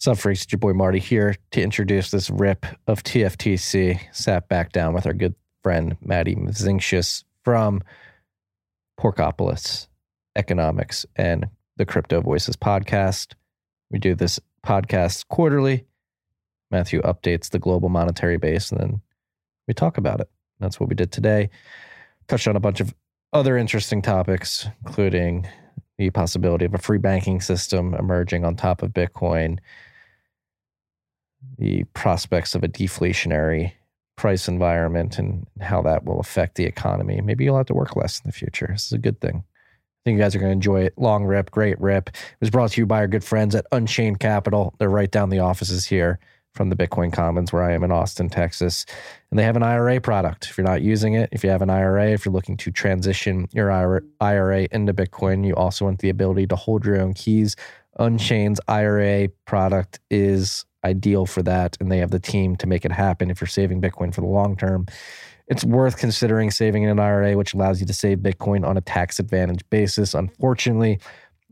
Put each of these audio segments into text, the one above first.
Sup? It's your boy Marty here to introduce this rip of TFTC. Sat back down with our good friend Maddie Mezinskis from Porkopolis Economics and the Crypto Voices podcast. We do this podcast quarterly. Matthew updates the global monetary base and then we talk about it. That's what we did today. Touched on a bunch of other interesting topics, including the possibility of a free banking system emerging on top of Bitcoin the prospects of a deflationary price environment and how that will affect the economy. Maybe you'll have to work less in the future. This is a good thing. I think you guys are going to enjoy it. Long rip, great rip. It was brought to you by our good friends at Unchained Capital. They're right down the offices here from the Bitcoin Commons, where I am in Austin, Texas. And they have an IRA product. If you're not using it, if you have an IRA, if you're looking to transition your IRA into Bitcoin, you also want the ability to hold your own keys. Unchained's IRA product is ideal for that and they have the team to make it happen if you're saving Bitcoin for the long term. It's worth considering saving in an IRA, which allows you to save Bitcoin on a tax advantage basis. Unfortunately,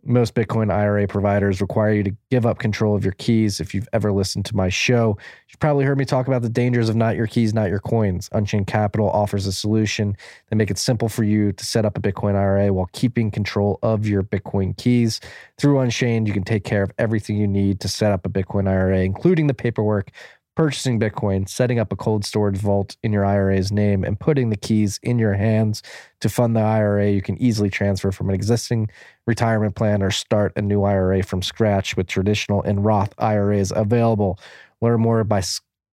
most Bitcoin IRA providers require you to give up control of your keys. If you've ever listened to my show, you've probably heard me talk about the dangers of not your keys, not your coins. Unchained Capital offers a solution that make it simple for you to set up a Bitcoin IRA while keeping control of your Bitcoin keys. Through Unchained, you can take care of everything you need to set up a Bitcoin IRA, including the paperwork purchasing Bitcoin, setting up a cold storage vault in your IRA's name, and putting the keys in your hands to fund the IRA. You can easily transfer from an existing retirement plan or start a new IRA from scratch with traditional and Roth IRAs available. Learn more by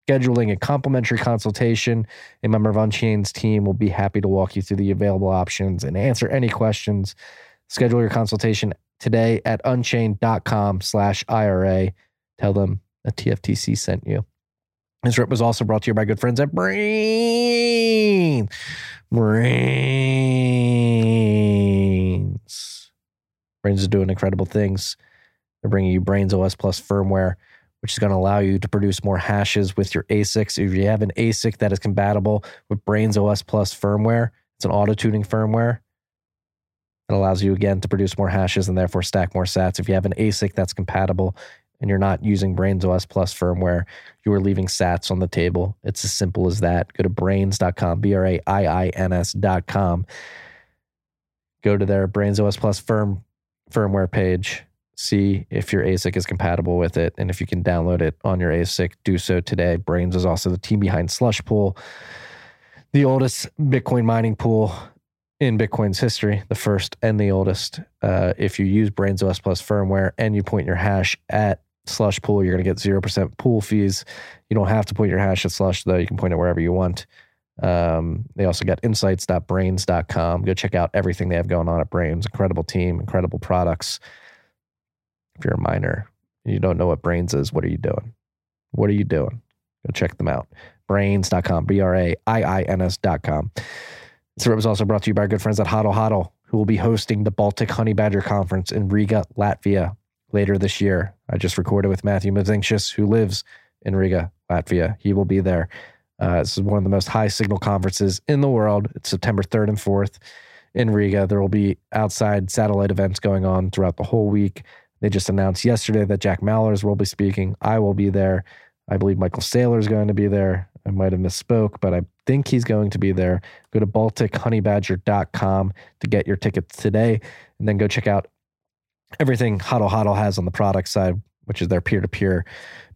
scheduling a complimentary consultation. A member of Unchained's team will be happy to walk you through the available options and answer any questions. Schedule your consultation today at unchained.com slash IRA. Tell them a TFTC sent you. This rip was also brought to you by good friends at Braiins. Brains. Braiins is doing incredible things. They're bringing you Braiins OS Plus firmware, which is going to allow you to produce more hashes with your ASICs. If you have an ASIC that is compatible with Braiins OS Plus firmware, it's an auto tuning firmware. It allows you again to produce more hashes and therefore stack more sats. If you have an ASIC that's compatible and you're not using Braiins OS Plus firmware, you are leaving sats on the table. It's as simple as that. Go to braiins.com, B R A I I N S.com. Go to their Braiins OS Plus firm firmware page. See if your ASIC is compatible with it. And if you can download it on your ASIC, do so today. Braiins is also the team behind Slush Pool, the oldest Bitcoin mining pool in Bitcoin's history, the first and the oldest. Uh, if you use Braiins OS Plus firmware and you point your hash at slush pool, you're going to get 0% pool fees. You don't have to point your hash at slush, though. You can point it wherever you want. Um, they also got insights.braiins.com. Go check out everything they have going on at Braiins. Incredible team, incredible products. If you're a miner and you don't know what Braiins is, what are you doing? What are you doing? Go check them out. Braiins.com, B R A I I N S.com. This was also brought to you by our good friends at Hodl Hodl, who will be hosting the Baltic Honey Badger Conference in Riga, Latvia later this year. I just recorded with Matthew Mezinskis, who lives in Riga, Latvia. He will be there. Uh, this is one of the most high signal conferences in the world. It's September 3rd and 4th in Riga. There will be outside satellite events going on throughout the whole week. They just announced yesterday that Jack Mallers will be speaking. I will be there. I believe Michael Saylor is going to be there. I might have misspoke, but I think he's going to be there. Go to baltichoneybadger.com to get your tickets today, and then go check out everything Hodl Hodl has on the product side, which is their peer to peer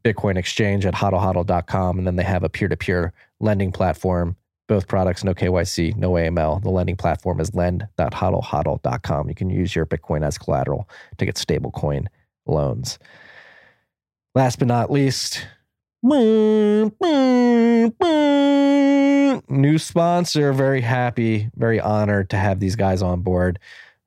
Bitcoin exchange at hodlhodl.com. And then they have a peer to peer lending platform. Both products, no KYC, no AML. The lending platform is lend.hodlhodl.com. You can use your Bitcoin as collateral to get stablecoin loans. Last but not least, new sponsor. Very happy, very honored to have these guys on board.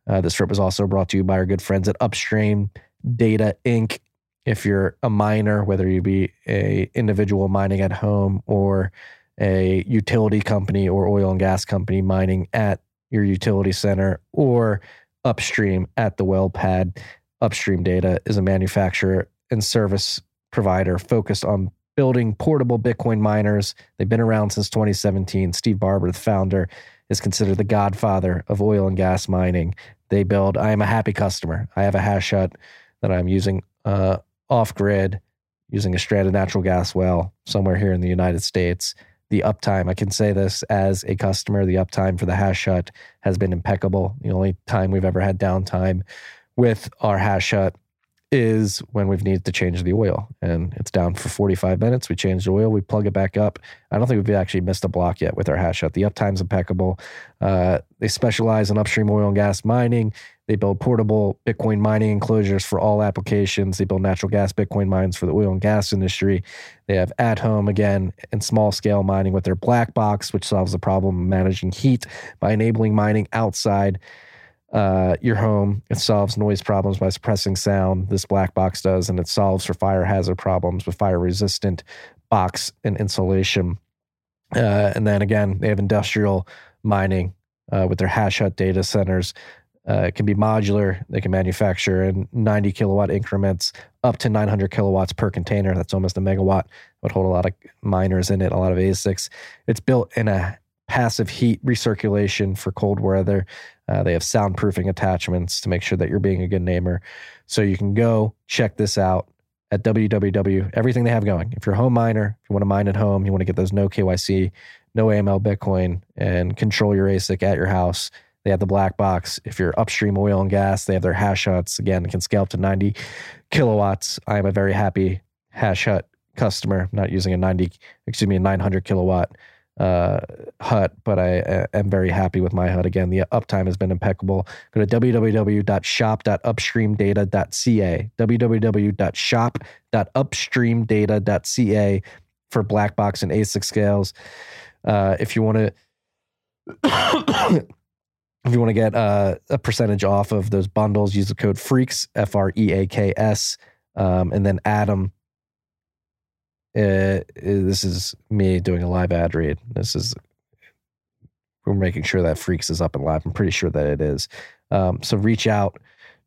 Uh, this trip was also brought to you by our good friends at Upstream Data Inc. If you're a miner, whether you be a individual mining at home or a utility company or oil and gas company mining at your utility center or upstream at the well pad, Upstream Data is a manufacturer and service provider focused on building portable Bitcoin miners. They've been around since 2017. Steve Barbour, the founder, is considered the godfather of oil and gas mining. They build, I am a happy customer. I have a hash hut that I'm using uh, off grid using a stranded natural gas well somewhere here in the United States, the uptime, I can say this as a customer, the uptime for the hash hut has been impeccable. The only time we've ever had downtime with our hash hut is when we've needed to change the oil and it's down for 45 minutes. We change the oil, we plug it back up. I don't think we've actually missed a block yet with our hash hut. The uptime's impeccable. Uh, they specialize in upstream oil and gas mining. They build portable Bitcoin mining enclosures for all applications. They build natural gas Bitcoin mines for the oil and gas industry. They have at home again and small scale mining with their black box, which solves the problem of managing heat by enabling mining outside uh, your home. It solves noise problems by suppressing sound. This black box does, and it solves for fire hazard problems with fire resistant box and insulation. Uh, and then again, they have industrial mining uh, with their hash hut data centers. Uh, it can be modular. They can manufacture in 90 kilowatt increments up to 900 kilowatts per container. That's almost a megawatt. Would hold a lot of miners in it, a lot of ASICs. It's built in a passive heat recirculation for cold weather. Uh, they have soundproofing attachments to make sure that you're being a good neighbor. So you can go check this out at www. Everything they have going. If you're a home miner, if you want to mine at home, you want to get those no KYC, no AML Bitcoin, and control your ASIC at your house. They have the black box. If you're upstream oil and gas, they have their hash huts. Again, can scale up to 90 kilowatts. I am a very happy hash hut customer. I'm not using a 90, excuse me, a 900 kilowatt uh, hut, but I uh, am very happy with my hut. Again, the uptime has been impeccable. Go to www.shop.upstreamdata.ca, www.shop.upstreamdata.ca for black box and ASIC scales. Uh, if you want to, if you want to get uh, a percentage off of those bundles, use the code FREAKS F R E A K S, um, and then Adam uh, this is me doing a live ad read. This is we're making sure that Freaks is up and live. I'm pretty sure that it is. Um, so reach out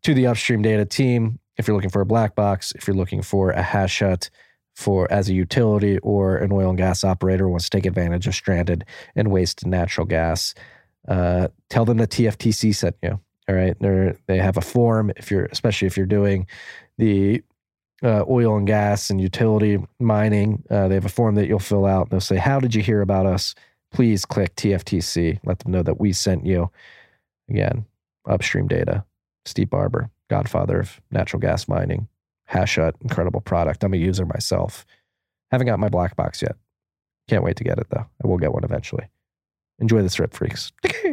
to the upstream data team if you're looking for a black box, if you're looking for a hash hut for as a utility or an oil and gas operator wants to take advantage of stranded and wasted natural gas. Uh, tell them that TFTC sent you. All right, they they have a form if you're especially if you're doing the uh, oil and gas and utility mining. Uh, they have a form that you'll fill out. They'll say, How did you hear about us? Please click TFTC. Let them know that we sent you. Again, upstream data. Steve Barbour, godfather of natural gas mining. Hash hut, incredible product. I'm a user myself. Haven't got my black box yet. Can't wait to get it though. I will get one eventually. Enjoy the strip freaks.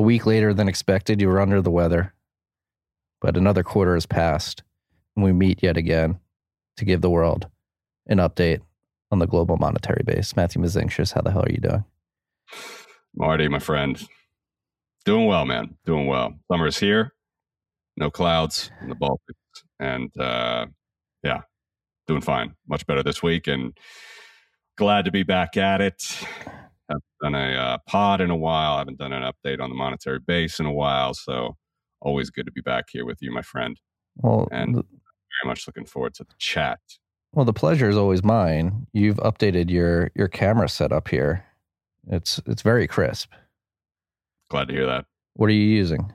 A week later than expected, you were under the weather. But another quarter has passed, and we meet yet again to give the world an update on the global monetary base. Matthew Mezinskis, how the hell are you doing? Marty, my friend, doing well, man. Doing well. Summer is here. No clouds in the Baltics, and uh, yeah, doing fine. Much better this week, and glad to be back at it haven't done a uh, pod in a while. I haven't done an update on the monetary base in a while. So always good to be back here with you, my friend. Well, and the, very much looking forward to the chat. Well, the pleasure is always mine. You've updated your your camera setup here. It's it's very crisp. Glad to hear that. What are you using?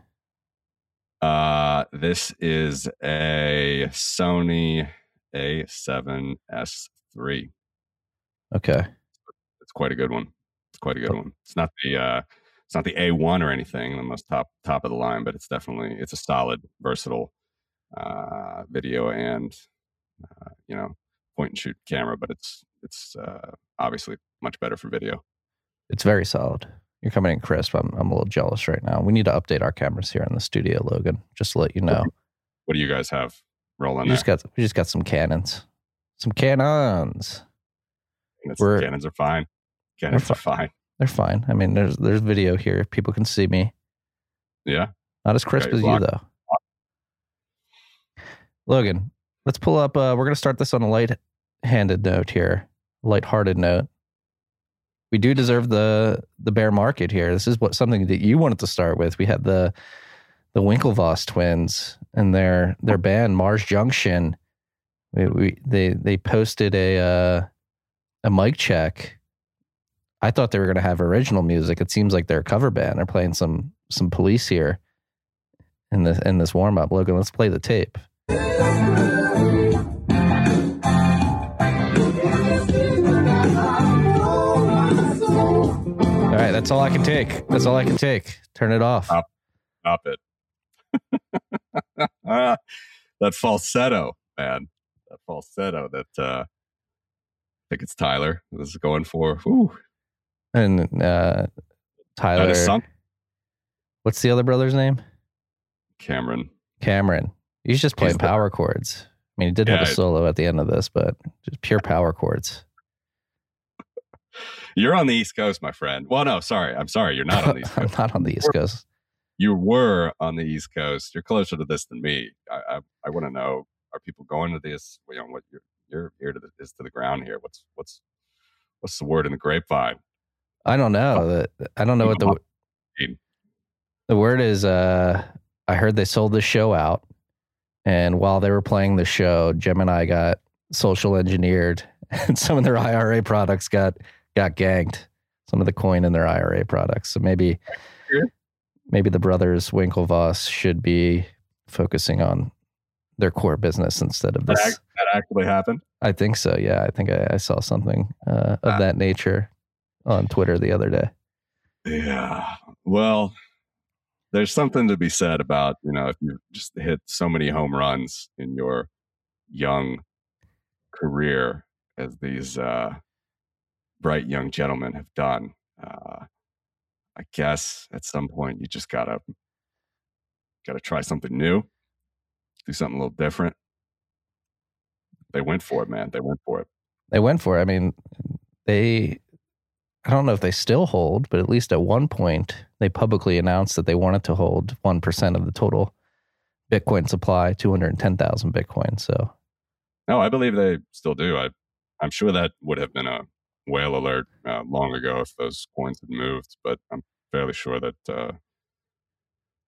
Uh, this is a Sony A7S3. Okay. It's quite a good one. It's quite a good one. It's not the uh, it's not the A one or anything, the most top top of the line, but it's definitely it's a solid, versatile uh, video and uh, you know point and shoot camera. But it's it's uh, obviously much better for video. It's very solid. You're coming in crisp. I'm I'm a little jealous right now. We need to update our cameras here in the studio, Logan. Just to let you know. What do you guys have rolling? We just got we just got some Canons, some Canons. Canons are fine. Canons are fine. They're fine. I mean, there's there's video here. People can see me. Yeah. Not as crisp as you though. Logan, let's pull up. Uh, we're going to start this on a light-handed note here, light-hearted note. We do deserve the the bear market here. This is what something that you wanted to start with. We had the the Winklevoss twins and their their band Mars Junction. We, we they they posted a uh, a mic check. I thought they were going to have original music. It seems like they're a cover band. They're playing some some police here in this in this warm up. Logan, let's play the tape. All right, that's all I can take. That's all I can take. Turn it off. Stop. Stop it. That falsetto, man. That falsetto that uh I think it's Tyler this is going for. Ooh, And uh, Tyler, what's the other brother's name? Cameron. Cameron. He's just playing He's the- power chords. I mean, he did have a solo at the end of this, but just pure power chords. You're on the East Coast, my friend. Well, no, sorry. I'm sorry. You're not on the East Coast. I'm not on the East Coast. you were on the East Coast. You're closer to this than me. I I, I want to know: Are people going to this? You know, what your your ear to the, is to the ground here? What's what's what's the word in the grapevine? I don't know. The- I don't know what the the word is. Uh, I heard they sold the show out, and while they were playing the show, Gemini got social engineered, and some of their IRA products got got ganked. Some of the coin in their IRA products. So maybe maybe the brothers Winklevoss should be focusing on their core business instead of this. that actually happened. I think so. Yeah, I think I, I saw something uh, of Ah. that nature on Twitter the other day. Yeah. Well, there's something to be said about, you know, if you just hit so many home runs in your young career as these uh, bright young gentlemen have done. Uh, I guess at some point you just gotta gotta try something new, do something a little different. They went for it, man. They went for it. They went for it. I mean, they, I don't know if they still hold, but at least at one point, they publicly announced that they wanted to hold 1% of the total Bitcoin supply, 210,000 Bitcoin. So, No, I believe they still do. I, I'm sure that would have been a whale alert uh, long ago if those coins had moved, but I'm fairly sure that uh,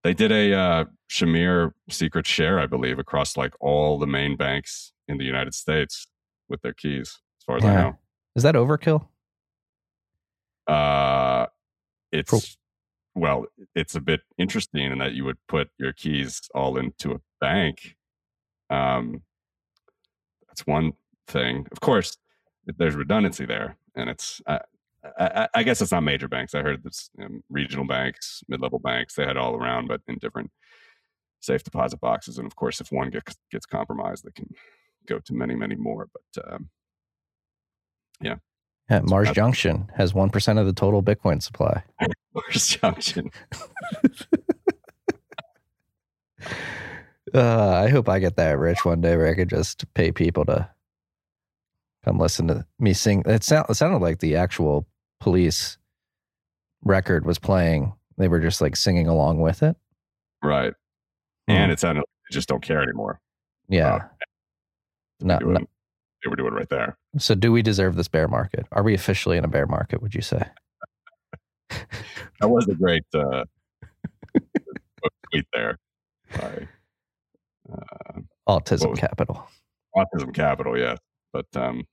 they did a uh, Shamir secret share, I believe, across like all the main banks in the United States with their keys, as far as I know. is that overkill? Uh, it's well, it's a bit interesting in that you would put your keys all into a bank. Um, that's one thing. Of course, there's redundancy there, and it's. I, I, I guess it's not major banks. I heard this um, regional banks, mid-level banks. They had all around, but in different safe deposit boxes. And of course, if one gets gets compromised, they can go to many, many more. But um, Yeah, Mars Junction has 1% of the total Bitcoin supply. Mars Junction. Uh, I hope I get that rich one day where I could just pay people to come listen to me sing. It, sound, it sounded like the actual police record was playing. They were just like singing along with it. Right. And it sounded like they just don't care anymore. Yeah. No, doing, no. They were doing right there. So, do we deserve this bear market? Are we officially in a bear market? Would you say? That was a great uh, tweet there by uh, Autism was- capital. Autism Capital, yeah. But um,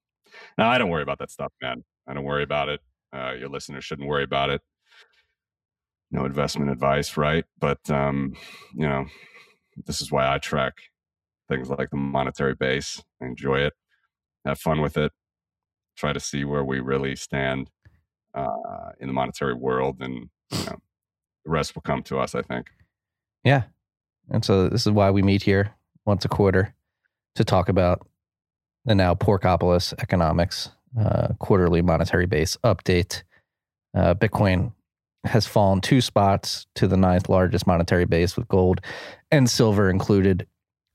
no, I don't worry about that stuff, man. I don't worry about it. Uh, your listeners shouldn't worry about it. No investment advice, right? But um, you know, this is why I track things like the monetary base. I enjoy it, have fun with it, try to see where we really stand uh, in the monetary world, and you know, the rest will come to us. I think. Yeah. And so, this is why we meet here once a quarter to talk about the now Porkopolis economics uh, quarterly monetary base update. Uh, Bitcoin has fallen two spots to the ninth largest monetary base with gold and silver included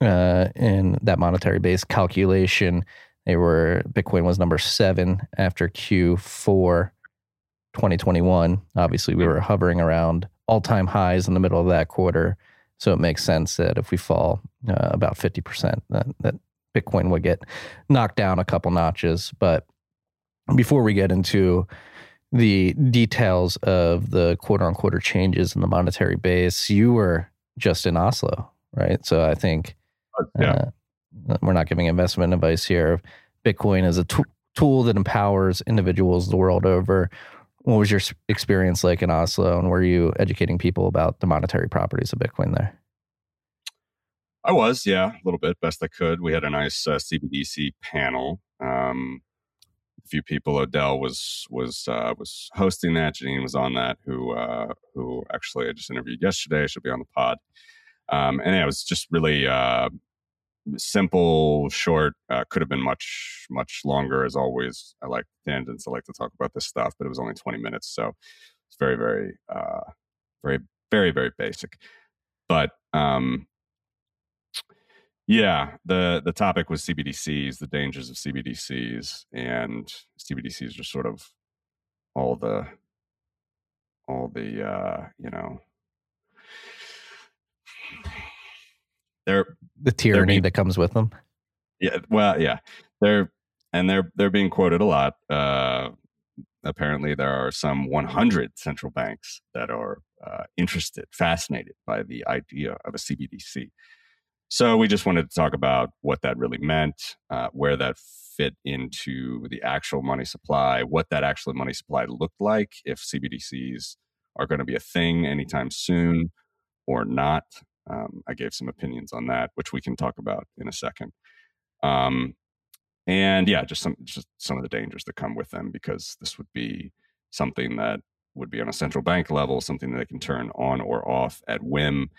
uh, in that monetary base calculation. They were Bitcoin was number seven after Q4 2021. Obviously, we were hovering around all time highs in the middle of that quarter. So it makes sense that if we fall uh, about 50%, that, that Bitcoin would get knocked down a couple notches. But before we get into the details of the quarter on quarter changes in the monetary base, you were just in Oslo, right? So I think yeah. uh, we're not giving investment advice here. Bitcoin is a t- tool that empowers individuals the world over. What was your experience like in Oslo, and were you educating people about the monetary properties of Bitcoin there? I was, yeah, a little bit, best I could. We had a nice uh, CBDC panel. Um, a few people. Odell was was uh, was hosting that. Janine was on that. Who uh, who actually I just interviewed yesterday. She'll be on the pod. Um, and yeah, it was just really uh, simple, short. Uh, could have been much much longer. As always, I like tangents. I like to talk about this stuff, but it was only twenty minutes, so it's very very uh, very very very basic. But um, yeah, the the topic was CBDCs, the dangers of CBDCs, and CBDCs are sort of all the all the uh, you know they're The tyranny being- that comes with them. yeah well yeah they're and they're they're being quoted a lot. Uh, apparently, there are some 100 central banks that are uh, interested, fascinated by the idea of a CBDC. So we just wanted to talk about what that really meant, uh, where that fit into the actual money supply, what that actual money supply looked like, if CBDCs are going to be a thing anytime soon or not. Um, I gave some opinions on that, which we can talk about in a second. Um, and yeah, just some just some of the dangers that come with them, because this would be something that would be on a central bank level, something that they can turn on or off at whim.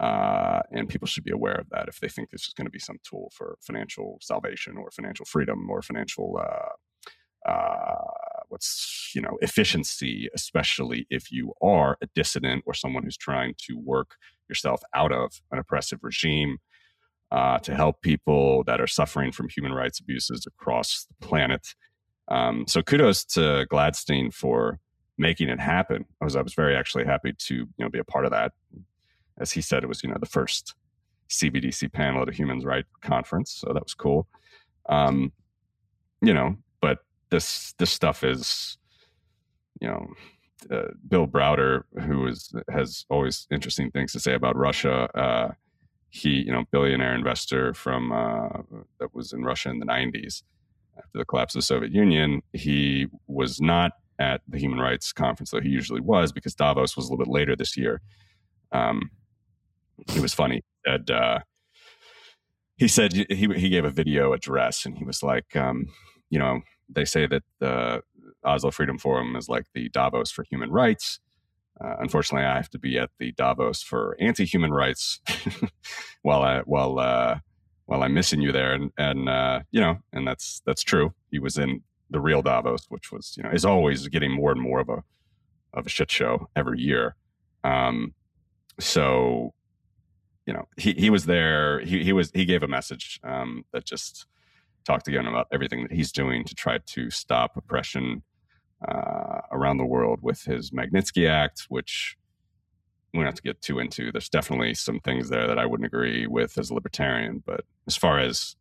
Uh, and people should be aware of that if they think this is going to be some tool for financial salvation or financial freedom or financial uh, uh, what's you know efficiency, especially if you are a dissident or someone who's trying to work yourself out of an oppressive regime uh, to help people that are suffering from human rights abuses across the planet. Um, so kudos to Gladstein for making it happen. I was I was very actually happy to you know be a part of that. As he said, it was you know the first CBDC panel at a human rights conference, so that was cool. Um, you know, but this this stuff is you know uh, Bill Browder, who is has always interesting things to say about Russia. Uh, he, you know, billionaire investor from uh, that was in Russia in the '90s after the collapse of the Soviet Union. He was not at the human rights conference, though he usually was, because Davos was a little bit later this year. Um, it was funny that uh, he said he he gave a video address, and he was like, um, you know, they say that the Oslo Freedom Forum is like the Davos for human rights. Uh, unfortunately, I have to be at the Davos for anti-human rights while I while uh, while I'm missing you there, and and uh, you know, and that's that's true. He was in the real Davos, which was you know is always getting more and more of a of a shit show every year. Um, so you know, he he was there. He he was he gave a message um, that just talked again about everything that he's doing to try to stop oppression uh, around the world with his Magnitsky Act, which we don't have to get too into. There's definitely some things there that I wouldn't agree with as a libertarian, but as far as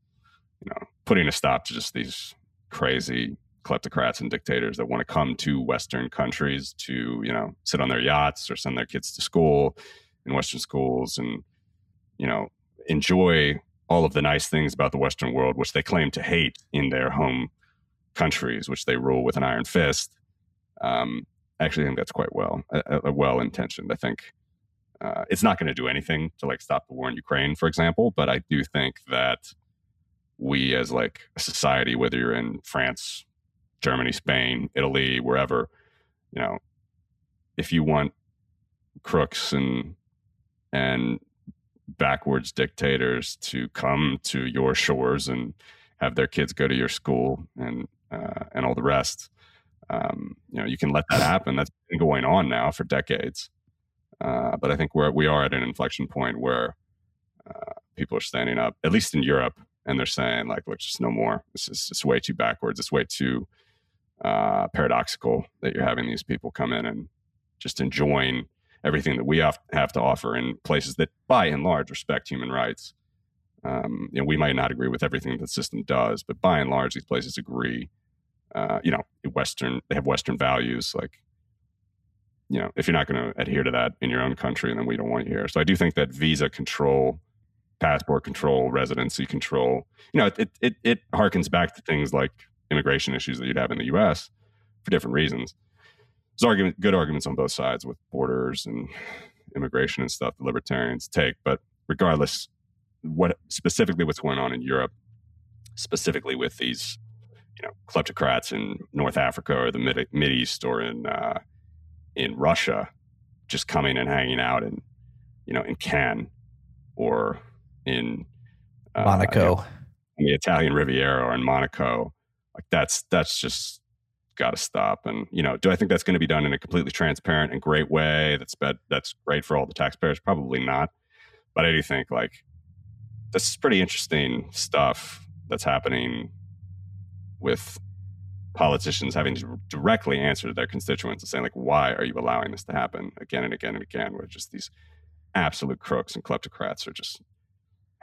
you know, putting a stop to just these crazy kleptocrats and dictators that want to come to Western countries to you know sit on their yachts or send their kids to school in Western schools and you know enjoy all of the nice things about the Western world, which they claim to hate in their home countries, which they rule with an iron fist. Um, I actually think that's quite well, well intentioned. I think uh, it's not going to do anything to like stop the war in Ukraine, for example. But I do think that we, as like a society, whether you're in France, Germany, Spain, Italy, wherever, you know, if you want crooks and and backwards dictators to come to your shores and have their kids go to your school and uh, and all the rest. Um, you know, you can let that happen. That's been going on now for decades. Uh, but I think we're we are at an inflection point where uh, people are standing up, at least in Europe, and they're saying like, "Look, just no more. This is it's way too backwards. It's way too uh, paradoxical that you're having these people come in and just enjoying everything that we have, have to offer in places that, by and large, respect human rights. Um, you know, we might not agree with everything the system does, but by and large, these places agree. Uh, you know, Western they have Western values. Like, you know, if you're not going to adhere to that in your own country, then we don't want you here. So I do think that visa control, passport control, residency control, you know, it it it harkens back to things like immigration issues that you'd have in the U.S. for different reasons. There's argument, good arguments on both sides with borders and immigration and stuff the libertarians take, but regardless, what specifically what's going on in Europe, specifically with these, you know, kleptocrats in North Africa or the Mid, Mid East or in uh, in Russia, just coming and hanging out in, you know, in Cannes or in uh, Monaco, in the Italian Riviera or in Monaco. Like that's that's just got to stop. And you know, do I think that's going to be done in a completely transparent and great way? That's bad, that's great for all the taxpayers. Probably not. But I do think like this is pretty interesting stuff that's happening with politicians having to directly answer to their constituents and saying like why are you allowing this to happen again and again and again where just these absolute crooks and kleptocrats are just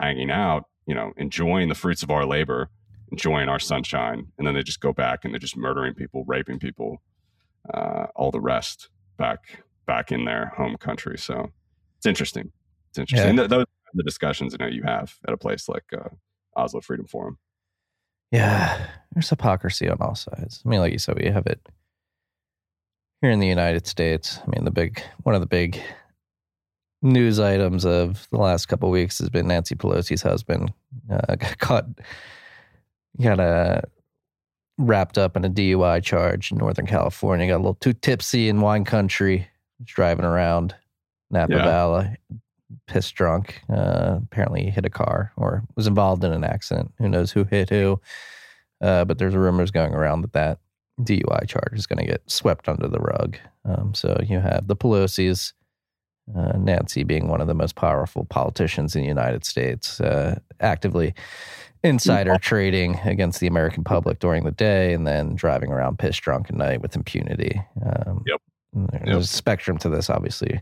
hanging out you know enjoying the fruits of our labor enjoying our sunshine and then they just go back and they're just murdering people raping people uh, all the rest back back in their home country so it's interesting it's interesting yeah. those are the discussions you know you have at a place like uh, Oslo Freedom Forum. Yeah, there's hypocrisy on all sides. I mean, like you said, we have it here in the United States. I mean, the big one of the big news items of the last couple of weeks has been Nancy Pelosi's husband uh, got caught, got uh, wrapped up in a DUI charge in Northern California. Got a little too tipsy in wine country, driving around Napa yeah. Valley, pissed drunk. Uh, apparently, hit a car or was involved in an accident. Who knows who hit who? Uh, but there's rumors going around that that DUI charge is going to get swept under the rug. Um, so you have the Pelosi's, uh, Nancy being one of the most powerful politicians in the United States, uh, actively insider trading against the American public during the day, and then driving around pissed drunk at night with impunity. Um, yep. There's yep. a spectrum to this, obviously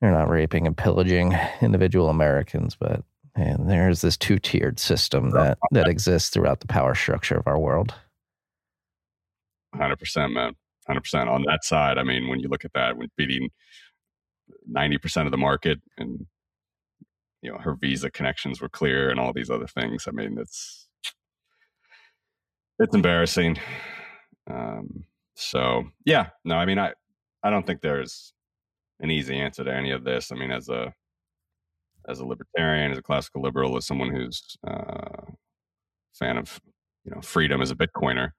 they're not raping and pillaging individual Americans, but and there's this two tiered system that that exists throughout the power structure of our world. Hundred percent, man. Hundred percent on that side. I mean, when you look at that, when beating ninety percent of the market, and you know her visa connections were clear, and all these other things. I mean, it's it's embarrassing. Um, so yeah, no, I mean, I I don't think there's an easy answer to any of this. I mean, as a as a libertarian, as a classical liberal, as someone who's uh, fan of you know freedom as a Bitcoiner,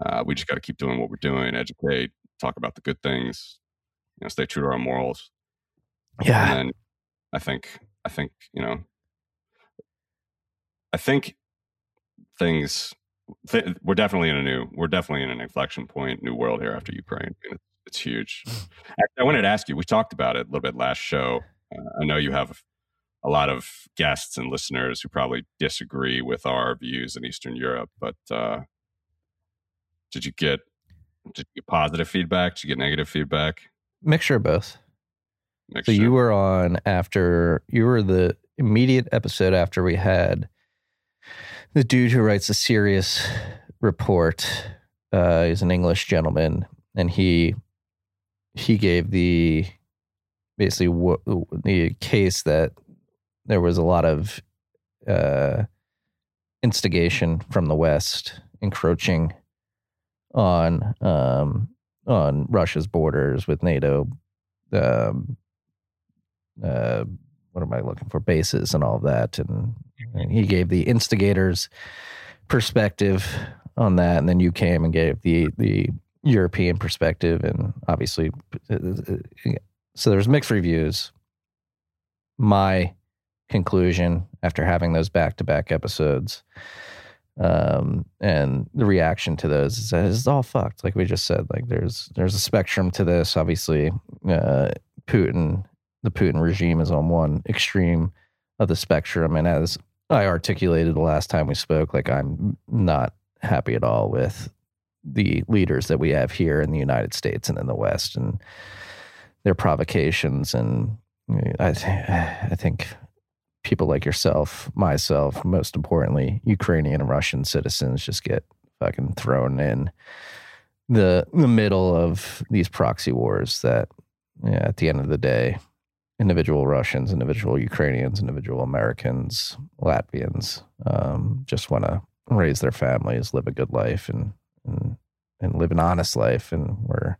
uh, we just got to keep doing what we're doing, educate, talk about the good things, you know, stay true to our morals. Yeah. And I think I think you know I think things th- we're definitely in a new we're definitely in an inflection point, new world here after Ukraine. I mean, it's huge. Mm. I wanted to ask you. We talked about it a little bit last show. Uh, I know you have a lot of guests and listeners who probably disagree with our views in Eastern Europe, but uh, did you get did you get positive feedback? Did you get negative feedback? Mixture of both. Mixture. So you were on after you were the immediate episode after we had the dude who writes a serious report. Uh, he's an English gentleman, and he he gave the basically what the case that there was a lot of uh, instigation from the West encroaching on um, on Russia's borders with NATO. Um, uh, what am I looking for? Bases and all of that, and, and he gave the instigators' perspective on that, and then you came and gave the the European perspective, and obviously, uh, uh, so there's mixed reviews. My conclusion after having those back to back episodes, um, and the reaction to those is that it's all fucked. Like we just said, like there's there's a spectrum to this. Obviously, uh, Putin, the Putin regime is on one extreme of the spectrum, and as I articulated the last time we spoke, like I'm not happy at all with the leaders that we have here in the United States and in the West. And their provocations. And I, th- I think people like yourself, myself, most importantly, Ukrainian and Russian citizens just get fucking thrown in the the middle of these proxy wars that yeah, at the end of the day individual Russians, individual Ukrainians, individual Americans, Latvians um, just want to raise their families, live a good life, and, and and live an honest life, and we're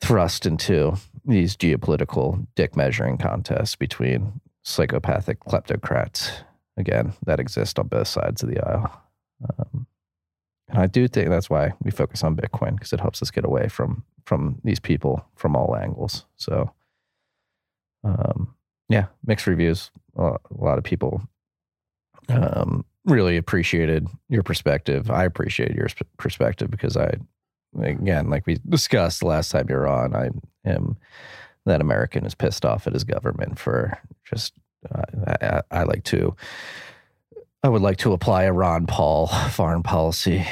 thrust into these geopolitical dick measuring contests between psychopathic kleptocrats again that exist on both sides of the aisle. Um, and I do think that's why we focus on Bitcoin because it helps us get away from from these people from all angles. So, um, yeah, mixed reviews. A lot of people um, really appreciated your perspective. I appreciate your perspective because I, again, like we discussed last time you're on, I am that American is pissed off at his government for just. Uh, I, I like to I would like to apply a Ron Paul foreign policy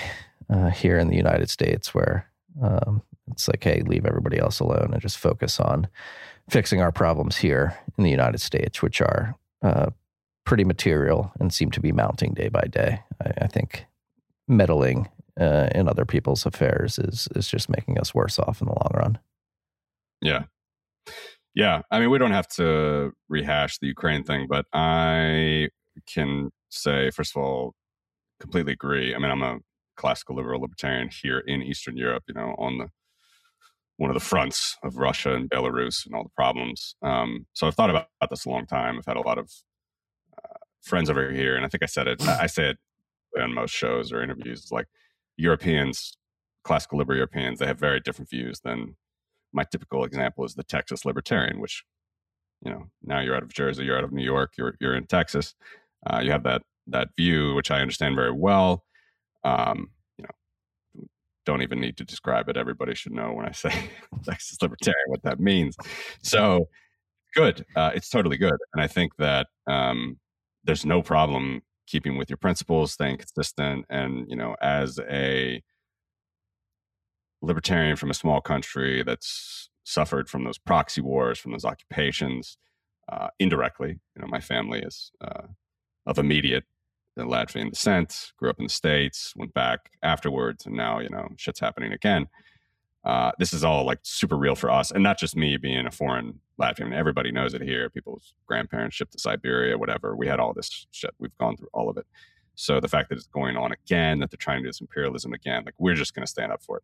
uh, here in the United States, where um, it's like, hey, leave everybody else alone and just focus on fixing our problems here in the United States, which are uh, pretty material and seem to be mounting day by day. I, I think meddling uh, in other people's affairs is is just making us worse off in the long run. Yeah, yeah. I mean, we don't have to rehash the Ukraine thing, but I can say, first of all, completely agree. I mean, I'm a classical liberal libertarian here in Eastern Europe, you know, on the one of the fronts of Russia and Belarus and all the problems. Um, so I've thought about, about, this a long time. I've had a lot of friends over here, and I think I said it. I say it on most shows or interviews. Like Europeans, classical liberal Europeans, they have very different views than my typical example is the Texas libertarian, which you know now you're out of Jersey, you're out of New York, you're you're in Texas. Uh, you have that that view, which I understand very well. Um, you know, don't even need to describe it. Everybody should know when I say Texas libertarian what that means. So good, uh, it's totally good, and I think that um, there's no problem keeping with your principles, staying consistent, and you know, as a libertarian from a small country that's suffered from those proxy wars, from those occupations, uh, indirectly. You know, my family is uh, of immediate Latvian descent, grew up in the States, went back afterwards, and now, you know, shit's happening again. Uh, this is all like super real for us, and not just me being a foreign Latvian. Everybody knows it here. People's grandparents shipped to Siberia, whatever. We had all this shit. We've gone through all of it. So the fact that it's going on again, that they're trying to do this imperialism again, like we're just going to stand up for it.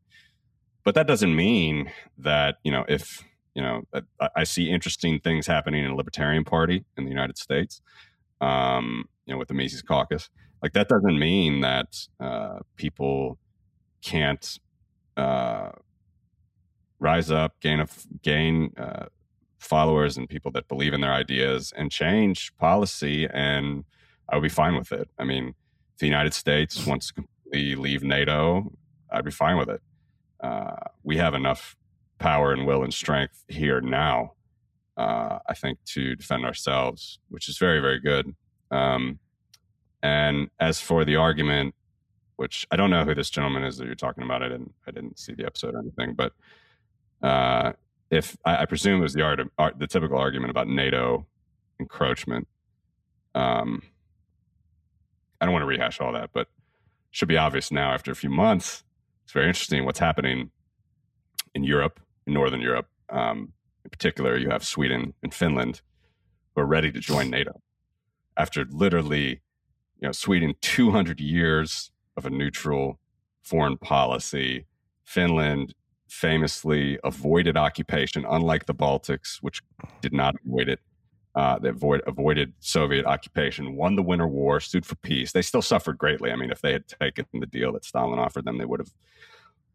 But that doesn't mean that you know if you know I, I see interesting things happening in a libertarian party in the United States um, you know, with the Mises Caucus. Like that doesn't mean that uh, people can't uh, rise up, gain a, gain uh, followers and people that believe in their ideas, and change policy. And I would be fine with it. I mean, if the United States wants to completely leave NATO, I'd be fine with it. Uh, we have enough power and will and strength here now uh, I think, to defend ourselves, which is very, very good. Um, and as for the argument, which I don't know who this gentleman is that you're talking about, I didn't, I didn't see the episode or anything, but uh, if I, I, presume it was the art, of, art, the typical argument about NATO encroachment. Um, I don't want to rehash all that, but should be obvious now after a few months. It's very interesting what's happening in Europe, in Northern Europe. Um, in particular, you have Sweden and Finland who are ready to join NATO after literally, you know, Sweden 200 years of a neutral foreign policy. Finland famously avoided occupation, unlike the Baltics, which did not avoid it. Uh, they avoid, avoided Soviet occupation, won the Winter War, stood for peace. They still suffered greatly. I mean, if they had taken the deal that Stalin offered them, they would have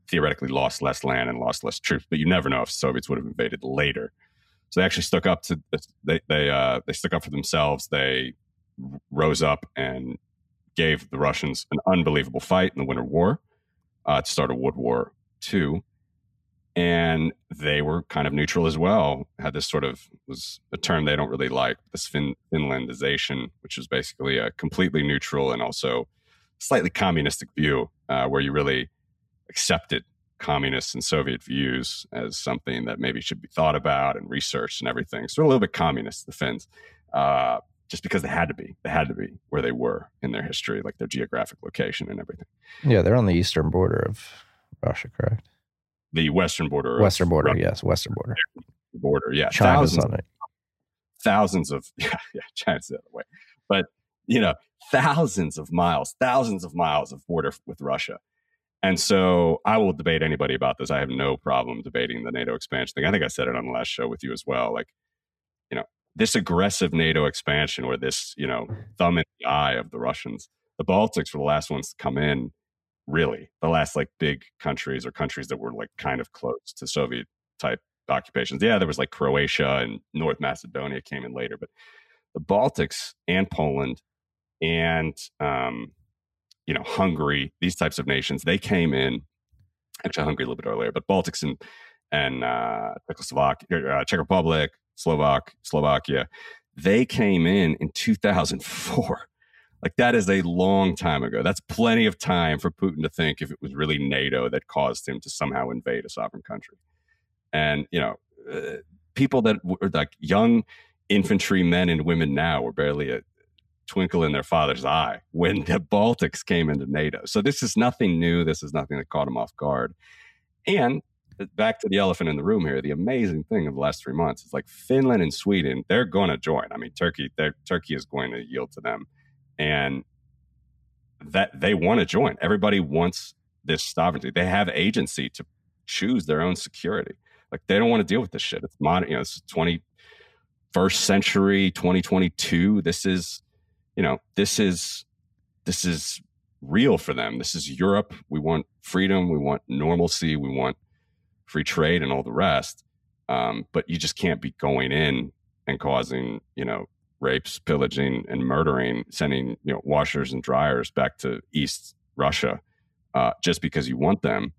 theoretically lost less land and lost less troops, but you never know if Soviets would have invaded later. So they actually stuck up to they they uh, they stuck up for themselves. They rose up and gave the Russians an unbelievable fight in the Winter War uh, to start a World War II. And they were kind of neutral as well. Had this sort of was a term they don't really like, this fin- Finlandization, which is basically a completely neutral and also slightly communistic view, uh, where you really accepted communist and Soviet views as something that maybe should be thought about and researched and everything. So a little bit communist, the Finns, uh, just because they had to be. They had to be where they were in their history, like their geographic location and everything. Yeah, they're on the eastern border of Russia, correct? The western border. Western border, Russia yes, western border. border. Yeah, China's thousands, on it. thousands of yeah, yeah, China's the other way, but you know, thousands of miles, thousands of miles of border with Russia. And so I will debate anybody about this. I have no problem debating the NATO expansion thing. I think I said it on the last show with you as well. Like, you know, this aggressive NATO expansion or this, you know, thumb in the eye of the Russians. The Baltics were the last ones to come in, really. The last like big countries or countries that were like kind of close to Soviet type occupations. Yeah, there was like Croatia and North Macedonia came in later, but the Baltics and Poland and um, you know Hungary, these types of nations, they came in. Actually, Hungary a little bit earlier, but Baltics and and uh, Czechoslovakia, uh, Czech Republic, Slovak, Slovakia, they came in in 2004. Like that is a long time ago. That's plenty of time for Putin to think if it was really NATO that caused him to somehow invade a sovereign country. And you know, uh, people that were like young infantry men and women now were barely a twinkle in their father's eye when the Baltics came into NATO. So this is nothing new. This is nothing that caught him off guard. And back to the elephant in the room here, the amazing thing of the last three months is like Finland and Sweden, they're going to join. I mean, Turkey, Turkey is going to yield to them, and that they want to join. Everybody wants this sovereignty. They have agency to choose their own security. Like they don't want to deal with this shit. It's modern, you know, it's twenty first century, twenty twenty two. This is, you know, this is this is real for them. This is Europe. We want freedom. We want normalcy. We want free trade and all the rest. Um, but you just can't be going in and causing, you know, rapes, pillaging, and murdering, sending, you know, washers and dryers back to East Russia uh, just because you want them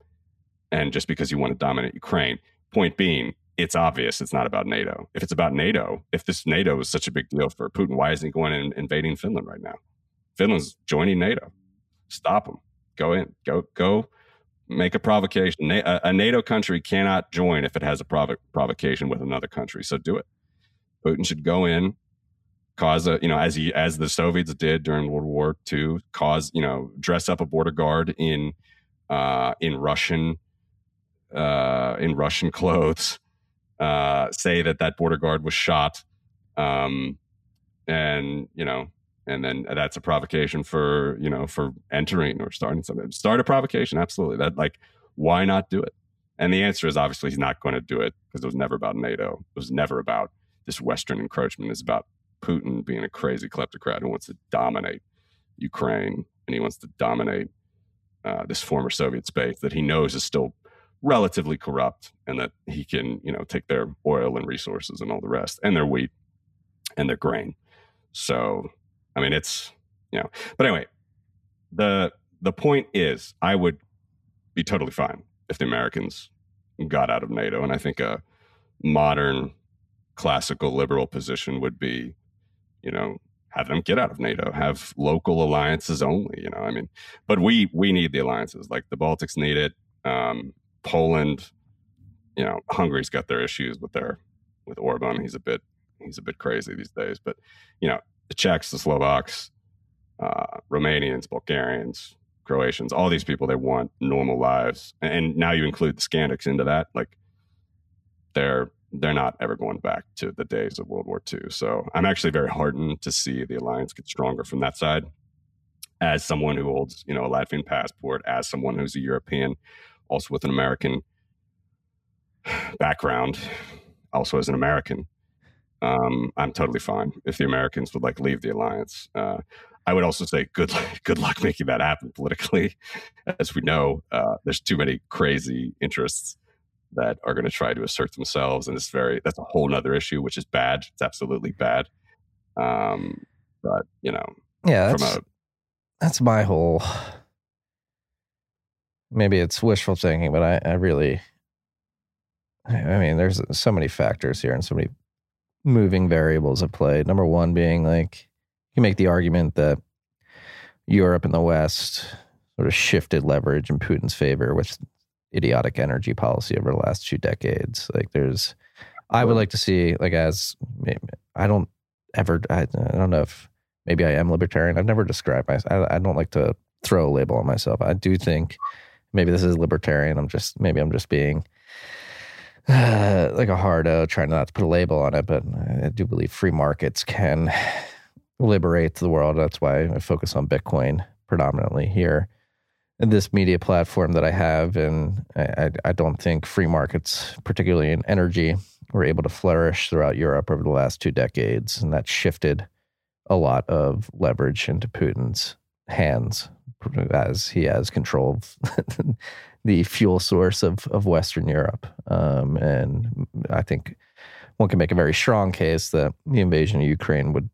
and just because you want to dominate Ukraine. Point being, it's obvious it's not about NATO. If it's about NATO, if this NATO is such a big deal for Putin, why isn't he going and invading Finland right now? Finland's joining NATO. Stop him. Go in. Go go make a provocation. A, NATO country cannot join if it has a provo- provocation with another country. So do it. Putin should go in, cause a you know as he as the Soviets did during World War II, cause you know dress up a border guard in uh, in Russian uh, in Russian clothes, uh, say that that border guard was shot, um, and you know and then that's a provocation for you know for entering or starting something. Start a provocation absolutely. That like why not do it? And the answer is obviously he's not going to do it because it was never about nato. It was never about this western encroachment. It's about putin being a crazy kleptocrat who wants to dominate ukraine and he wants to dominate uh, this former soviet space that he knows is still relatively corrupt and that he can you know take their oil and resources and all the rest and their wheat and their grain so I mean, it's you know. But anyway, the the point is, I would be totally fine if the Americans got out of NATO, and I think a modern classical liberal position would be, you know, have them get out of NATO, have local alliances only. You know, I mean, but we we need the alliances. Like the Baltics need it. Um, Poland, you know, Hungary's got their issues with their with Orban. He's a bit he's a bit crazy these days. But you know, the Czechs, the Slovaks, uh, Romanians, Bulgarians, Croatians, all these people, they want normal lives. And now you include the Skandics into that. Like they're they're not ever going back to the days of World War II. So I'm actually very heartened to see the alliance get stronger from that side. As someone who holds, you know, a Latvian passport, as someone who's a European, also with an American background, also as an American, um, I'm totally fine if the Americans would like leave the alliance. Uh, I would also say good good luck making that happen politically. As we know, uh, there's too many crazy interests that are going to try to assert themselves, and it's very that's a whole other issue, which is bad. It's absolutely bad. Um, but you know, yeah, that's, a, that's my whole. Maybe it's wishful thinking, but I, I really, I mean, there's so many factors here and so many moving variables at play. Number one being like you make the argument that Europe and the West sort of shifted leverage in Putin's favor with idiotic energy policy over the last two decades. Like there's, I would like to see like as I don't ever I, I don't know if maybe I am libertarian. I've never described myself. I, I don't like to throw a label on myself. I do think maybe this is libertarian. I'm just maybe I'm just being uh, like a hardo, trying not to put a label on it. But I do believe free markets can liberate the world. That's why I focus on Bitcoin predominantly here this media platform that I have. And I, I don't think free markets, particularly in energy, were able to flourish throughout Europe over the last two decades. And that shifted a lot of leverage into Putin's hands as he has control of the fuel source of, of Western Europe. Um, and I think one can make a very strong case that the invasion of Ukraine would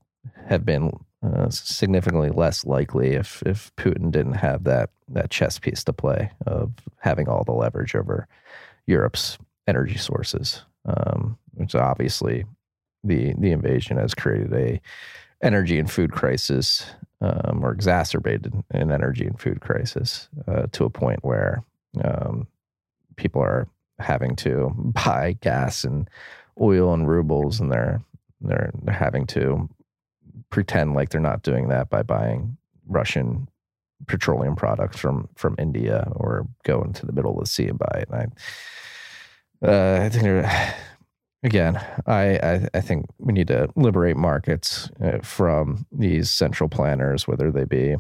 have been uh, significantly less likely if if Putin didn't have that that chess piece to play of having all the leverage over Europe's energy sources, um, which obviously the the invasion has created a energy and food crisis um, or exacerbated an energy and food crisis uh, to a point where um, people are having to buy gas and oil and rubles, and they're they're they're having to pretend like they're not doing that by buying Russian petroleum products from from India or go into the middle of the sea and buy it. And I, uh, I think again, I, I, I think we need to liberate markets uh, from these central planners, whether they be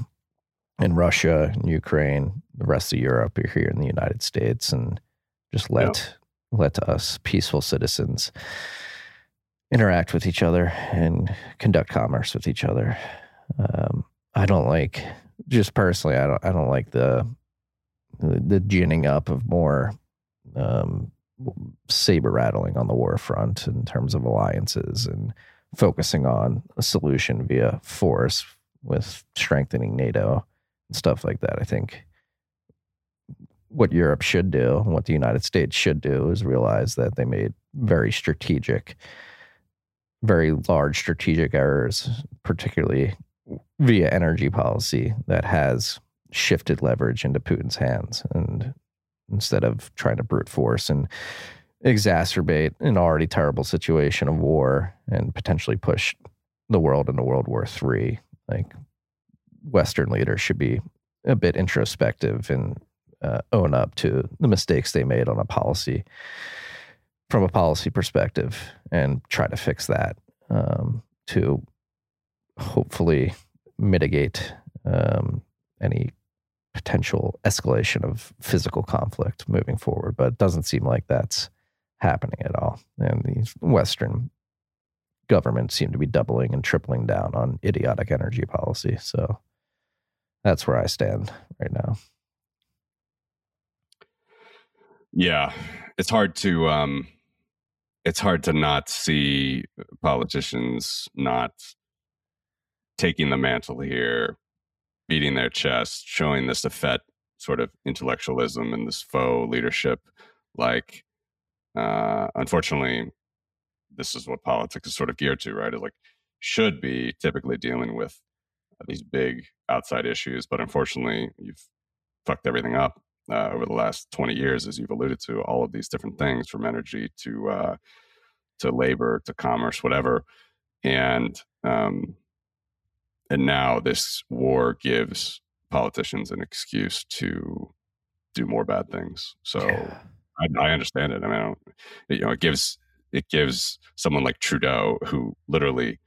in Russia, in Ukraine, the rest of Europe, or here in the United States, and just let yeah. let us peaceful citizens interact with each other and conduct commerce with each other. Um, I don't like, just personally, I don't, I don't like the the, ginning up of more um, saber rattling on the war front in terms of alliances and focusing on a solution via force with strengthening NATO and stuff like that. I think what Europe should do and what the United States should do is realize that they made very strategic very large strategic errors, particularly via energy policy that has shifted leverage into Putin's hands. And instead of trying to brute force and exacerbate an already terrible situation of war and potentially push the world into World War III, like Western leaders should be a bit introspective and uh, own up to the mistakes they made on a policy from a policy perspective and try to fix that um, to hopefully mitigate um, any potential escalation of physical conflict moving forward. But it doesn't seem like that's happening at all. And these Western governments seem to be doubling and tripling down on idiotic energy policy. So that's where I stand right now. Yeah, it's hard to um, it's hard to not see politicians not taking the mantle here, beating their chest, showing this effete sort of intellectualism and this faux leadership. Like, uh, unfortunately, this is what politics is sort of geared to, right? It like should be typically dealing with these big outside issues, but unfortunately, you've fucked everything up uh, over the last 20 years, as you've alluded to, all of these different things from energy to uh, to labor to commerce, whatever, and um, and now this war gives politicians an excuse to do more bad things. So yeah. I, I, understand it. I mean, I you know, it gives it gives someone like Trudeau who literally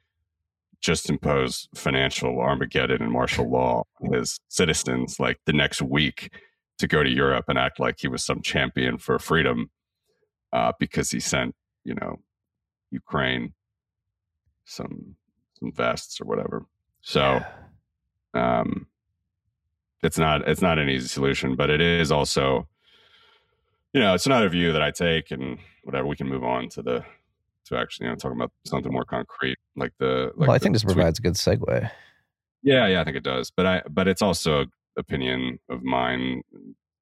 just imposed financial Armageddon and martial law on his citizens like the next week to go to Europe and act like he was some champion for freedom uh, because he sent, you know, Ukraine some some vests or whatever. So um it's not it's not an easy solution, but it is also you know, it's another view that I take and whatever we can move on to the to actually, you know, talking about something more concrete like the like Well, I think this tweet. provides a good segue. Yeah, yeah, I think it does. But I but it's also opinion of mine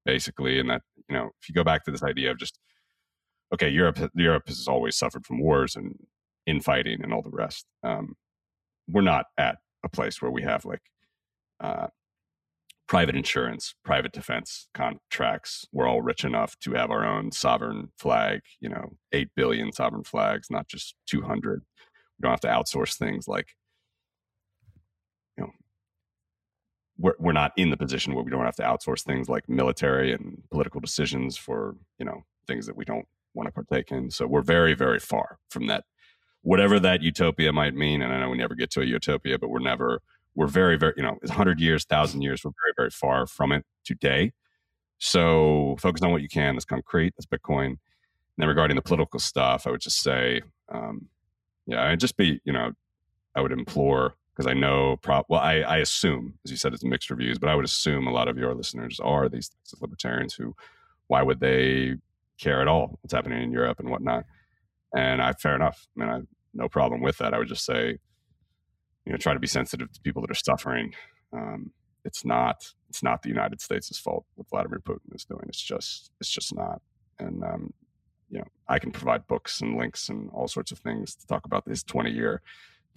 basically, and that you know if you go back to this idea of just okay, Europe Europe has always suffered from wars and infighting and all the rest. Um, we're not at a place where we have like uh, private insurance, private defense contracts. We're all rich enough to have our own sovereign flag, you know, 8 billion sovereign flags, not just 200. We don't have to outsource things like, you know, we're, we're not in the position where we don't have to outsource things like military and political decisions for, you know, things that we don't want to partake in. So we're very, very far from that, whatever that utopia might mean. And I know we never get to a utopia, but we're never we're very, very, you know, it's 100 years, 1,000 years. We're very, very far from it today. So focus on what you can. That's concrete. That's Bitcoin. And then regarding the political stuff, I would just say, um, yeah, I'd just be, you know, I would implore because I know, pro- well, I, I assume, as you said, it's mixed reviews, but I would assume a lot of your listeners are these libertarians who, why would they care at all what's happening in Europe and whatnot? And I, fair enough. I mean, I no problem with that. I would just say, you know try to be sensitive to people that are suffering. Um, it's not it's not the United States' fault what Vladimir Putin is doing. It's just it's just not. And um, you know, I can provide books and links and all sorts of things to talk about this 20 year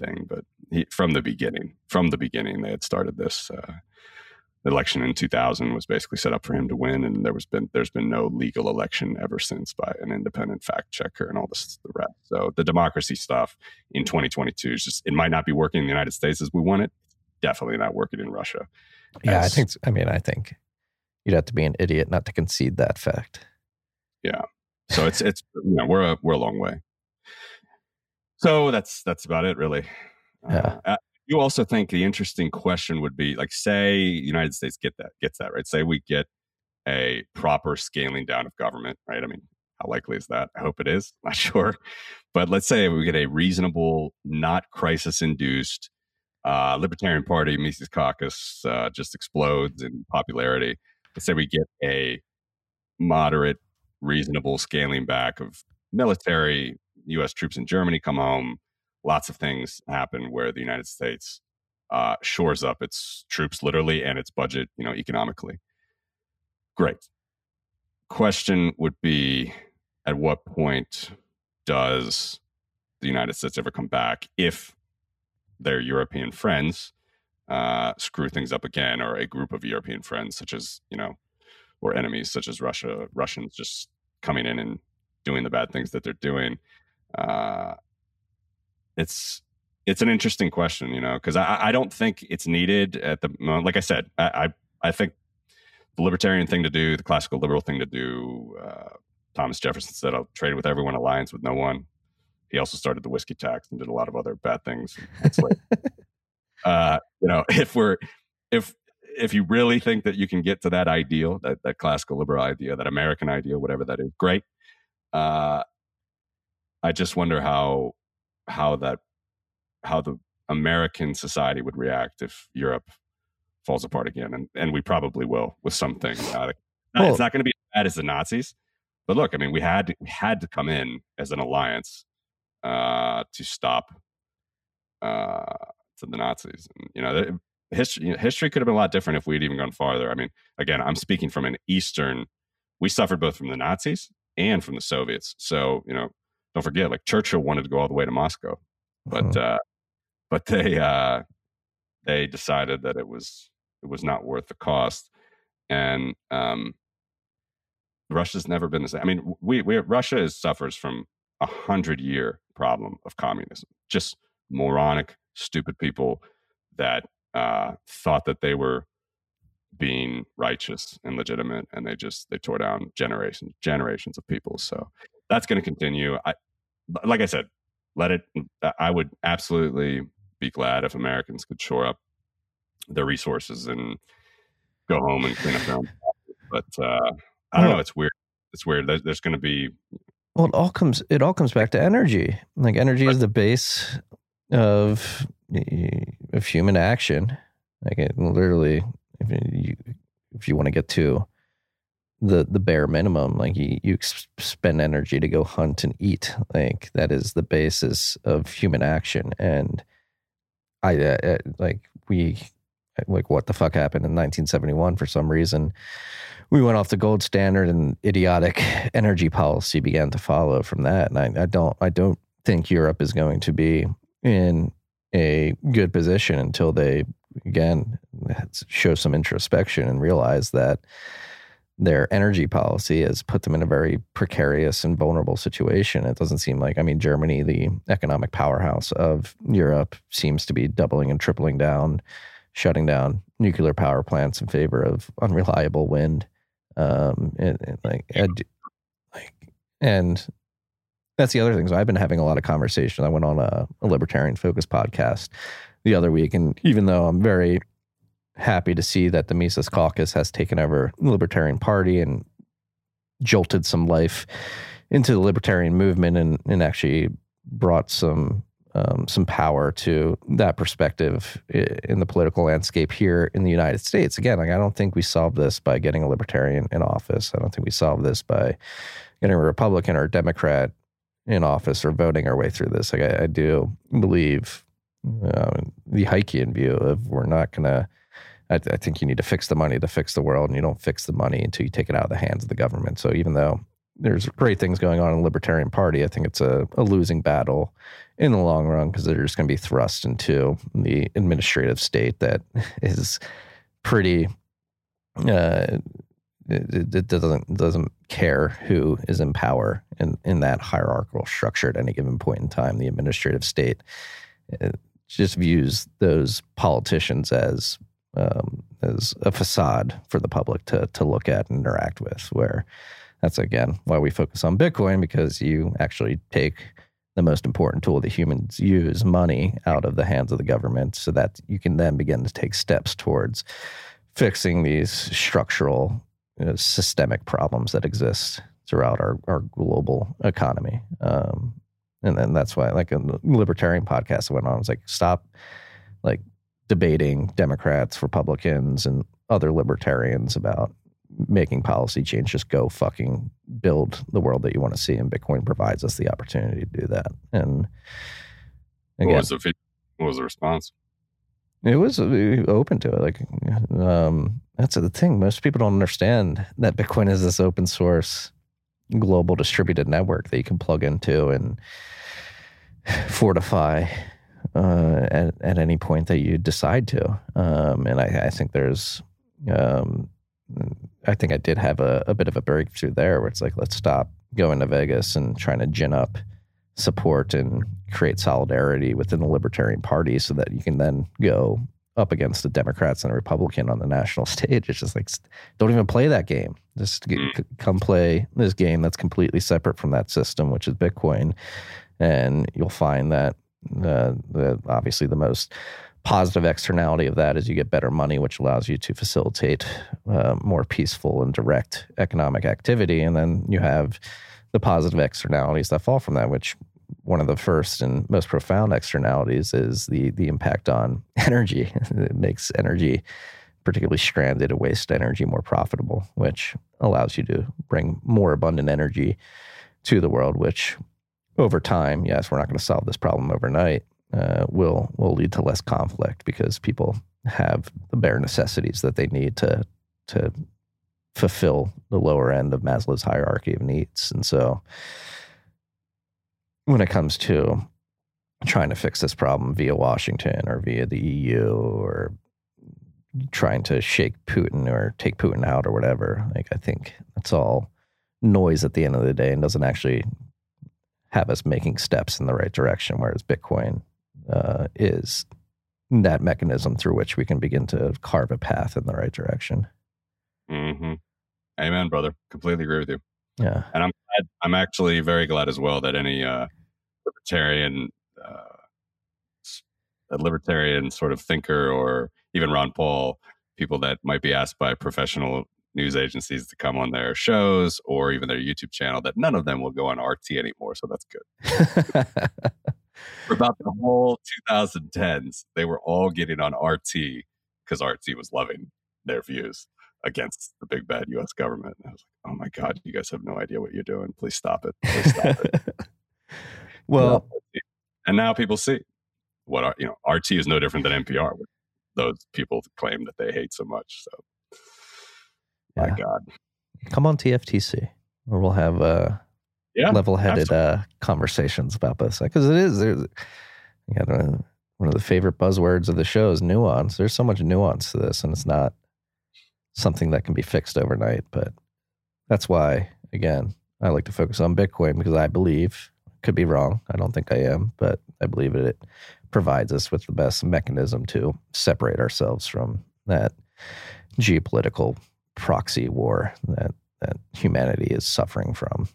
thing. But he, from the beginning, from the beginning, they had started this. Uh, election in 2000 was basically set up for him to win, and there was been there's been no legal election ever since by an independent fact checker and all this the rest. So the democracy stuff in 2022 is just it might not be working in the United States as we want it. Definitely not working in Russia. Yeah, as, I think. I mean, I think you'd have to be an idiot not to concede that fact. Yeah. So it's it's you know we're a we're a long way. So that's that's about it, really. Yeah. Uh, you also think the interesting question would be like say united states get that gets that right? Say we get a proper scaling down of government right? I mean how likely is that? I hope it is. Not sure. But let's say we get a reasonable not crisis induced uh, libertarian party mises caucus uh, just explodes in popularity. Let's say we get a moderate reasonable scaling back of military us troops in germany come home lots of things happen where the United States uh, shores up its troops literally and its budget, you know, economically. Great. Question would be at what point does the United States ever come back if their European friends uh, screw things up again, or a group of European friends, such as, you know, or enemies such as Russia, Russians just coming in and doing the bad things that they're doing. Uh, it's it's an interesting question, you know, because I, I don't think it's needed at the moment. Like I said, I, I, I think the libertarian thing to do, the classical liberal thing to do. Uh, Thomas Jefferson said, "I'll trade with everyone, alliance with no one." He also started the whiskey tax and did a lot of other bad things. It's like, uh, you know, if we're if if you really think that you can get to that ideal, that that classical liberal idea, that American ideal, whatever that is, great. Uh, I just wonder how how that how the American society would react if Europe falls apart again, and and we probably will with something. Uh, well, it's not going to be as bad as the Nazis, but look, I mean, we had to, we had to come in as an alliance uh, to stop uh, to the Nazis. And, you know, history you know, history could have been a lot different if we'd even gone farther. I mean, again, I'm speaking from an Eastern. We suffered both from the Nazis and from the Soviets, so you know don't forget, like Churchill wanted to go all the way to Moscow, but mm-hmm. uh, but they uh, they decided that it was it was not worth the cost, and um, Russia's never been the same. I mean, we, we Russia is, suffers from a hundred year problem of communism, just moronic, stupid people that uh, thought that they were being righteous and legitimate and they just they tore down generations generations of people so that's going to continue. I, like I said, let it. I would absolutely be glad if Americans could shore up their resources and go home and clean up their own. But uh, I don't know. It's weird. It's weird. There's, there's going to be. Well, it all comes. It all comes back to energy. Like energy right. is the base of of human action. Like it literally, if you if you want to get to the the bare minimum like you, you spend energy to go hunt and eat like that is the basis of human action. And i uh, uh like we like what the fuck happened in 1971 for some reason. We went off the gold standard and idiotic energy policy began to follow from that. And I, I don't i don't think europe is going to be in a good position until they again show some introspection and realize that their energy policy has put them in a very precarious and vulnerable situation. It doesn't seem like, I mean, Germany, the economic powerhouse of Europe, seems to be doubling and tripling down, shutting down nuclear power plants in favor of unreliable wind. Um, and, and like, and, like, and that's the other thing. So I've been having a lot of conversation. I went on a, a libertarian focus podcast the other week, and even though I'm very happy to see that the Mises Caucus has taken over the Libertarian Party and jolted some life into the libertarian movement and, and actually brought some um, some power to that perspective in the political landscape here in the United States. Again, like I don't think we solve this by getting a libertarian in office. I don't think we solve this by getting a Republican or a Democrat in office or voting our way through this. Like I, I do believe uh, the Hayekian view of we're not going to I, I, think you need to fix the money to fix the world, and you don't fix the money until you take it out of the hands of the government. So even though there's great things going on in the Libertarian Party, I think it's a, a losing battle in the long run because they're just going to be thrust into the administrative state that is pretty. Uh, it, it, doesn't doesn't care who is in power in in that hierarchical structure at any given point in time. The administrative state just views those politicians as um, as a facade for the public to to look at and interact with. Where that's again why we focus on Bitcoin because you actually take the most important tool that humans use, money, out of the hands of the government, so that you can then begin to take steps towards fixing these structural, you know, systemic problems that exist throughout our, our global economy. Um, and then that's why, like a libertarian podcast went on, I was like, stop, like debating Democrats, Republicans, and other libertarians about making policy change. Just go fucking build the world that you want to see, and Bitcoin provides us the opportunity to do that. And again, what was the what was the response? It was uh, open to it. Like um, that's the thing. Most people don't understand that Bitcoin is this open source, global distributed network that you can plug into and fortify uh, at, at any point that you decide to. Um, and I, I, think there's, um, I think I did have a, a, bit of a breakthrough there where it's like, let's stop going to Vegas and trying to gin up support and create solidarity within the Libertarian Party so that you can then go up against the Democrats and the Republican on the national stage. It's just like, don't even play that game. Just get, mm. come play this game that's completely separate from that system, which is Bitcoin. And you'll find that uh, the, obviously, the most positive externality of that is you get better money, which allows you to facilitate uh, more peaceful and direct economic activity. And then you have the positive externalities that fall from that, which one of the first and most profound externalities is the the impact on energy. it makes energy, particularly stranded waste energy, more profitable, which allows you to bring more abundant energy to the world, which over time, yes, we're not going to solve this problem overnight. Uh, will will lead to less conflict because people have the bare necessities that they need to to fulfill the lower end of Maslow's hierarchy of needs. And so, when it comes to trying to fix this problem via Washington or via the EU or trying to shake Putin or take Putin out or whatever, like I think that's all noise at the end of the day and doesn't actually have us making steps in the right direction, whereas Bitcoin uh, is that mechanism through which we can begin to carve a path in the right direction. Mm-hmm. Amen, brother. Completely agree with you. Yeah, and I'm glad, I'm actually very glad as well that any uh, libertarian, uh, a libertarian sort of thinker, or even Ron Paul, people that might be asked by professional news agencies to come on their shows or even their YouTube channel that none of them will go on RT anymore. So that's good. For about the whole 2010s, they were all getting on RT because RT was loving their views against the big bad US government. And I was like, oh my God, you guys have no idea what you're doing. Please stop it. Please stop it. well, and now people see what are, you know, RT is no different than NPR. Those people claim that they hate so much. So yeah. My God. Come on TFTC, where we'll have uh, yeah, level-headed uh, conversations about this because it is. There's, you know, one of the favorite buzzwords of the show is nuance. There's so much nuance to this, and it's not something that can be fixed overnight. But that's why, again, I like to focus on Bitcoin because I believe, could be wrong. I don't think I am, but I believe it provides us with the best mechanism to separate ourselves from that geopolitical proxy war that, that humanity is suffering from.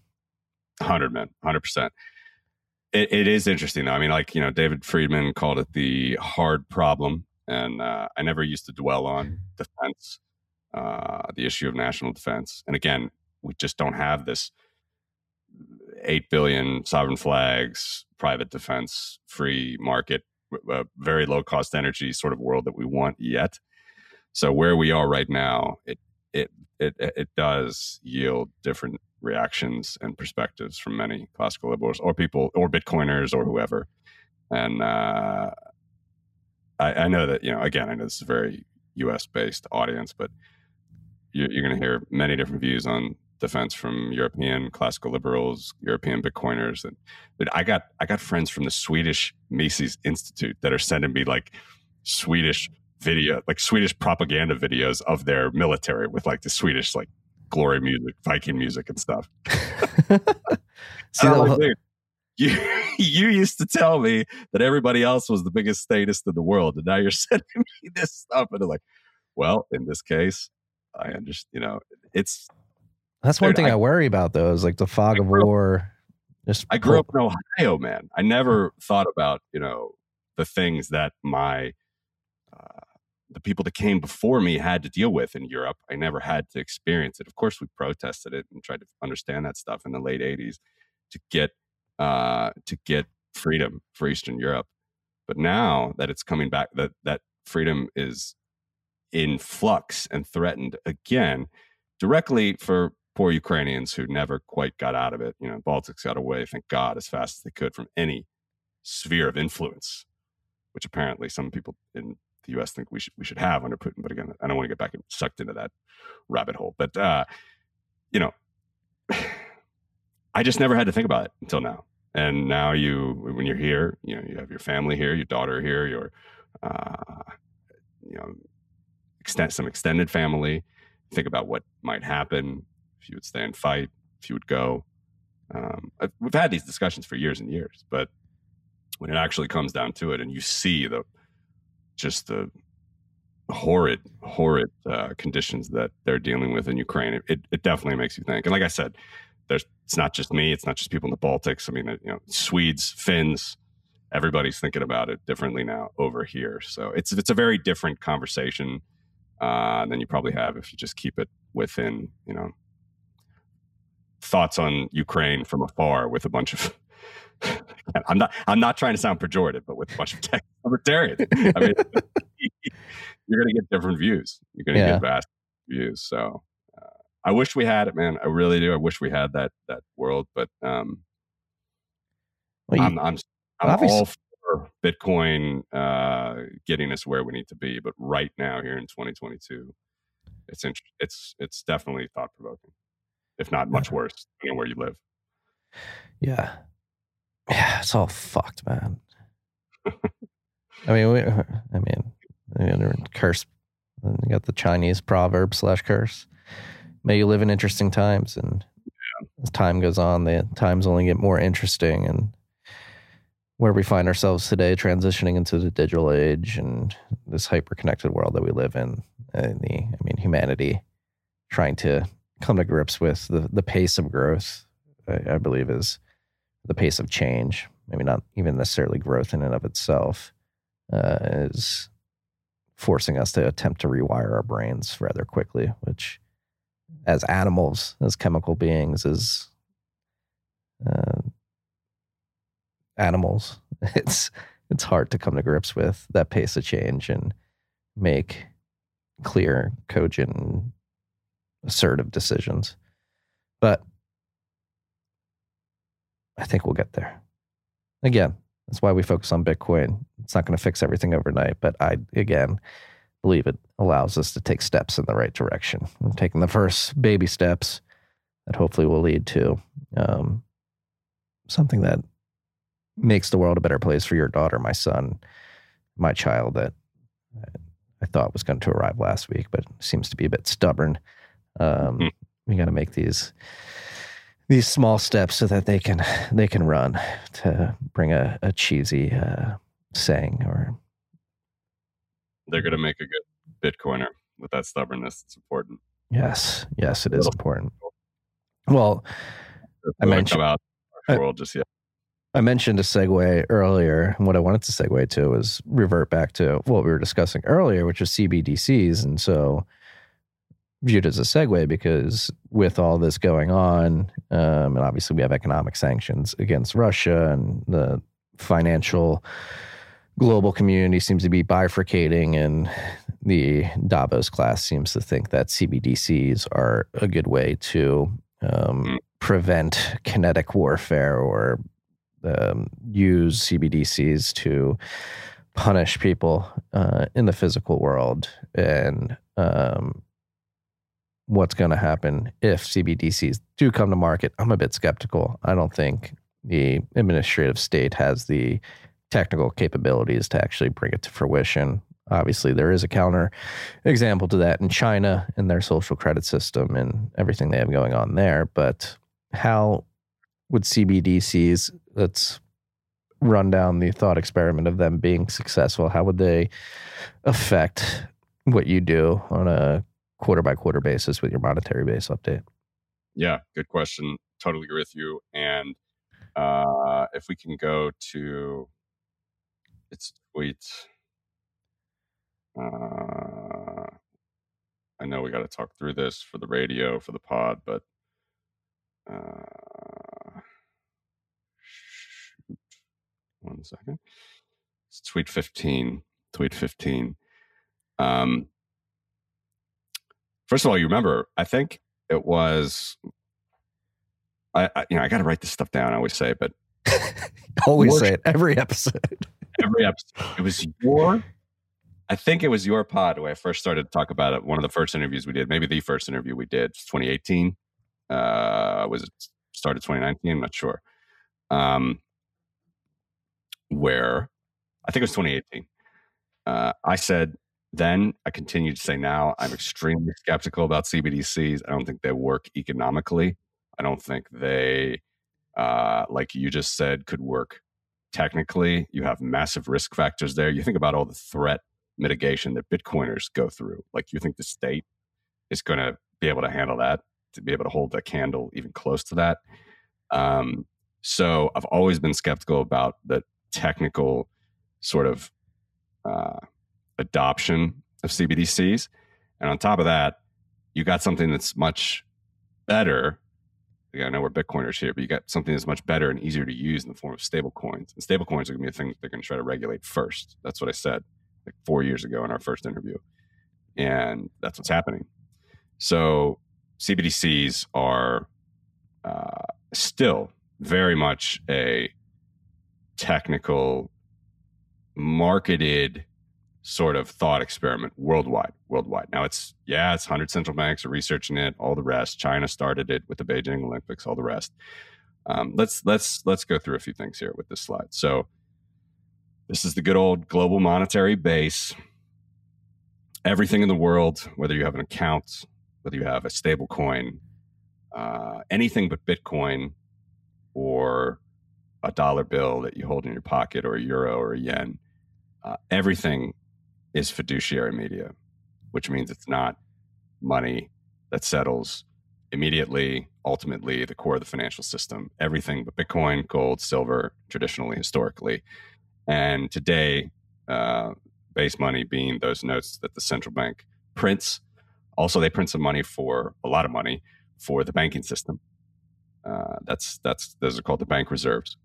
100 men, 100% it, it is interesting though. I mean like you know david friedman called it the hard problem and uh, i never used to dwell on defense uh, the issue of national defense. And again we just don't have this 8 billion sovereign flags private defense free market uh, very low cost energy sort of world that we want yet. So where we are right now it it it it does yield different reactions and perspectives from many classical liberals or people or Bitcoiners or whoever. And uh, I, I, know that you know again I know this is a very U.S. based audience, but you're, you're going to hear many different views on defense from European classical liberals, European Bitcoiners, and but I got I got friends from the Swedish Mises Institute that are sending me like Swedish video, like Swedish propaganda videos of their military with like the Swedish like glory music, Viking music, and stuff. See, and like, dude, you you used to tell me that everybody else was the biggest statist in the world, and now you're sending me this stuff, and I'm like, well, in this case, I understand. You know, it's that's one dude, thing I, I, worry about though is like the fog of war. Just I grew up in Ohio, man. I never thought about you know the things that my the people that came before me had to deal with in Europe. I never had to experience it. Of course, we protested it and tried to understand that stuff in the late '80s to get uh, to get freedom for Eastern Europe. But now that it's coming back, that that freedom is in flux and threatened again, directly for poor Ukrainians who never quite got out of it. You know, Baltics got away, thank God, as fast as they could from any sphere of influence, which apparently some people in the U.S. think we should we should have under Putin. But again, I don't want to get back and sucked into that rabbit hole. But uh, you know, I just never had to think about it until now. And now you, when you're here, you know, you have your family here, your daughter here, your, uh, you know, extend some extended family. Think about what might happen if you would stay and fight, if you would go. Um, we've had these discussions for years and years, but when it actually comes down to it, and you see the just the horrid, horrid uh, conditions that they're dealing with in Ukraine. It, it, it, definitely makes you think. And like I said, there's it's not just me. It's not just people in the Baltics. I mean, you know, Swedes, Finns, everybody's thinking about it differently now over here. So it's it's a very different conversation uh, than you probably have if you just keep it within, you know, thoughts on Ukraine from afar with a bunch of I'm not I'm not trying to sound pejorative, but with a bunch of tech libertarians, I mean, you're going to get different views. You're going to yeah. get vast views. So uh, I wish we had it, man. I really do. I wish we had that that world, but um, well, you, I'm I'm, I'm all for Bitcoin uh, getting us where we need to be. But right now, here in 2022, it's int- it's it's definitely thought provoking, if not much worse, depending on where you live. Yeah, yeah, it's all fucked, man. I mean, we, I mean, you curse. You got the Chinese proverb slash curse. May you live in interesting times, and yeah. as time goes on, the times only get more interesting. And where we find ourselves today, transitioning into the digital age and this hyper connected world that we live in, and the, I mean, humanity trying to come to grips with the the pace of growth, I, I believe is the pace of change, maybe not even necessarily growth in and of itself, uh, is forcing us to attempt to rewire our brains rather quickly, which, as animals, as chemical beings, as uh, animals, it's it's hard to come to grips with that pace of change and make clear, cogent, assertive decisions. But I think we'll get there. Again, that's why we focus on Bitcoin. It's not going to fix everything overnight, but I, again, believe it allows us to take steps in the right direction. We're taking the first baby steps that hopefully will lead to um, something that makes the world a better place for your daughter, my son, my child that I thought was going to arrive last week, but seems to be a bit stubborn. Um, Mhm. We got to make these these small steps so that they can they can run to bring a, a cheesy uh, saying or They're going to make a good Bitcoiner with that stubbornness. It's important. yes, yes, it is important. Well, I mentioned- come out world just yet. I mentioned a segue earlier, and what I wanted to segue to was revert back to what we were discussing earlier, which was CBDCs. And so, viewed as a segue because with all this going on, um, and obviously we have economic sanctions against Russia, and the financial global community seems to be bifurcating, and the Davos class seems to think that CBDCs are a good way to um, Mm. prevent kinetic warfare or um, use CBDCs to punish people uh, in the physical world and um, what's going to happen if CBDCs do come to market. I'm a bit skeptical. I don't think the administrative state has the technical capabilities to actually bring it to fruition. Obviously, there is a counter example to that in China and their social credit system and everything they have going on there. But how would CBDCs, let's run down the thought experiment of them being successful, how would they affect what you do on a quarter by quarter basis with your monetary base update? Yeah, good question. Totally agree with you. And uh, if we can go to its tweet, uh, I know we got to talk through this for the radio, for the pod, but uh, one second. It's tweet 15. Tweet 15. Um, first of all, you remember, I think it was I, I you know I got to write this stuff down. I always say, but Always say it every episode. every episode, it was your. I think it was your pod where I first started to talk about it. One of the first interviews we did, maybe the first interview we did, 2018. Uh, was it started 2019? I'm not sure. Um, where I think it was 2018. Uh, I said then, I continue to say now, I'm extremely skeptical about CBDCs. I don't think they work economically. I don't think they, uh, like you just said, could work technically. You have massive risk factors there. You think about all the threat mitigation that Bitcoiners go through. Like, you think the state is going to be able to handle that, to be able to hold the candle even close to that. Um, so I've always been skeptical about the technical sort of uh, adoption of CBDCs. And on top of that, you got something that's much better. Again, I know we're Bitcoiners here, but you got something that's much better and easier to use in the form of stable coins. And stable coins are going to be a thing that they're going to try to regulate first. That's what I said like four years ago in our first interview. And that's what's happening. So CBDCs are uh, still very much a technical, marketed sort of thought experiment worldwide. Worldwide. Now it's yeah, it's hundred central banks are researching it. All the rest. China started it with the Beijing Olympics. All the rest. Um, let's let's let's go through a few things here with this slide. So this is the good old global monetary base. Everything in the world, whether you have an account, whether you have a stable coin, uh, anything but Bitcoin or a dollar bill that you hold in your pocket or a euro or a yen, uh, everything is fiduciary media, which means it's not money that settles immediately, ultimately, the core of the financial system. Everything but Bitcoin, gold, silver, traditionally, historically. And today, uh, base money being those notes that the central bank prints. Also, they print some money for a lot of money for the banking system. Uh, that's that's those are called the bank reserves.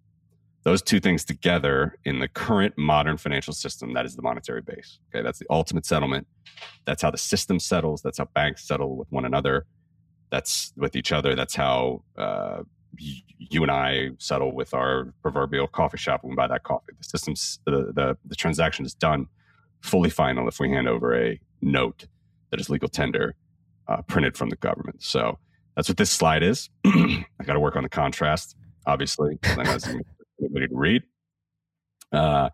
Those two things together in the current modern financial system, that is the monetary base. Okay, that's the ultimate settlement. That's how the system settles. That's how banks settle with one another. That's with each other. That's how uh, you and I settle with our proverbial coffee shop when we buy that coffee. The system's the, the the transaction is done fully final if we hand over a note that is legal tender uh, printed from the government. So that's what this slide is. I got to work on the contrast, obviously. Anybody to read. Uh,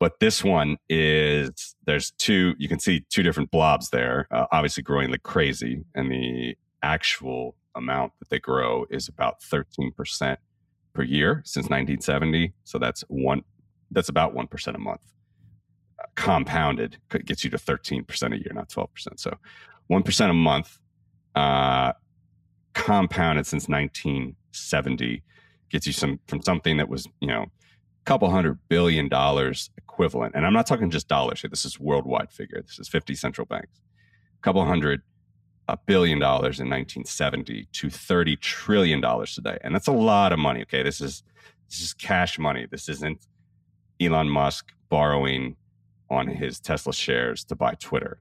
But this one is there's two. You can see two different blobs there, uh, obviously growing like crazy, and the actual amount that they grow is about 13 percent per year since 1970. So that's one. That's about one percent a month. Uh, compounded gets you to 13 percent a year, not 12 percent. So one percent a month. Uh, compounded since 1970 gets you some from something that was you know a couple hundred billion dollars equivalent. And i'm not talking just dollars here. This is worldwide figure. This is 50 central banks. A couple hundred a billion dollars in 1970 to 30 trillion dollars today. And that's a lot of money okay? This is this is cash money. This isn't elon musk borrowing on his tesla shares to buy twitter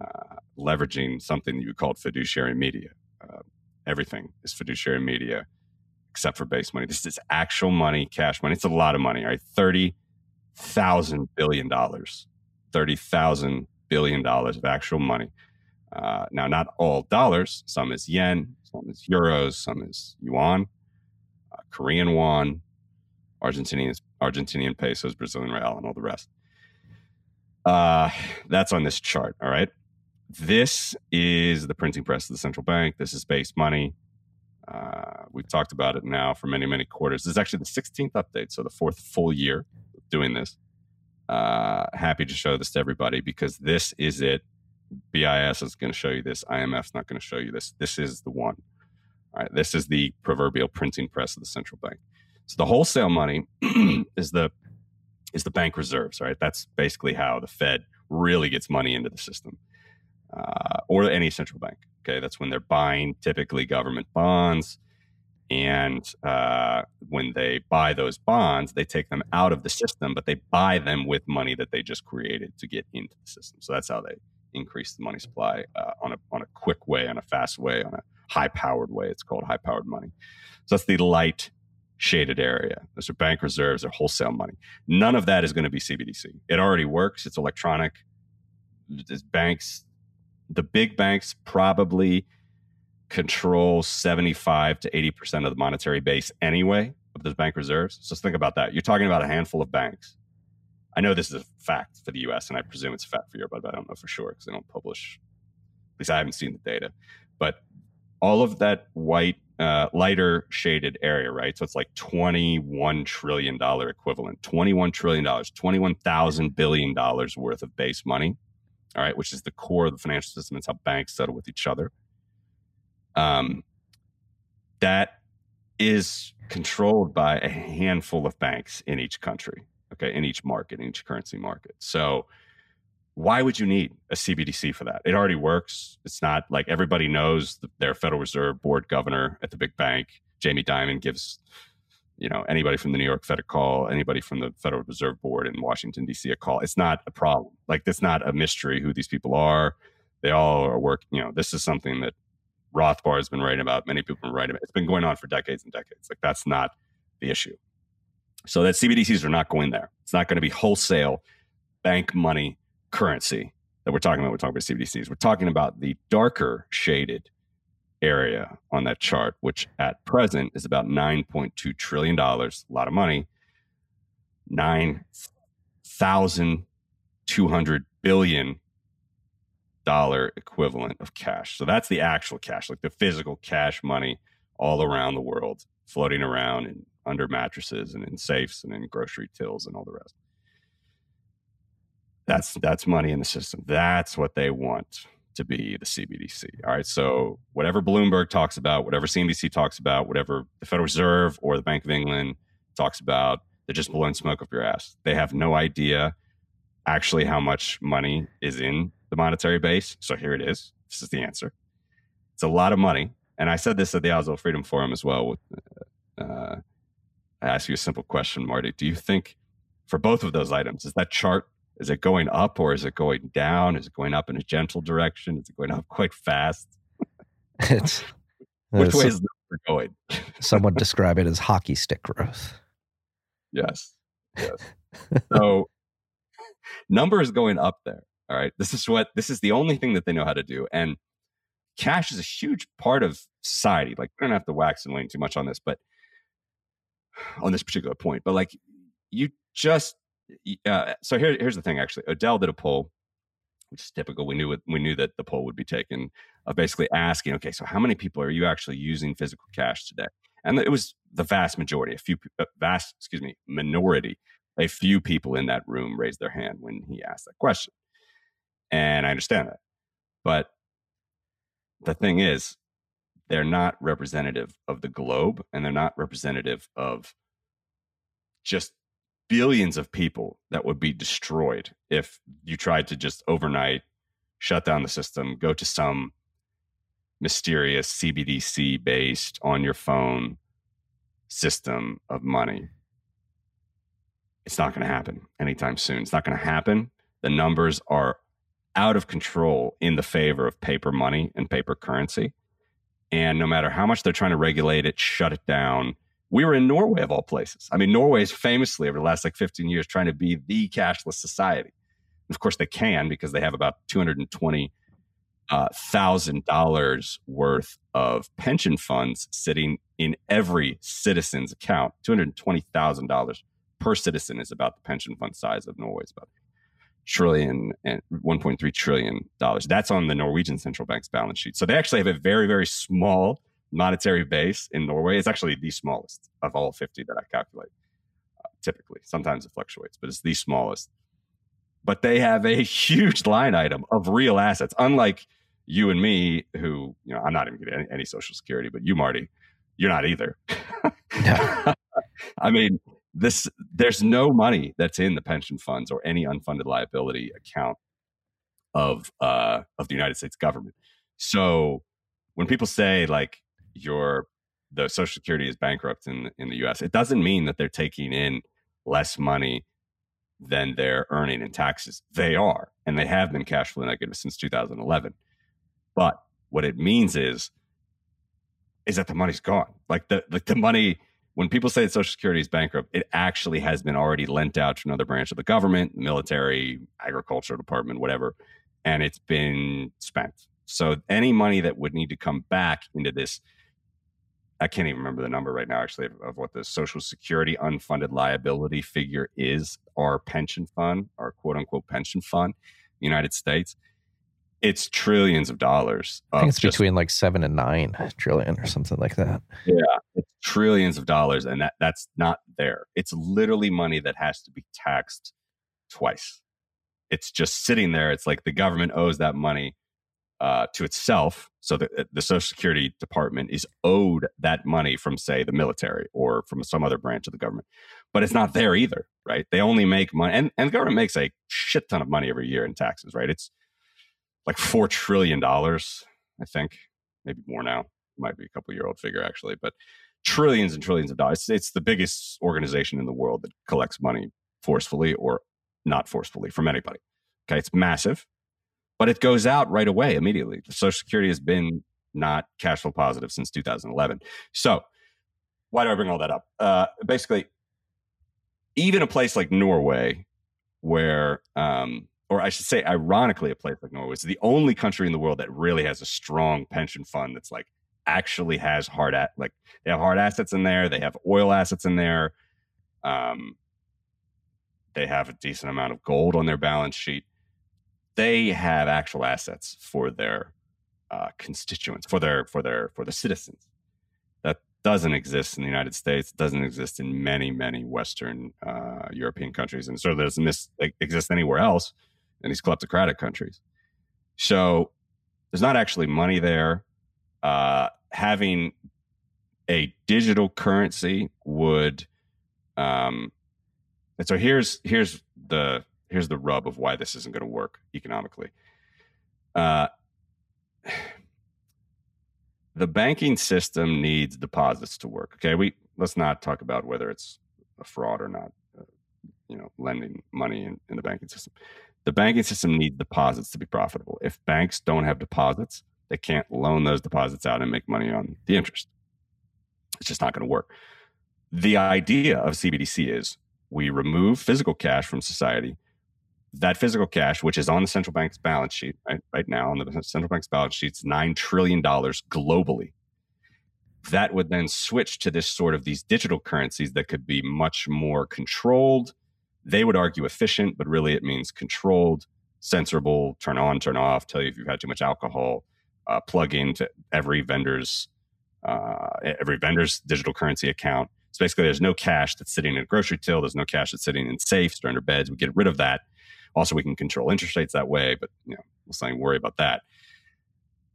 uh, leveraging something you called fiduciary media. Uh, everything is fiduciary media except for base money this is actual money cash money it's a lot of money right 30 thousand billion dollars, thirty thousand billion dollars of actual money. Uh, now, not all dollars. Some is yen, some is euros, some is yuan, uh, Korean won, Argentinian Argentinian pesos, Brazilian real, and all the rest. Uh, that's on this chart. All right. This is the printing press of the central bank. This is base money. Uh, we've talked about it now for many, many quarters. This is actually the 16th update, so the fourth full year doing this. Uh, happy to show this to everybody because this is it. BIS is going to show you this. IMF's not going to show you this. This is the one. All right. This is the proverbial printing press of the central bank. So the wholesale money is the is the bank reserves. Right. That's basically how the Fed really gets money into the system, uh, or any central bank. Okay. That's when they're buying typically government bonds and uh, when they buy those bonds, they take them out of the system, but they buy them with money that they just created to get into the system. So that's how they increase the money supply uh, on a on a quick way, on a fast way, on a high powered way. It's called high powered money. So that's the light shaded area. Those are bank reserves or wholesale money. None of that is going to be CBDC. It already works. It's electronic. It's banks, the big banks probably control 75 to 80% of the monetary base anyway of those bank reserves. So think about that. You're talking about a handful of banks. I know this is a fact for the US, and I presume it's a fact for Europe, but I don't know for sure because they don't publish, at least I haven't seen the data. But all of that white, uh, lighter shaded area, right? So it's like $21 trillion equivalent, $21 trillion, $21,000 billion worth of base money, all right, which is the core of the financial system. It's how banks settle with each other um, that is controlled by a handful of banks in each country, okay, in each market, in each currency market. So, why would you need a CBDC for that? It already works. It's not like everybody knows their Federal Reserve Board governor at the big bank, Jamie Dimon, gives you know anybody from the New York Fed a call, anybody from the Federal Reserve Board in Washington D.C. a call. It's not a problem. Like it's not a mystery who these people are. They all are working. You know, this is something that Rothbard has been writing about, many people have been writing about. It's been going on for decades and decades. Like that's not the issue. So that CBDCs are not going there. It's not going to be wholesale bank money currency that we're talking about. We're talking about CBDCs. We're talking about the darker shaded area on that chart, which at present is about $9.2 trillion, a lot of money. 9,200 billion dollar equivalent of cash. So that's the actual cash, like the physical cash money all around the world, floating around and under mattresses and in safes and in grocery tills and all the rest. That's that's money in the system. That's what they want to be the CBDC. All right. So whatever Bloomberg talks about, whatever CNBC talks about, whatever the Federal Reserve or the Bank of England talks about, they're just blowing smoke up your ass. They have no idea actually how much money is in the monetary base. So here it is. This is the answer. It's a lot of money. And I said this at the Oslo Freedom Forum as well. Uh, I ask you a simple question, Marty. Do you think for both of those items, is that chart, is it going up or is it going down? Is it going up in a gentle direction? Is it going up quite fast? it's, Which uh, way is it going? some would describe it as hockey stick growth. Yes. Yes. So number is going up there. All right. This is what, this is the only thing that they know how to do. And cash is a huge part of society. Like, we don't have to wax and wane too much on this, but on this particular point, but like, you just uh, so here, here's the thing. Actually, Odell did a poll, which is typical. We knew we knew that the poll would be taken, of basically asking, okay, so how many people are you actually using physical cash today? And it was the vast majority, a few, uh, vast, excuse me, minority, a few people in that room raised their hand when he asked that question. And I understand that. But the thing is, they're not representative of the globe and they're not representative of just billions of people that would be destroyed if you tried to just overnight shut down the system, go to some mysterious CBDC based on your phone system of money. It's not going to happen anytime soon. It's not going to happen. The numbers are out of control in the favor of paper money and paper currency. And no matter how much they're trying to regulate it, shut it down, we were in Norway of all places. I mean, Norway is famously over the last like 15 years trying to be the cashless society. And of course, they can because they have about 220 uh, thousand dollars worth of pension funds sitting in every citizen's account. Two hundred twenty thousand dollars per citizen is about the pension fund size of Norway. It's about trillion and 1.3 trillion dollars. That's on the Norwegian central bank's balance sheet. So they actually have a very, very small monetary base in Norway. is actually the smallest of all 50 that I calculate. Uh, typically, sometimes it fluctuates, but it's the smallest. But they have a huge line item of real assets, unlike you and me, who you know, I'm not even getting any, any social security, but you, Marty, you're not either. I mean, this there's no money that's in the pension funds or any unfunded liability account of uh, of the United States government. So when people say like your the Social Security is bankrupt in in the U.S., it doesn't mean that they're taking in less money than they're earning in taxes. They are, and they have been cash flow negative since 2011. But what it means is is that the money's gone. Like the like the money when people say that Social Security is bankrupt, it actually has been already lent out to another branch of the government, military, agricultural department, whatever, and it's been spent. So any money that would need to come back into this, I can't even remember the number right now, actually, of, of what the Social Security unfunded liability figure is, our pension fund, our quote unquote pension fund, United States it's trillions of dollars. I think it's just, between like seven and nine trillion or something like that. Yeah, it's trillions of dollars, and that that's not there. It's literally money that has to be taxed twice. It's just sitting there. It's like the government owes that money uh, to itself. So the, uh, the Social Security Department is owed that money from, say, the military or from some other branch of the government. But it's not there either, right? They only make money, and, and the government makes a shit ton of money every year in taxes, right? It's like four trillion dollars, I think, maybe more now. Might be a couple year old figure actually, but trillions and trillions of dollars. It's the biggest organization in the world that collects money forcefully or not forcefully from anybody. Okay, it's massive, but it goes out right away immediately. Social Security has been not cash flow positive since 2011. So, why do I bring all that up? Uh, basically, even a place like Norway, where um, or I should say, ironically, a place like Norway is the only country in the world that really has a strong pension fund that's like actually has hard at like they have hard assets in there, they have oil assets in there, um, they have a decent amount of gold on their balance sheet. They have actual assets for their uh, constituents, for their for their for the citizens. That doesn't exist in the United States. Doesn't exist in many many Western uh, European countries, and certainly doesn't miss, exist anywhere else in these kleptocratic countries. So there's not actually money there. Uh, having a digital currency would, um, and so here's here's the here's the rub of why this isn't going to work economically. Uh, the banking system needs deposits to work. Okay, we let's not talk about whether it's a fraud or not. Uh, you know, lending money in, in the banking system the banking system needs deposits to be profitable. If banks don't have deposits, they can't loan those deposits out and make money on the interest. It's just not going to work. The idea of CBDC is we remove physical cash from society. That physical cash, which is on the central bank's balance sheet right, right now, on the central bank's balance sheet, $9 trillion globally. That would then switch to this sort of these digital currencies that could be much more controlled They would argue efficient, but really it means controlled, censorable, turn on, turn off, tell you if you've had too much alcohol, uh, plug into every vendor's uh, every vendor's digital currency account. So basically, there's no cash that's sitting in a grocery till. There's no cash that's sitting in safes or under beds. We get rid of that. Also, we can control interest rates that way, but you know, let's not worry about that.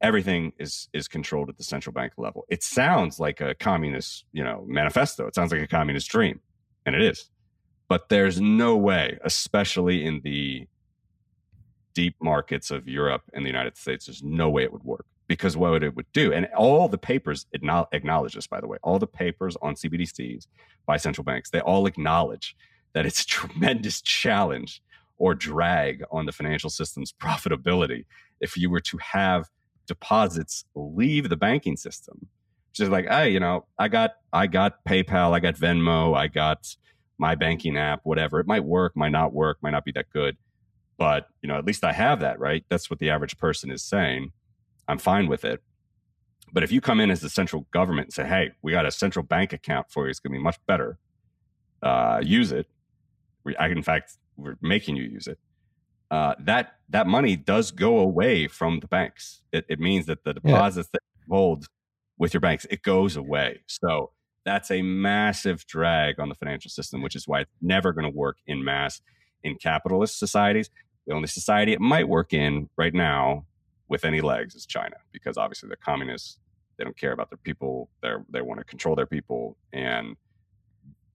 Everything is is controlled at the central bank level. It sounds like a communist, you know, manifesto. It sounds like a communist dream, and it is. But there's no way, especially in the deep markets of Europe and the United States, there's no way it would work because what it would do, and all the papers acknowledge this, by the way, all the papers on CBDCs by central banks, they all acknowledge that it's a tremendous challenge or drag on the financial system's profitability if you were to have deposits leave the banking system. Just like, hey, you know, I got I got PayPal, I got Venmo, I got my banking app, whatever. It might work, might not work, might not be that good. But, you know, at least I have that, right? That's what the average person is saying. I'm fine with it. But if you come in as the central government and say, hey, we got a central bank account for you, it's going to be much better, uh, use it. I, in fact, we're making you use it. Uh, that that money does go away from the banks. It, it means that the deposits yeah. that you hold with your banks it goes away. So that's a massive drag on the financial system, which is why it's never going to work in mass in capitalist societies. The only society it might work in right now with any legs is China, because obviously they're communists. They don't care about their people. They they want to control their people. And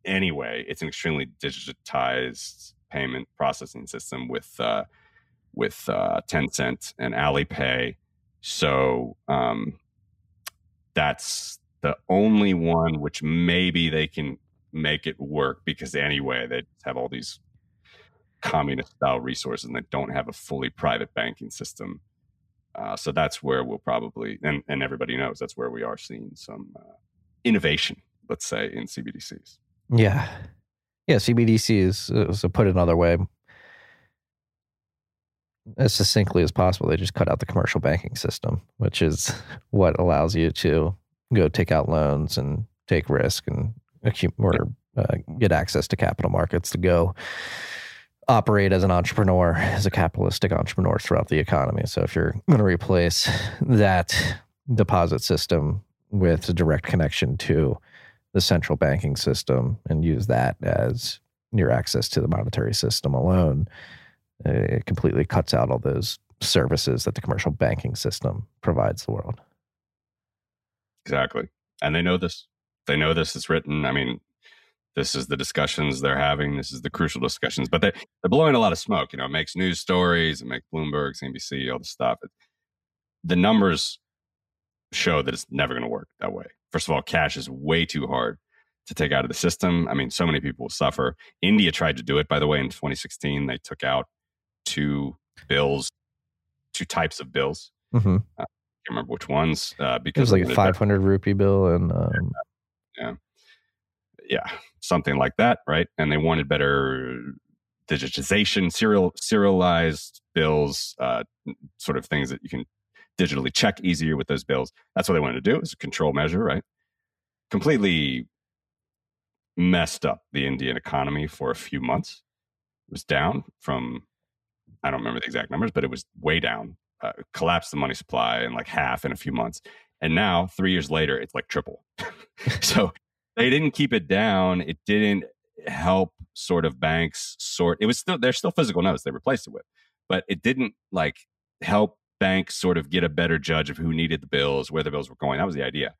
anyway, it's an extremely digitized payment processing system with uh, with uh, Tencent and Alipay. So um, that's the only one which maybe they can make it work because anyway they have all these communist style resources and they don't have a fully private banking system uh, so that's where we'll probably, and, and everybody knows that's where we are seeing some uh, innovation, let's say, in CBDCs. Yeah. Yeah. CBDC is, so put it another way, as succinctly as possible, they just cut out the commercial banking system, which is what allows you to go take out loans and take risk and or uh, get access to capital markets to go operate as an entrepreneur, as a capitalistic entrepreneur throughout the economy. So if you're going to replace that deposit system with a direct connection to the central banking system and use that as your access to the monetary system alone, uh, it completely cuts out all those services that the commercial banking system provides the world. Exactly. And they know this. They know this is written. I mean, this is the discussions they're having. This is the crucial discussions, but they, they're blowing a lot of smoke. You know, it makes news stories, it makes Bloomberg, CNBC, all the stuff. It, the numbers show that it's never going to work that way. First of all, cash is way too hard to take out of the system. I mean, so many people will suffer. India tried to do it, by the way, in 2016. They took out two bills, two types of bills. Mm-hmm. Uh, I can't remember which ones. Uh, because it was like a 500 rupee bill and um... yeah, yeah, something like that, right? And they wanted better digitization, serial serialized bills, uh, sort of things that you can digitally check easier with those bills. That's what they wanted to do. It was a control measure, right? Completely messed up the Indian economy for a few months. It was down from I don't remember the exact numbers, but it was way down. Uh, collapsed the money supply in like half in a few months. And now, three years later, it's like triple. so they didn't keep it down. It didn't help sort of banks sort. It was still they're still physical notes they replaced it with, but it didn't like help banks sort of get a better judge of who needed the bills, where the bills were going. That was the idea.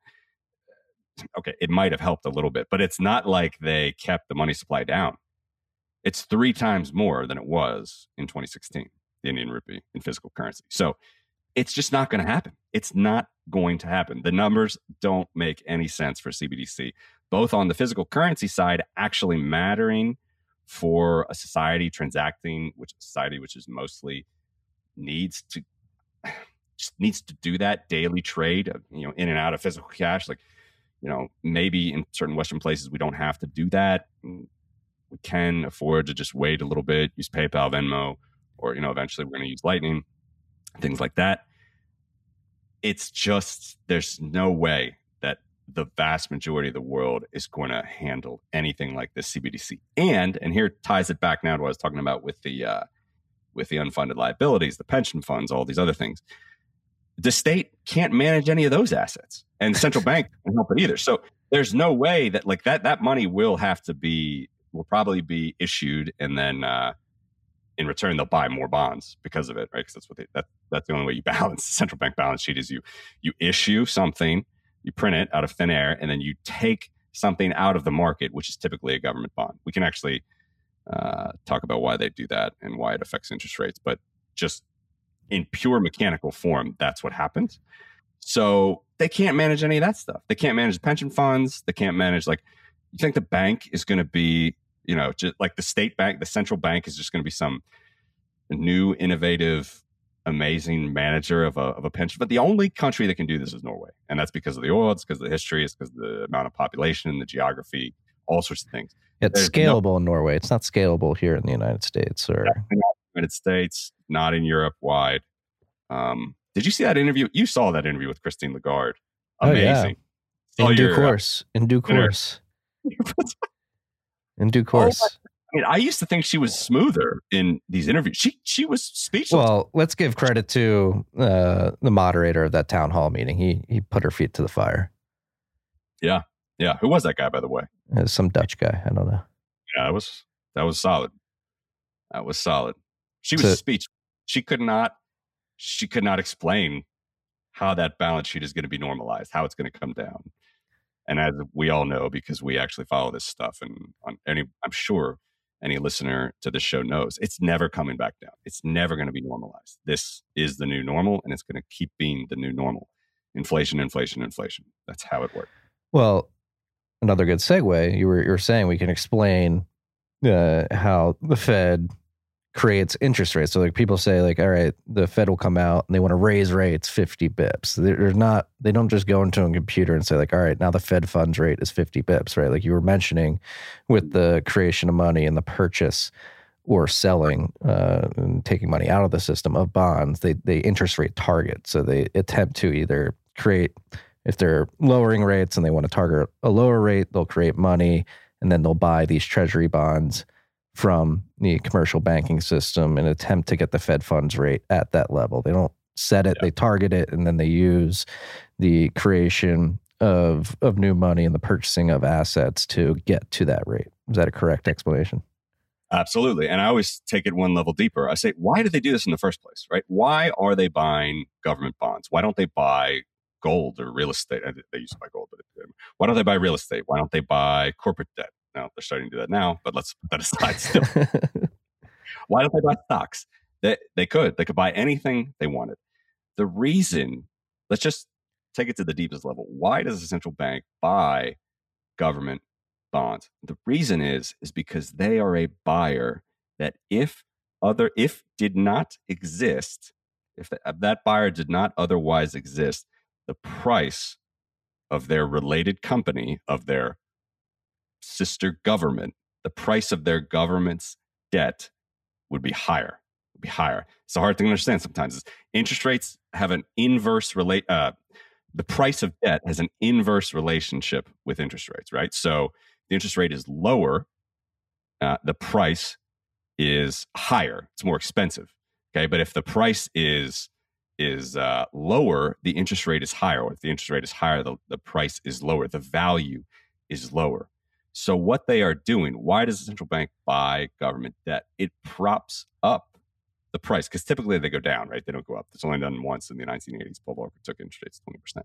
Okay, it might have helped a little bit, but it's not like they kept the money supply down. It's three times more than it was in 2016, the Indian rupee in physical currency. So it's just not going to happen. It's not going to happen. The numbers don't make any sense for CBDC both on the physical currency side actually mattering for a society transacting, which society which is mostly needs to just needs to do that daily trade, you know, in and out of physical cash. Like, you know, maybe in certain Western places we don't have to do that. Mm, we can afford to just wait a little bit, use PayPal, Venmo, or you know, eventually we're going to use Lightning, things like that. It's just there's no way that the vast majority of the world is going to handle anything like this CBDC. And and here ties it back now to what I was talking about with the uh, with the unfunded liabilities, the pension funds, all these other things. The state can't manage any of those assets, and central bank can't help it either. So there's no way that like that that money will have to be will probably be issued, and then uh, in return they'll buy more bonds because of it, right? Because that's what they that that's the only way you balance the central bank balance sheet is you you issue something you print it out of thin air, and then you take something out of the market, which is typically a government bond. We can actually uh, talk about why they do that and why it affects interest rates, but just in pure mechanical form, that's what happens. So they can't manage any of that stuff. They can't manage pension funds. They can't manage like you think the bank is going to be, you know, just like the state bank, the central bank is just going to be some new innovative amazing manager of a, of a pension. But the only country that can do this is Norway. And that's because of the oil, it's because of the history, it's because of the amount of population, the geography, all sorts of things. It's scalable no, in Norway. It's not scalable here in the United States or United States, not in Europe wide. Um, did you see that interview? You saw that interview with Christine Lagarde. Amazing. Oh, yeah. In, due course, in due course. In due course. in due course. I mean, I used to think she was smoother in these interviews. She she was speechless. Well, let's give credit to uh, the moderator of that town hall meeting. He he put her feet to the fire. Yeah, yeah. Who was that guy, by the way? some Dutch guy. I don't know. Yeah, that was that was solid. That was solid. She was so, speech. She could not. She could not explain how that balance sheet is going to be normalized, how it's going to come down. And as we all know, because we actually follow this stuff, and on any, I'm sure any listener to this show knows it's never coming back down. It's never going to be normalized. This is the new normal and it's going to keep being the new normal. Inflation, inflation, inflation. That's how it works. Well, another good segue. You were you were saying we can explain uh, how the Fed creates interest rates. So like people say like, all right, the Fed will come out and they want to raise rates 50 bips. They're not, they don't just go into a computer and say like, all right, now the Fed funds rate is 50 bips, right? Like you were mentioning with the creation of money and the purchase or selling uh, and taking money out of the system of bonds, they, they interest rate target. So they attempt to either create, if they're lowering rates and they want to target a lower rate, they'll create money and then they'll buy these treasury bonds from the commercial banking system and attempt to get the Fed funds rate at that level. They don't set it, yeah. they target it, and then they use the creation of of new money and the purchasing of assets to get to that rate. Is that a correct explanation? Absolutely. And I always take it one level deeper. I say, why do they do this in the first place, right? Why are they buying government bonds? Why don't they buy gold or real estate? They used to buy gold, but why don't they buy real estate? Why don't they buy corporate debt? Now they're starting to do that now, but let's put that aside still. Why don't they buy stocks? They, they could. They could buy anything they wanted. The reason, let's just take it to the deepest level. Why does a central bank buy government bonds? The reason is, is because they are a buyer that if other, if did not exist, if that buyer did not otherwise exist, the price of their related company, of their sister government, the price of their government's debt would be higher. Would be higher. It's a hard thing to understand sometimes. interest rates have an inverse relate. Uh, the price of debt has an inverse relationship with interest rates, right? So the interest rate is lower, uh, the price is higher. It's more expensive. Okay, but if the price is is uh, lower, the interest rate is higher. If the interest rate is higher, the, the price is lower. The value is lower. So, what they are doing, why does the central bank buy government debt? It props up the price because typically they go down, right? They don't go up. It's only done once in the 1980s. Paul Volcker took interest rates 20%.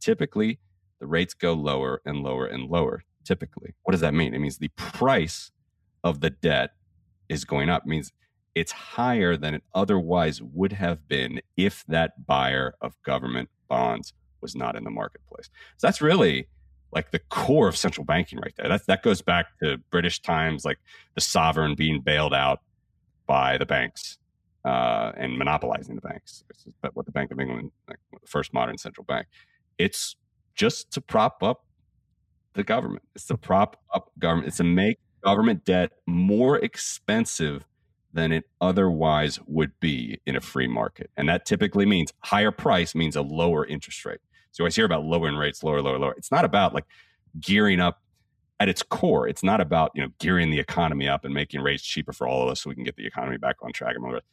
Typically, the rates go lower and lower and lower. Typically, what does that mean? It means the price of the debt is going up. It means it's higher than it otherwise would have been if that buyer of government bonds was not in the marketplace. So that's really like the core of central banking right there. That that goes back to British times, like the sovereign being bailed out by the banks uh, and monopolizing the banks. But what the Bank of England, like the first modern central bank, it's just to prop up the government. It's to prop up government. It's to make government debt more expensive than it otherwise would be in a free market. And that typically means higher price means a lower interest rate. So you always hear about lowering rates, lower, lower, lower. It's not about like gearing up at its core. It's not about, you know, gearing the economy up and making rates cheaper for all of us so we can get the economy back on track and all that.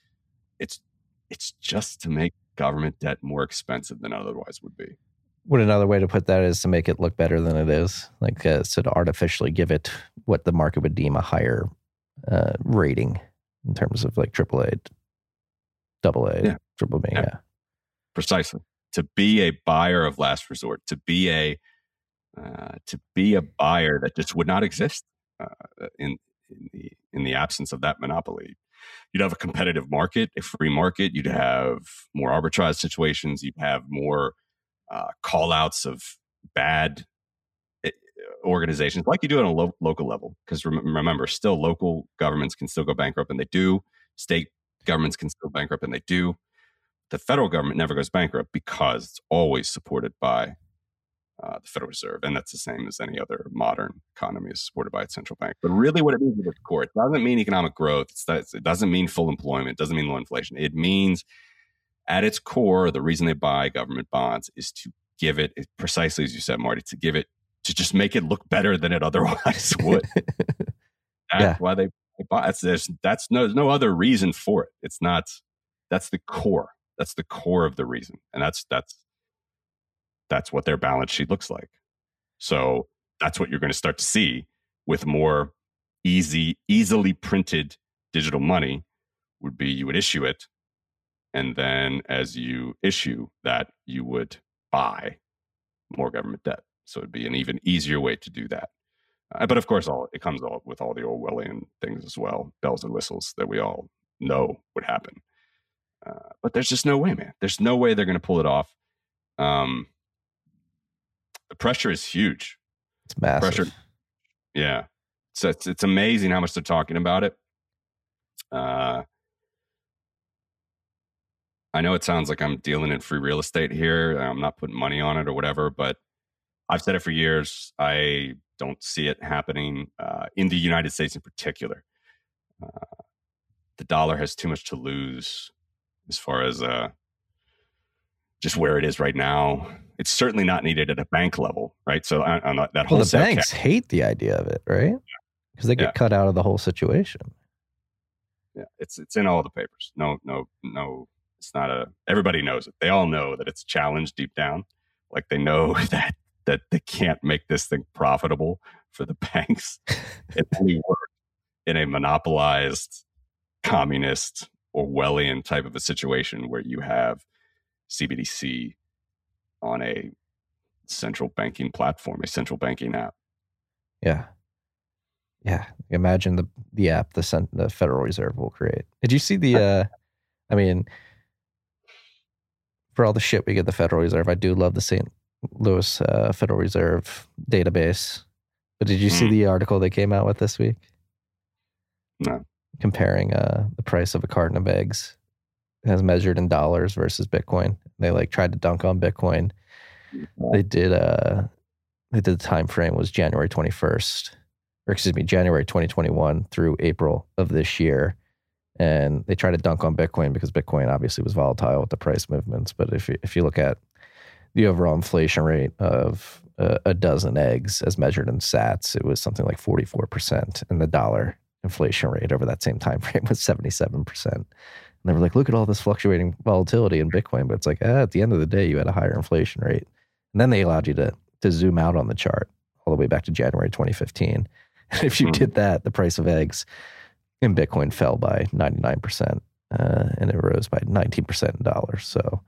It's it's just to make government debt more expensive than otherwise would be. What another way to put that is to make it look better than it is, like uh, so to artificially give it what the market would deem a higher uh, rating in terms of like AAA, double A, Yeah. triple B. Yeah. Yeah. Precisely. To be a buyer of last resort, to be a uh, to be a buyer that just would not exist uh, in in the in the absence of that monopoly. You'd have a competitive market, a free market. You'd have more arbitrage situations. You'd have more uh, call outs of bad organizations, like you do on a lo- local level. Because rem- remember, still local governments can still go bankrupt, and they do. State governments can still bankrupt, and they do. The federal government never goes bankrupt because it's always supported by uh, the Federal Reserve, and that's the same as any other modern economy is supported by its central bank. But really, what it means at its core, it doesn't mean economic growth. It doesn't mean full employment. It doesn't mean low inflation. It means, at its core, the reason they buy government bonds is to give it precisely as you said, Marty, to give it to just make it look better than it otherwise would. That's Yeah. why they, they buy. That's there's that's no there's no other reason for it. It's not. That's the core. That's the core of the reason, and that's that's that's what their balance sheet looks like. So that's what you're going to start to see with more easy, easily printed digital money. Would be you would issue it, and then as you issue that, you would buy more government debt. So it'd be an even easier way to do that. Uh, but of course, all it comes all with all the Orwellian things as well, bells and whistles that we all know would happen. Uh, but there's just no way, man. There's no way they're going to pull it off. Um, the pressure is huge. It's massive. Pressure. Yeah, so it's it's amazing how much they're talking about it. Uh, I know it sounds like I'm dealing in free real estate here. I'm not putting money on it or whatever, but I've said it for years. I don't see it happening uh, in the United States in particular. Uh, the dollar has too much to lose as far as uh, just where it is right now. It's certainly not needed at a bank level, right? So on, on that Well, whole the set banks hate the idea of it, right? Because they get Yeah. cut out of the whole situation. Yeah, it's it's in all the papers. No, no, no. It's not a. Everybody knows it. They all know that it's a challenge deep down. Like they know that that they can't make this thing profitable for the banks. it only works in a monopolized, communist, Orwellian type of a situation where you have CBDC on a central banking platform, a central banking app. Yeah. Yeah. Imagine the the app the cent- the Federal Reserve will create. Did you see the uh I mean for all the shit we get the Federal Reserve, I do love the St. Louis uh, Federal Reserve database. But did you see Mm. the article they came out with this week? No. Comparing uh the price of a carton of eggs as measured in dollars versus Bitcoin. They like tried to dunk on Bitcoin. They did uh they did the time frame was January 21st or excuse me, January 2021 through April of this year. And they tried to dunk on Bitcoin because Bitcoin obviously was volatile with the price movements. But if you, if you look at the overall inflation rate of a, a dozen eggs as measured in sats, it was something like 44%. And the dollar inflation rate over that same time frame was 77%. And they were like, look at all this fluctuating volatility in Bitcoin. But it's like, ah, at the end of the day, you had a higher inflation rate. And then they allowed you to, to zoom out on the chart all the way back to January 2015. And if you Hmm. did that, the price of eggs in Bitcoin fell by 99%, uh, and it rose by 19% in dollars. So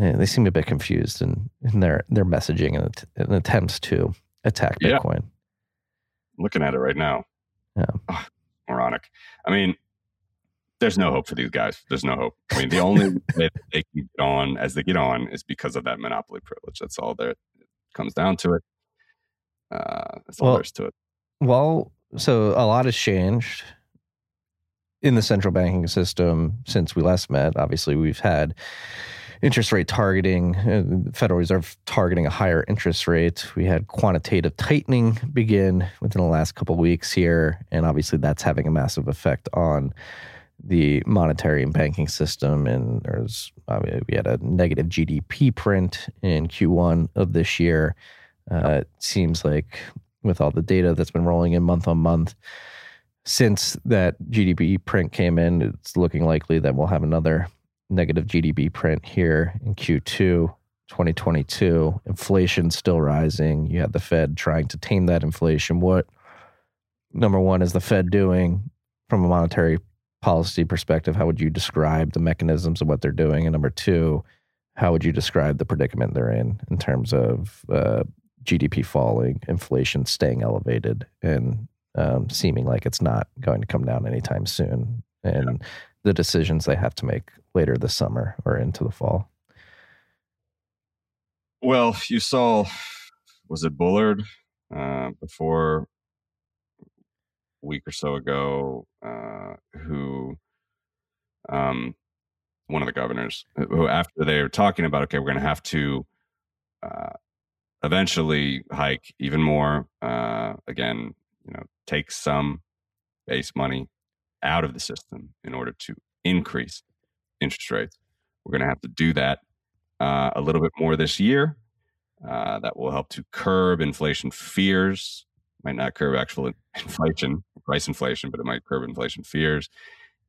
yeah, they seem a bit confused in, in their, their messaging and, and attempts to attack Yeah. Bitcoin. looking at it right now. Yeah. Ugh, moronic. I mean, there's no hope for these guys. There's no hope. I mean, the only way that they can get on as they get on is because of that monopoly privilege. That's all there comes down to it. Uh, that's all Well, there's to it. Well, so a lot has changed in the central banking system since we last met. Obviously, we've had interest rate targeting, uh, the Federal Reserve targeting a higher interest rate. We had quantitative tightening begin within the last couple of weeks here, and obviously that's having a massive effect on the monetary and banking system. And there's uh, we had a negative GDP print in Q1 of this year. Uh, it seems like with all the data that's been rolling in month on month since that GDP print came in, it's looking likely that we'll have another negative GDP print here in Q2 2022. Inflation still rising. You had the Fed trying to tame that inflation. What number one is the Fed doing from a monetary policy perspective? How would you describe the mechanisms of what they're doing? And number two, how would you describe the predicament they're in in terms of uh, GDP falling, inflation staying elevated, and um, seeming like it's not going to come down anytime soon, and yeah. The decisions they have to make later this summer or into the fall? Well, you saw, was it Bullard uh, before a week or so ago, uh, who, um, one of the governors, who after they were talking about, okay, we're going to have to uh, eventually hike even more. Uh, again, you know, take some base money out of the system in order to increase interest rates. We're going to have to do that uh, a little bit more this year. Uh, that will help to curb inflation fears. Might not curb actual inflation, price inflation, but it might curb inflation fears.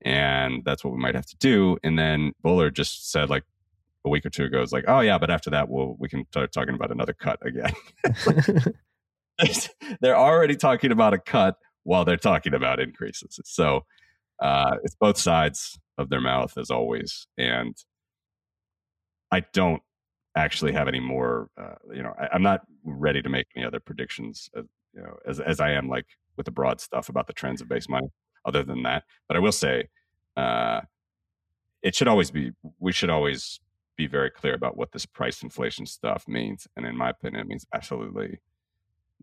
And that's what we might have to do. And then Bullard just said, like a week or two ago, it's like, oh yeah, but after that, we'll we can start talking about another cut again. they're already talking about a cut while they're talking about increases. So uh, it's both sides of their mouth as always, and I don't actually have any more. Uh, you know, I, am not ready to make any other predictions. As, you know, as as I am like with the broad stuff about the trends of base money. Other than that, but I will say, uh, it should always be. We should always be very clear about what this price inflation stuff means. And in my opinion, it means absolutely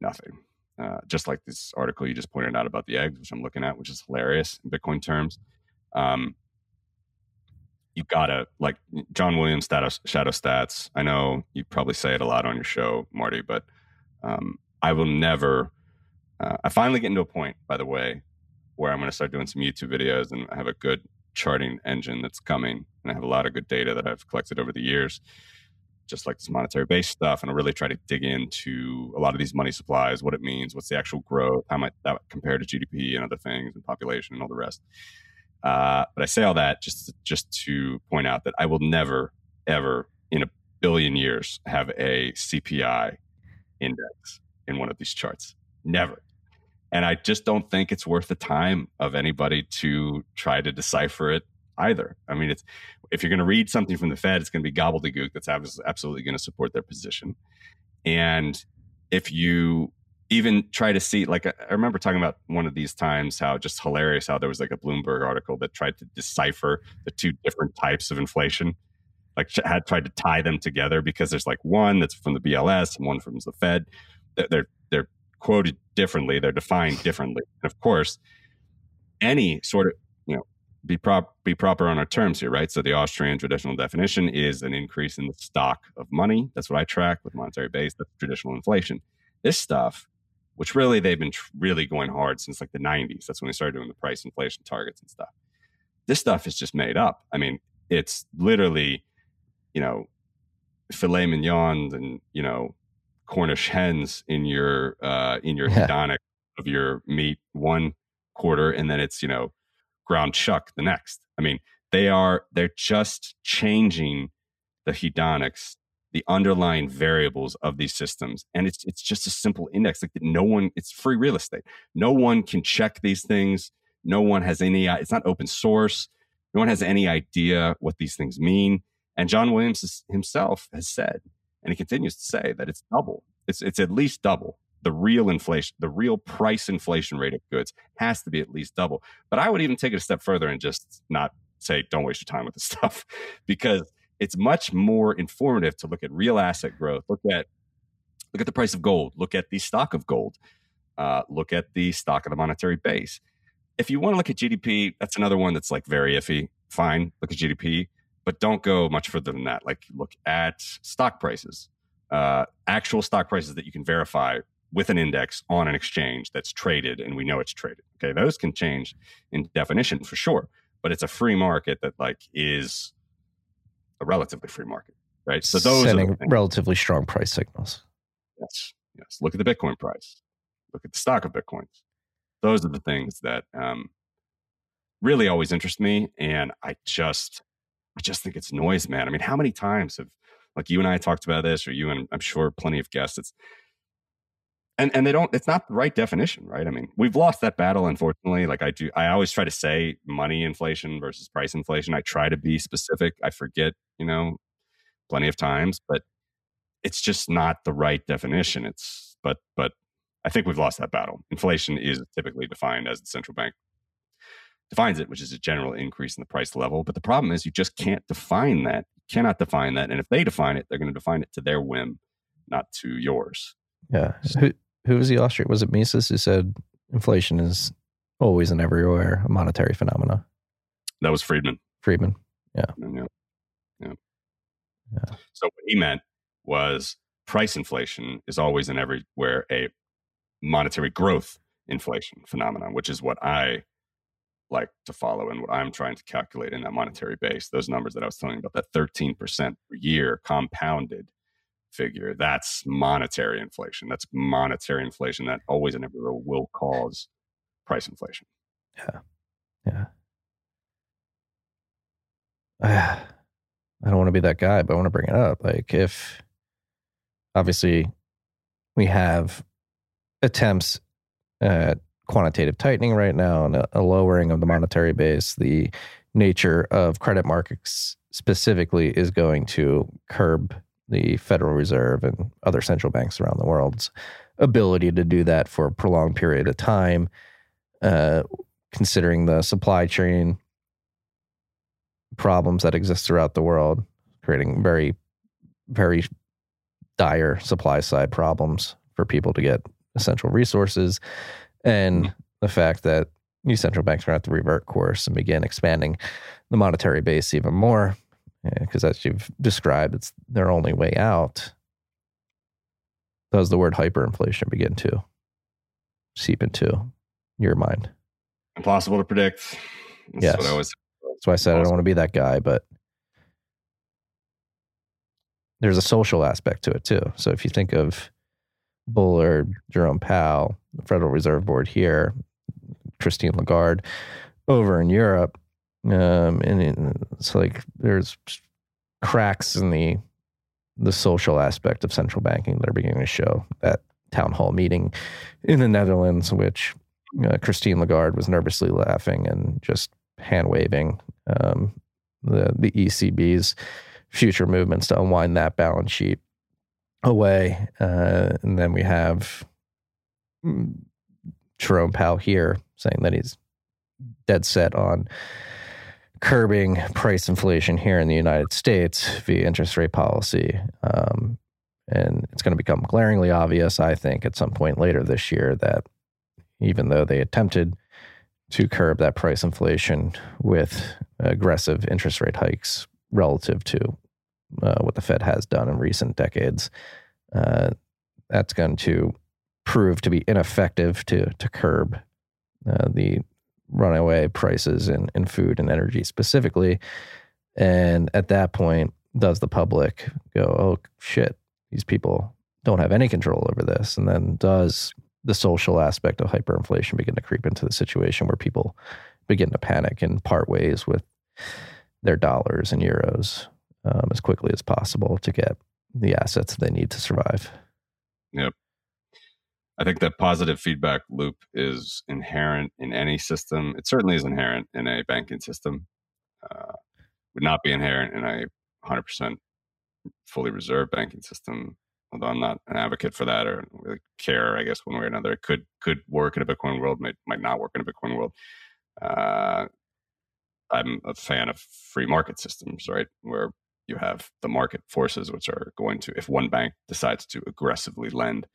nothing. Uh, just like this article you just pointed out about the eggs, which I'm looking at, which is hilarious in Bitcoin terms. Um, you gotta like John Williams status, shadow stats. I know you probably say it a lot on your show, Marty, but um, I will never. Uh, I finally get into a point, by the way, where I'm going to start doing some YouTube videos and I have a good charting engine that's coming, and I have a lot of good data that I've collected over the years just like this monetary based stuff and really try to dig into a lot of these money supplies, what it means, what's the actual growth, how might that compare to GDP and other things and population and all the rest. Uh, but I say all that just to, just to point out that I will never ever in a billion years have a CPI index in one of these charts. Never. And I just don't think it's worth the time of anybody to try to decipher it either. I mean, it's if you're going to read something from the Fed, it's going to be gobbledygook that's absolutely going to support their position. And if you even try to see, like, I remember talking about one of these times how just hilarious how there was like a Bloomberg article that tried to decipher the two different types of inflation, like had tried to tie them together because there's like one that's from the BLS and one from the Fed. They're they're quoted differently, they're defined differently. And of course, any sort of be prop be proper on our terms here, right? So the Austrian traditional definition is an increase in the stock of money. That's what I track with monetary base. That's traditional inflation. This stuff, which really they've been tr- really going hard since like the 90s. That's when they started doing the price inflation targets and stuff. This stuff is just made up. I mean, it's literally, you know, filet mignon and you know Cornish hens in your uh, in your yeah. hedonic of your meat one quarter, and then it's you know ground chuck the next. I mean, they are they're just changing the hedonics, the underlying variables of these systems, and it's it's just a simple index. Like no one, it's free real estate. No one can check these things. No one has any. Uh, it's not open source. No one has any idea what these things mean. And John Williams himself has said, and he continues to say that it's double. It's it's at least double the real inflation, the real price inflation rate of goods has to be at least double. But I would even take it a step further and just not say, don't waste your time with this stuff because it's much more informative to look at real asset growth, look at look at the price of gold, look at the stock of gold, uh, look at the stock of the monetary base. If you want to look at GDP, that's another one that's like very iffy. Fine, look at GDP, but don't go much further than that. Like look at stock prices, uh, actual stock prices that you can verify with an index on an exchange that's traded and we know it's traded. Okay, those can change in definition for sure. but it's a free market that like is a relatively free market, right? So those sending are relatively strong price signals. Yes, yes. Look at the Bitcoin price. Look at the stock of Bitcoins. Those are the things that um, really always interest me, and I just, I just think it's noise, man. I mean, how many times have like you and I talked about this, or you and I'm sure plenty of guests. It's and and they don't. It's not the right definition, right? I mean, we've lost that battle, unfortunately. Like I do, I always try to say money inflation versus price inflation. I try to be specific. I forget, you know, plenty of times, but it's just not the right definition. It's but but I think we've lost that battle. Inflation is typically defined as the central bank defines it, which is a general increase in the price level. But the problem is you just can't define that. You cannot define that. And if they define it, they're going to define it to their whim, not to yours. Yeah. Who, who was the Austrian? Was it Mises who said inflation is always and everywhere a monetary phenomena? That was Friedman. Friedman. Yeah. Yeah. yeah. So what he meant was price inflation is always and everywhere a monetary growth inflation phenomenon, which is what I like to follow and what I'm trying to calculate in that monetary base. Those numbers that I was telling you about, that 13% per year compounded figure, that's monetary inflation. That's monetary inflation that always and everywhere will cause price inflation. Yeah. Yeah. I don't want to be that guy, but I want to bring it up. Like, if obviously we have attempts at quantitative tightening right now and a lowering of the monetary base, the nature of credit markets specifically is going to curb the Federal Reserve and other central banks around the world's ability to do that for a prolonged period of time, uh, considering the supply chain problems that exist throughout the world, creating very, very dire supply side problems for people to get essential resources, and the fact that new central banks are going to have to revert course and begin expanding the monetary base even more, because as you've described, it's their only way out. Does the word hyperinflation begin to seep into your mind? Impossible to predict. That's yes. what I was That's why I said I don't want to be that guy, but there's a social aspect to it too. So if you think of Bullard, Jerome Powell, the Federal Reserve Board here, Christine Lagarde over in Europe, um, and it's like there's cracks in the the social aspect of central banking that are beginning to show. That town hall meeting in the Netherlands, which uh, Christine Lagarde was nervously laughing and just hand waving um, the the ECB's future movements to unwind that balance sheet away, uh, and then we have mm, Jerome Powell here saying that he's dead set on curbing price inflation here in the United States via interest rate policy. Um, and it's going to become glaringly obvious, I think, at some point later this year that even though they attempted to curb that price inflation with aggressive interest rate hikes relative to uh, what the Fed has done in recent decades, uh, that's going to prove to be ineffective to to curb uh, the runaway prices in, in food and energy specifically. And at that point, does the public go, oh shit, these people don't have any control over this? And then does the social aspect of hyperinflation begin to creep into the situation where people begin to panic and part ways with their dollars and euros um, as quickly as possible to get the assets they need to survive? Yep. I think that positive feedback loop is inherent in any system. It certainly is inherent in a banking system. Uh, would not be inherent in a 100% fully reserved banking system. Although I'm not an advocate for that or really care, I guess one way or another, it could could work in a Bitcoin world, might might not work in a Bitcoin world. Uh, I'm a fan of free market systems, right, where you have the market forces, which are going to, if one bank decides to aggressively lend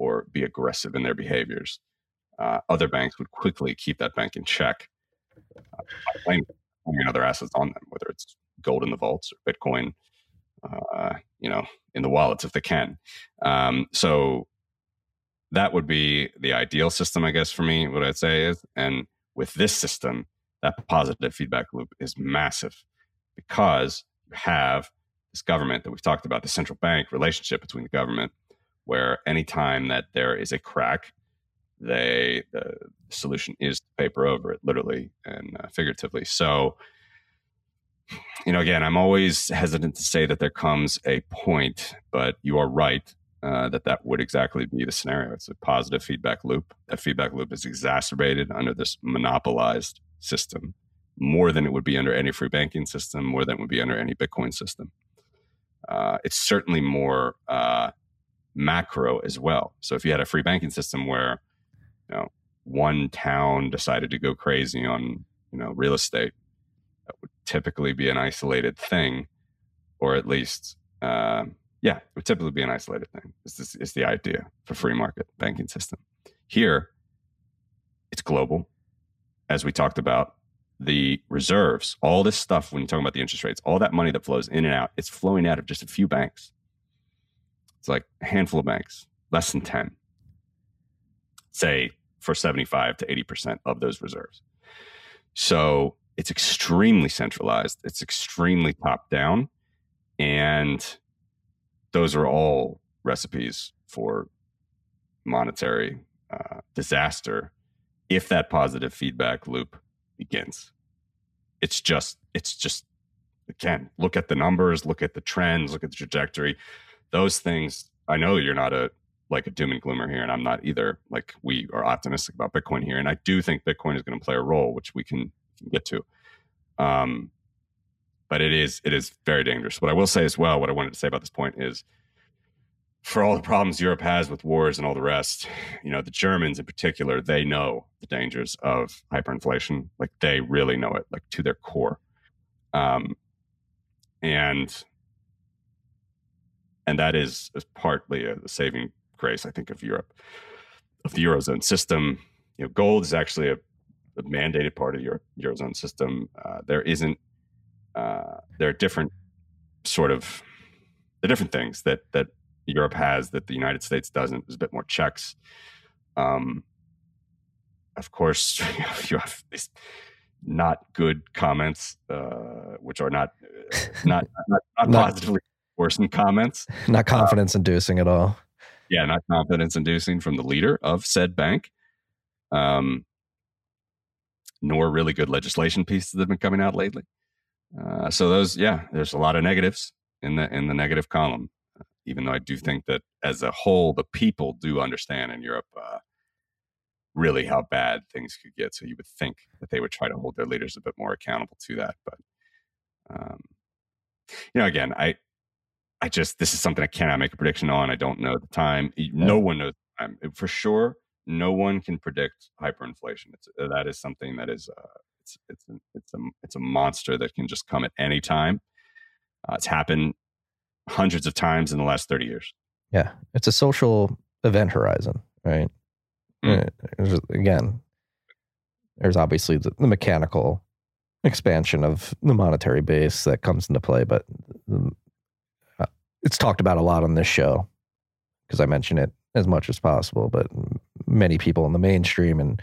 or be aggressive in their behaviors. Uh, other banks would quickly keep that bank in check uh, by claiming other assets on them, whether it's gold in the vaults or Bitcoin, uh, you know, in the wallets if they can. Um, so that would be the ideal system, I guess, for me. What I'd say is, and with this system, that positive feedback loop is massive because you have this government that we've talked about, the central bank relationship between the government, where anytime that there is a crack, they the solution is to paper over it, literally and uh, figuratively. So, you know, again, I'm always hesitant to say that there comes a point, but you are right uh, that that would exactly be the scenario. It's a positive feedback loop. That feedback loop is exacerbated under this monopolized system more than it would be under any free banking system, more than it would be under any Bitcoin system. Uh, it's certainly more uh, macro as well. So if you had a free banking system where, you know, one town decided to go crazy on, you know, real estate, that would typically be an isolated thing, or at least, uh, yeah, it would typically be an isolated thing. Is this is the idea for free market banking system? Here, it's global, as we talked about. The reserves, all this stuff when you're talking about the interest rates, all that money that flows in and out, it's flowing out of just a few banks. It's like a handful of banks, less than 10, say for 75 to 80% of those reserves. So it's extremely centralized, it's extremely top down. And those are all recipes for monetary uh, disaster if that positive feedback loop begins. It's just, it's just, again, look at the numbers, look at the trends, look at the trajectory those things, I know you're not a like a doom and gloomer here, and I'm not either. Like we are optimistic about Bitcoin here, and I do think Bitcoin is going to play a role, which we can, can get to. Um, but it is it is very dangerous. What I will say as well, what I wanted to say about this point is, for all the problems Europe has with wars and all the rest, you know, the Germans in particular, they know the dangers of hyperinflation. Like they really know it, like to their core. Um, and and that is, is partly a, a saving grace, I think, of Europe, of the eurozone system. You know, gold is actually a, a mandated part of your eurozone system. Uh, there isn't. Uh, there are different sort of the different things that that Europe has that the United States doesn't. There's a bit more checks. Um, of course, you have these not good comments, uh, which are not uh, not not, not positively worsen comments. Not confidence inducing at all. Yeah, not confidence inducing from the leader of said bank. Um, nor really good legislation pieces that have been coming out lately. Uh, so those, yeah, there's a lot of negatives in the in the negative column. even though I do think that as a whole, the people do understand in Europe uh, really how bad things could get. So you would think that they would try to hold their leaders a bit more accountable to that. But um, you know, again, I I just this is something I cannot make a prediction on. I don't know the time. No one knows the time for sure. No one can predict hyperinflation. It's, uh, that is something that is uh, it's it's a, it's a it's a monster that can just come at any time. Uh, it's happened hundreds of times in the last thirty years. Yeah, it's a social event horizon, right? Mm. Again, there's obviously the, the mechanical expansion of the monetary base that comes into play, but the it's talked about a lot on this show because I mention it as much as possible, but many people in the mainstream and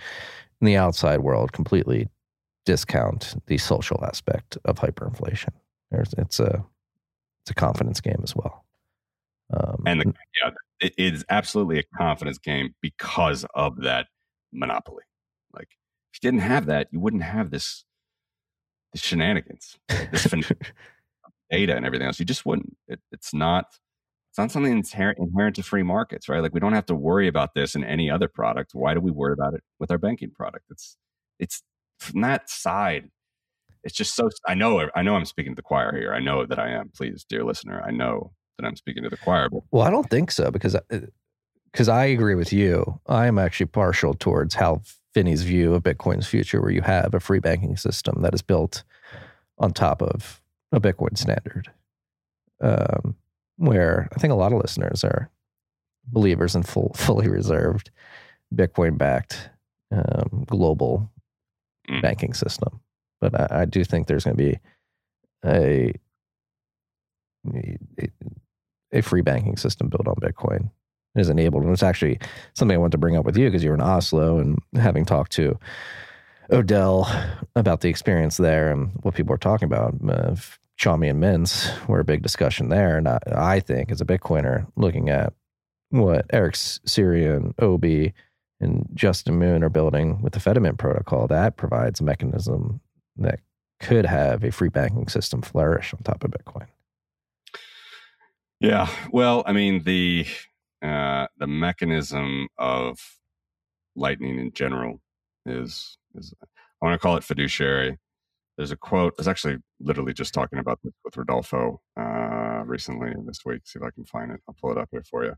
in the outside world completely discount the social aspect of hyperinflation. There's, it's a it's a confidence game as well. Um, and the, yeah, it is absolutely a confidence game because of that monopoly. Like if you didn't have that, you wouldn't have this this shenanigans, this data and everything else. You just wouldn't. It, it's not. It's not something inherent, inherent to free markets, right? Like we don't have to worry about this in any other product. Why do we worry about it with our banking product? It's it's from that side. It's just so. I know. I know. I'm speaking to the choir here. I know that I am. Please, dear listener, I know that I'm speaking to the choir. Well, I don't think so because because I agree with you. I am actually partial towards Hal Finney's view of Bitcoin's future, where you have a free banking system that is built on top of a Bitcoin standard, um, where I think a lot of listeners are believers in full, fully reserved, Bitcoin backed um, global mm. banking system. But I, I do think there's going to be a, a, a free banking system built on Bitcoin is enabled. And it's actually something I want to bring up with you because you're in Oslo and having talked to Odell about the experience there and what people were talking about. Uh, Chaumian mints were a big discussion there. And I, I think, as a Bitcoiner, looking at what Eric Sirion, Obi, and Justin Moon are building with the Fedimint protocol, that provides a mechanism that could have a free banking system flourish on top of Bitcoin. Yeah, well, I mean the uh, the mechanism of Lightning in general is I want to call it fiduciary. There's a quote. I was actually literally just talking about this with Rodolfo uh, recently this week. See if I can find it. I'll pull it up here for you.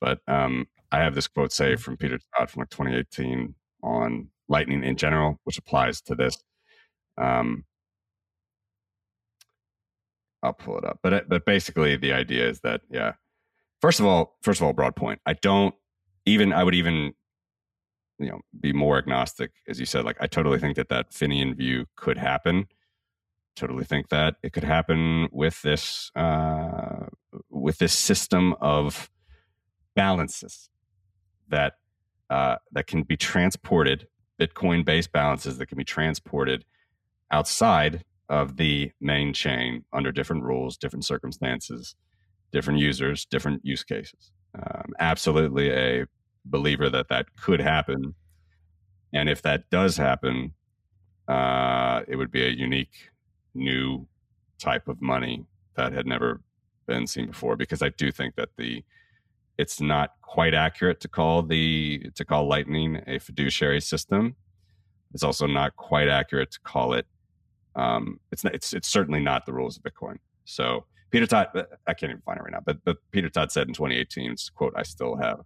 But um, I have this quote say from Peter Todd from like 2018 on Lightning in general, which applies to this. Um, I'll pull it up. But but basically, the idea is that yeah. First of all, first of all, broad point. I don't even. I would even you know be more agnostic, as you said. Like I totally think that that Finian view could happen. Totally think that it could happen with this uh, with this system of balances that uh, that can be transported, Bitcoin based balances that can be transported outside of the main chain under different rules, different circumstances, different users, different use cases. Um, absolutely a believer that that could happen. And if that does happen, uh, it would be a unique new type of money that had never been seen before because I do think that the it's not quite accurate to call the to call lightning a fiduciary system it's also not quite accurate to call it um, it's not, it's it's certainly not the rules of Bitcoin. So Peter Todd, uh, I can't even find it right now, but but Peter Todd said in 2018, quote, I still have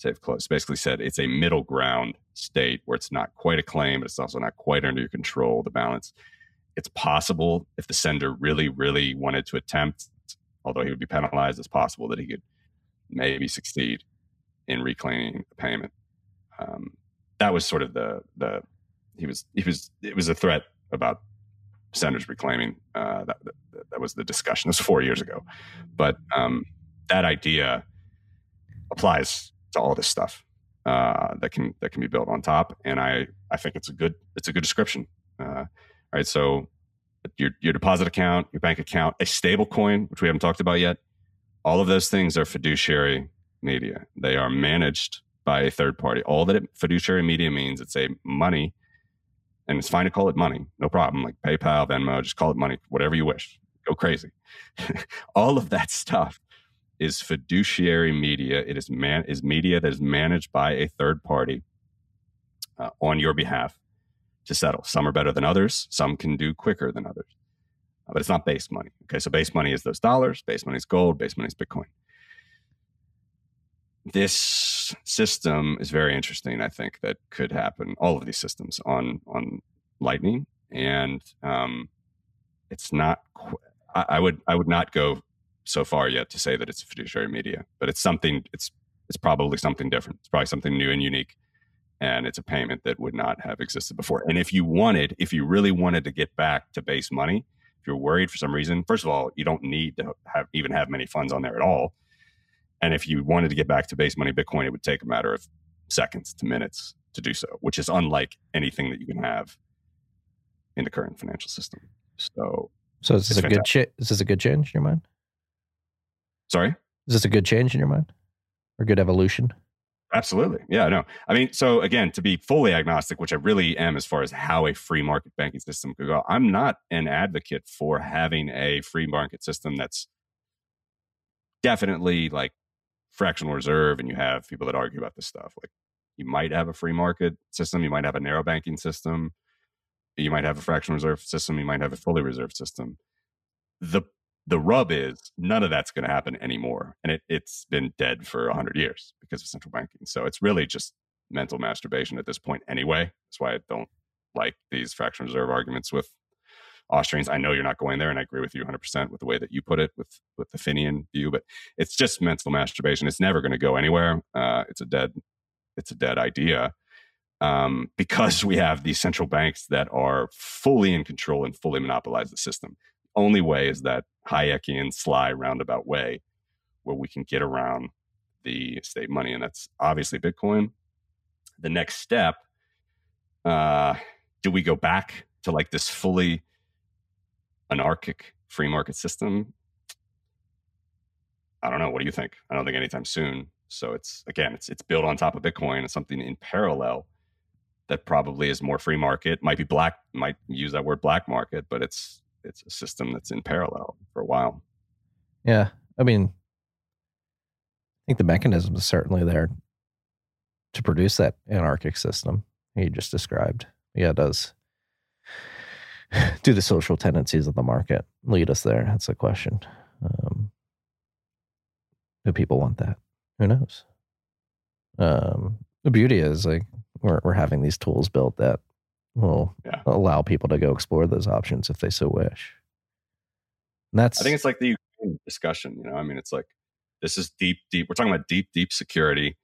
safe close. Basically said it's a middle ground state where it's not quite a claim, but it's also not quite under your control. The balance. It's possible if the sender really, really wanted to attempt, although he would be penalized, it's possible that he could maybe succeed in reclaiming the payment. Um, that was sort of the the he was he was it was a threat about Sanders reclaiming. Uh, that, that, that was the discussion. This was four years ago, but um, that idea applies to all this stuff uh, that can that can be built on top. And I I think it's a good it's a good description. Uh, right, so your your deposit account, your bank account, a stable coin, which we haven't talked about yet. All of those things are fiduciary media. They are managed by a third party. All that it, fiduciary media means it's a money and it's fine to call it money, no problem. Like PayPal, Venmo, just call it money, whatever you wish. Go crazy. All of that stuff is fiduciary media. It is man is media that is managed by a third party uh, on your behalf to settle. Some are better than others. Some can do quicker than others, uh, but it's not base money. Okay, so base money is those dollars. Base money is gold. Base money is Bitcoin. This system is very interesting. I think that could happen. All of these systems on on Lightning, and um, it's not. Qu- I, I would I would not go so far yet to say that it's a fiduciary media, but it's something. It's it's probably something different. It's probably something new and unique, and it's a payment that would not have existed before. And if you wanted, if you really wanted to get back to base money, if you're worried for some reason, first of all, you don't need to have even have many funds on there at all. And if you wanted to get back to base money Bitcoin, it would take a matter of seconds to minutes to do so, which is unlike anything that you can have in the current financial system. So, so is this a fantastic. good is this a good change in your mind? Sorry, is this a good change in your mind or good evolution? Absolutely. Yeah, no. I mean, so again, to be fully agnostic, which I really am as far as how a free market banking system could go, I'm not an advocate for having a free market system that's definitely like fractional reserve and you have people that argue about this stuff like you might have a free market system you might have a narrow banking system you might have a fractional reserve system you might have a fully reserved system the the rub is none of that's going to happen anymore and it, it's been dead for 100 years because of central banking so it's really just mental masturbation at this point anyway that's why i don't like these fractional reserve arguments with Austrians. I know you're not going there, and I agree with you 100% with the way that you put it with with the Finian view. But it's just mental masturbation. It's never going to go anywhere. Uh, it's a dead it's a dead idea um, because we have these central banks that are fully in control and fully monopolize the system. Only way is that Hayekian sly roundabout way where we can get around the state money, and that's obviously Bitcoin. The next step uh, do we go back to like this fully anarchic free market system? I don't know. What do you think? I don't think anytime soon. So it's again, it's it's built on top of Bitcoin. and something in parallel that probably is more free market. Might be black. Might use that word black market, but it's it's a system that's in parallel for a while. Yeah, I mean, I think the mechanism is certainly there to produce that anarchic system you just described. Yeah, it does. Do the social tendencies of the market lead us there? That's the question. Um, do people want that? Who knows? Um, the beauty is like we're we're having these tools built that will Yeah. allow people to go explore those options if they so wish. And that's I think it's like the Ukraine discussion. You know, I mean, it's like this is deep, deep. We're talking about deep, deep security,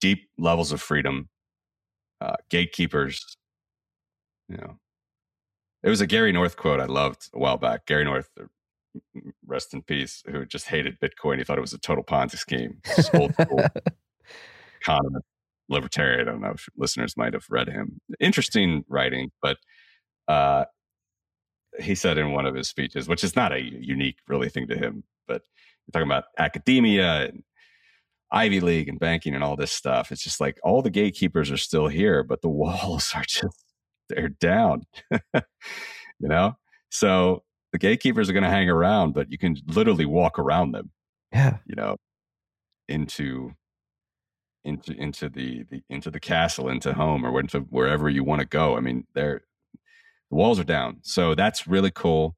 deep levels of freedom, uh, gatekeepers. You know, it was a Gary North quote I loved a while back. Gary North, rest in peace, who just hated Bitcoin. He thought it was a total Ponzi scheme. Just old school economist, libertarian. I don't know if listeners might have read him. Interesting writing, but uh, he said in one of his speeches, which is not a unique really thing to him, but you're talking about academia and Ivy League and banking and all this stuff. It's just like all the gatekeepers are still here, but the walls are just they're down. you know? So the gatekeepers are going to hang around, but you can literally walk around them, yeah, you know, into into into the, the into the castle, into home, or into wherever you want to go. I mean, they're the walls are down, so that's really cool.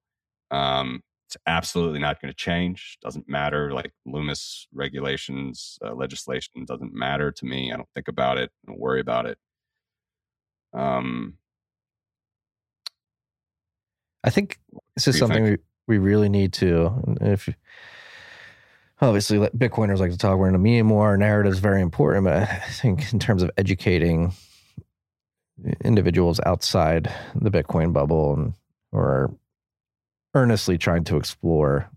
Um, it's absolutely not going to change. Doesn't matter. Like Lummis regulations, uh, legislation doesn't matter to me. I don't think about it. I don't worry about it. Um, I think this is something we, we really need to. If obviously Bitcoiners like to talk, we're in a meme war. Narrative is very important, but I think in terms of educating individuals outside the Bitcoin bubble and or earnestly trying to explore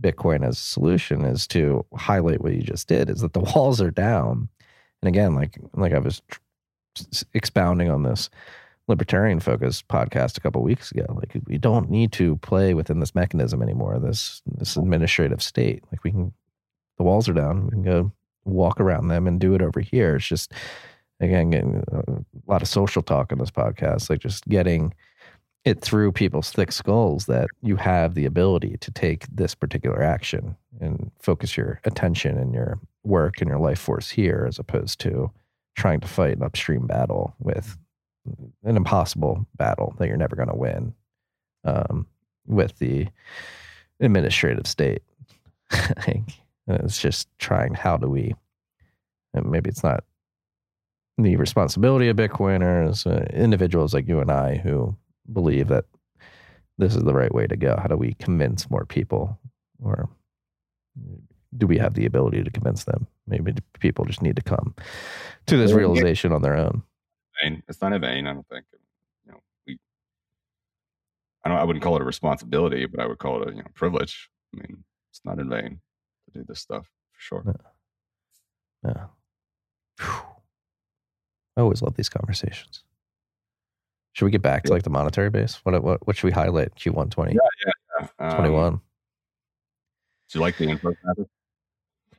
Bitcoin as a solution is to highlight what you just did is that the walls are down. And again, like like I was expounding on this libertarian focused podcast a couple weeks ago. Like we don't need to play within this mechanism anymore. This this administrative state. Like we can, the walls are down. We can go walk around them and do it over here. It's just again getting a lot of social talk in this podcast. Like just getting it through people's thick skulls that you have the ability to take this particular action and focus your attention and your work and your life force here as opposed to trying to fight an upstream battle with an impossible battle that you're never going to win um, with the administrative state. like, it's just trying how do we, and maybe it's not the responsibility of Bitcoiners, uh, individuals like you and I who believe that this is the right way to go. How do we convince more people, or do we have the ability to convince them? Maybe people just need to come to this realization on their own. It's not a vain. I don't think. You know, we. I don't. I wouldn't call it a responsibility, but I would call it a you know privilege. I mean, it's not in vain to do this stuff for sure. No. Yeah. I always love these conversations. Should we get back to like the monetary base? What what what should we highlight? Q1 20, Um, 21. Do you like the info?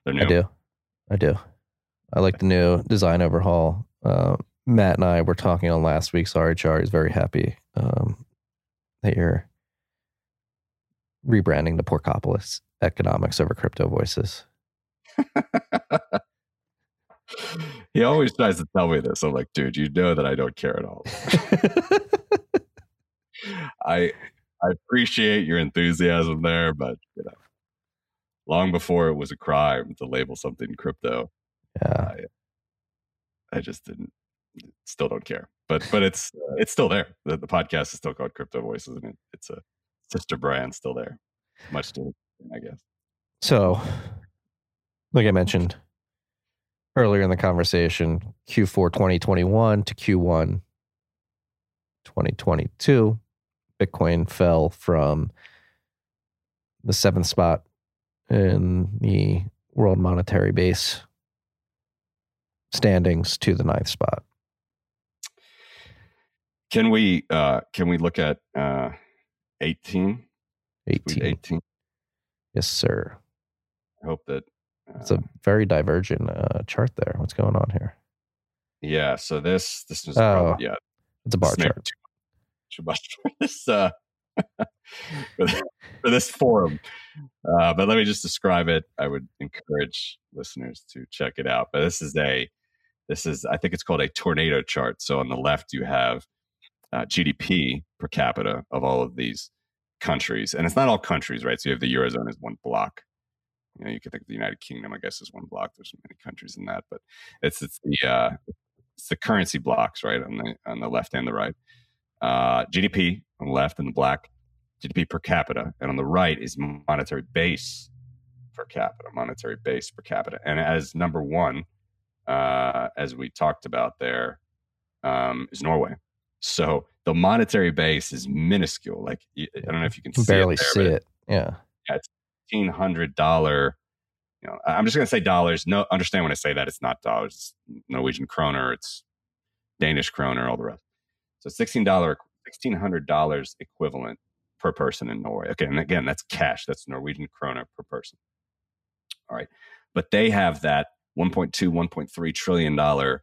They're new. I do. I do. I like the new design overhaul. Uh, Matt and I were talking on last week's RHR. He's very happy um, that you're rebranding the Porkopolis economics over crypto voices. he always tries to tell me this. I'm like, dude, you know that I don't care at all. I I appreciate your enthusiasm there, but you know, long before it was a crime to label something crypto, yeah. I just didn't. Still don't care, but but it's uh, it's still there. The, the podcast is still called Crypto Voices, and it, it's a sister brand still there. Much to, I guess. So, like I mentioned earlier in the conversation, Q4 2021 to Q1 2022, Bitcoin fell from the seventh spot in the world monetary base standings to the ninth spot. Can we uh can we look at uh 18? 18. 18. Yes, sir. I hope that uh, It's a very divergent uh, chart there. What's going on here? yeah, so this this is Oh, probably yeah, It's a bar this chart. too, too much for this uh for, this, for this forum. Uh, but let me just describe it. I would encourage listeners to check it out. But this is a this is I think it's called a tornado chart. So on the left you have uh, GDP per capita of all of these countries, and it's not all countries, right? So you have the eurozone as one block. You know, you could think of the United Kingdom, I guess, as one block. There's many countries in that, but it's it's the uh, it's the currency blocks, right, on the on the left and the right. Uh, GDP on the left and the black, GDP per capita, and on the right is monetary base per capita, monetary base per capita, and as number one, uh, as we talked about there, um, is Norway. So the monetary base is minuscule. Like I don't know if you can You can see barely it there, see it. Yeah. fifteen hundred dollar. You know, I'm just going to say dollars. No, understand when I say that it's not dollars. It's Norwegian kroner. It's Danish kroner. All the rest. So sixteen dollar, sixteen hundred dollars equivalent per person in Norway. Okay, and again, that's cash. That's Norwegian kroner per person. All right, but they have that 1.2, 1.3 trillion dollar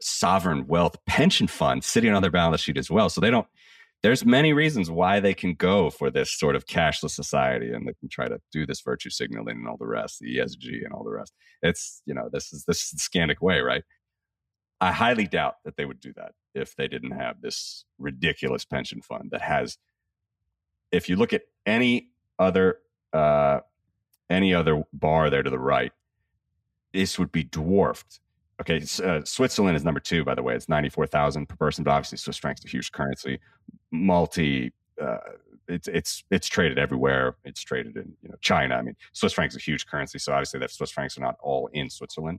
sovereign wealth pension fund sitting on their balance sheet as well. So they don't there's many reasons why they can go for this sort of cashless society and they can try to do this virtue signaling and all the rest, the ESG and all the rest. It's, you know, this is this is the Scandic way, right? I highly doubt that they would do that if they didn't have this ridiculous pension fund that has if you look at any other uh any other bar there to the right, this would be dwarfed Okay, uh, Switzerland is number two, by the way. It's ninety four thousand per person, but obviously Swiss franc's a huge currency. Multi, uh, it's it's it's traded everywhere. It's traded in you know China. I mean, Swiss franc's a huge currency, so obviously that Swiss francs are not all in Switzerland.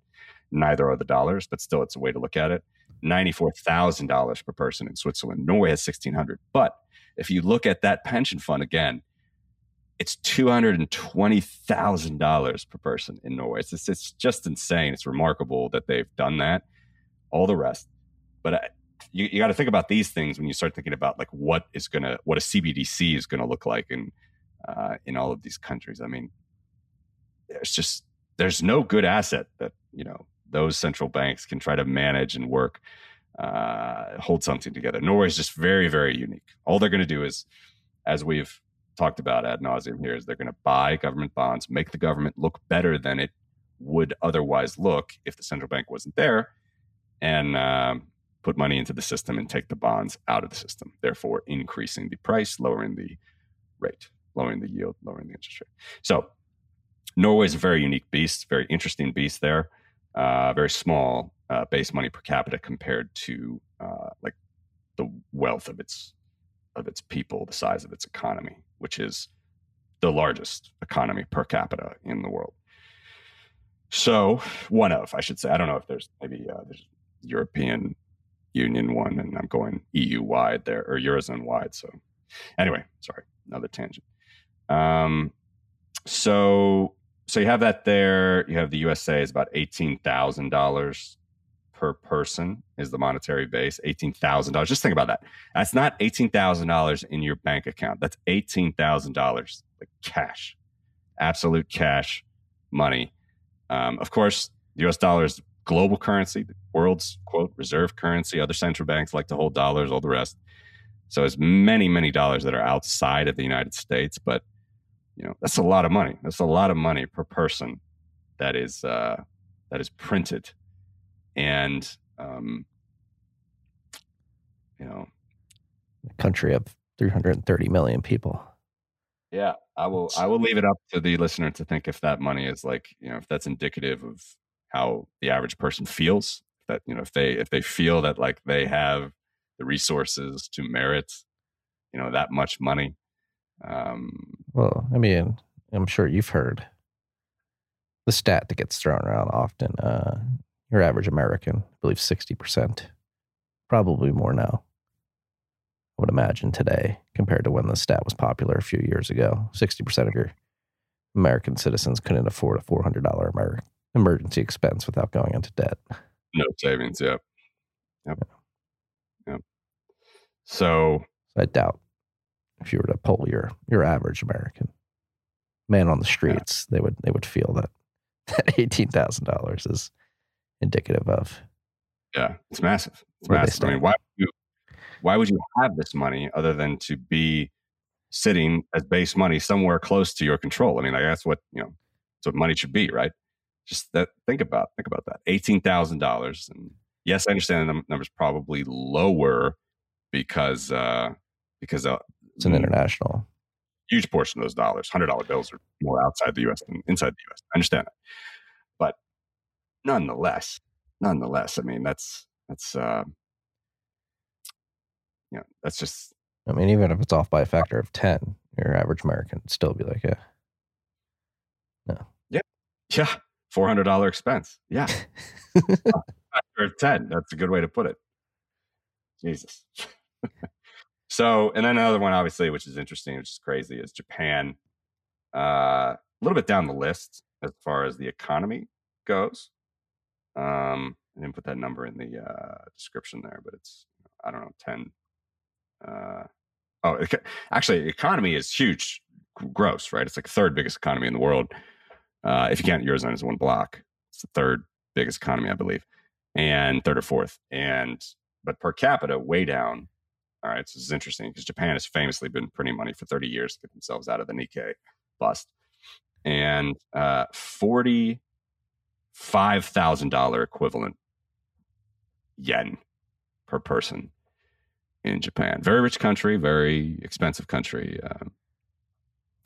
Neither are the dollars, but still, it's a way to look at it. Ninety four thousand dollars per person in Switzerland. Norway has sixteen hundred. But if you look at that pension fund again, it's two hundred and twenty thousand dollars per person in Norway. It's just, it's just insane. It's remarkable that they've done that. All the rest, but I, you, you got to think about these things when you start thinking about like what is gonna what a CBDC is gonna look like in uh, in all of these countries. I mean, there's just there's no good asset that you know those central banks can try to manage and work uh, hold something together. Norway is just very very unique. All they're going to do is, as we've talked about ad nauseum here, is they're going to buy government bonds, make the government look better than it would otherwise look if the central bank wasn't there, and um, put money into the system and take the bonds out of the system, therefore increasing the price, lowering the rate, lowering the yield, lowering the interest rate. So Norway is a very unique beast, very interesting beast there, uh, very small uh, base money per capita compared to uh, like the wealth of its of its people, the size of its economy, which is the largest economy per capita in the world. So one of, I should say, I don't know if there's maybe uh, there's European Union one, and I'm going EU wide there or Eurozone wide. So anyway, sorry, another tangent. Um, so so you have that there. You have the USA is about eighteen thousand dollars per person is the monetary base. Eighteen thousand dollars. Just think about that. That's not eighteen thousand dollars in your bank account. That's eighteen thousand dollars like cash, absolute cash money. Um, of course, the U.S. dollar is global currency, the world's quote reserve currency. Other central banks like to hold dollars, all the rest. So it's many, many dollars that are outside of the United States, but you know that's a lot of money. That's a lot of money per person that is uh, that is printed, and um, you know, A country of 330 million people. yeah, I will. I will leave it up to the listener to think if that money is like you know if that's indicative of how the average person feels. That you know if they if they feel that like they have the resources to merit you know that much money. Um, Well, I mean, I'm sure you've heard the stat that gets thrown around often. Uh, your average American, I believe 60%, probably more now. I would imagine today compared to when the stat was popular a few years ago. 60% of your American citizens couldn't afford a $400 Amer- emergency expense without going into debt. no savings. Yep. Yep. Yep. So I doubt if you were to poll your your average American man on the streets, they would they would feel that that eighteen thousand dollars is indicative of yeah, it's massive. It's massive. I mean, why would you why would you have this money other than to be sitting as base money somewhere close to your control? I mean, like that's what you know, that's what money should be, right? Just that. Think about think about that. Eighteen thousand dollars, and yes, I understand the num- numbers probably lower because uh because uh, it's an international. huge portion of those dollars, hundred dollar bills, are more outside the U.S. than inside the U.S. I understand that, nonetheless, nonetheless, I mean that's that's uh, you know that's just I mean, even if it's off by a factor of ten, your average American would still be like, yeah, yeah four hundred dollar expense. Yeah, factor of ten. That's a good way to put it. Jesus. so, and then another one, obviously, which is interesting, which is crazy, is Japan. Uh, a little bit down the list as far as the economy goes. Um, I didn't put that number in the uh, description there, but it's I don't know ten. Uh, oh, actually, economy is huge, gross, right? It's like third biggest economy in the world. Uh, if you count eurozone as one block, it's the third biggest economy, I believe, and third or fourth. And but per capita, way down. All right, so this is interesting because Japan has famously been printing money for 30 years to get themselves out of the Nikkei bust, and uh, forty five thousand dollar equivalent yen per person in Japan. Very rich country, very expensive country. Um,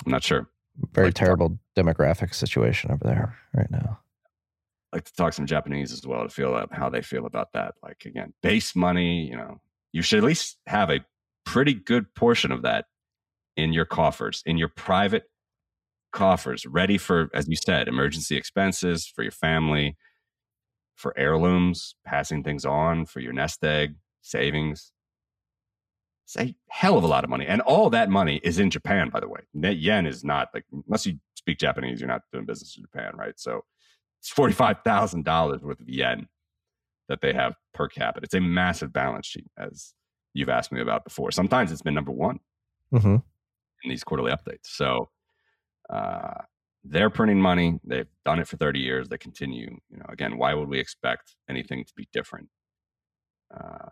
I'm not sure. very Like- terrible demographic situation over there right now. like to talk some Japanese as well to feel out how they feel about that. Like again, base money, you know, you should at least have a pretty good portion of that in your coffers, in your private coffers, ready for, as you said, emergency expenses for your family, for heirlooms, passing things on, for your nest egg, savings. It's a hell of a lot of money. And all that money is in Japan, by the way. Net yen is not like, unless you speak Japanese, you're not doing business in Japan, right? So it's forty-five thousand dollars worth of yen that they have per capita. It's a massive balance sheet, as you've asked me about before. Sometimes it's been number one Mm-hmm. in these quarterly updates. So uh, they're printing money. They've done it for thirty years. They continue. You know, again, why would we expect anything to be different uh,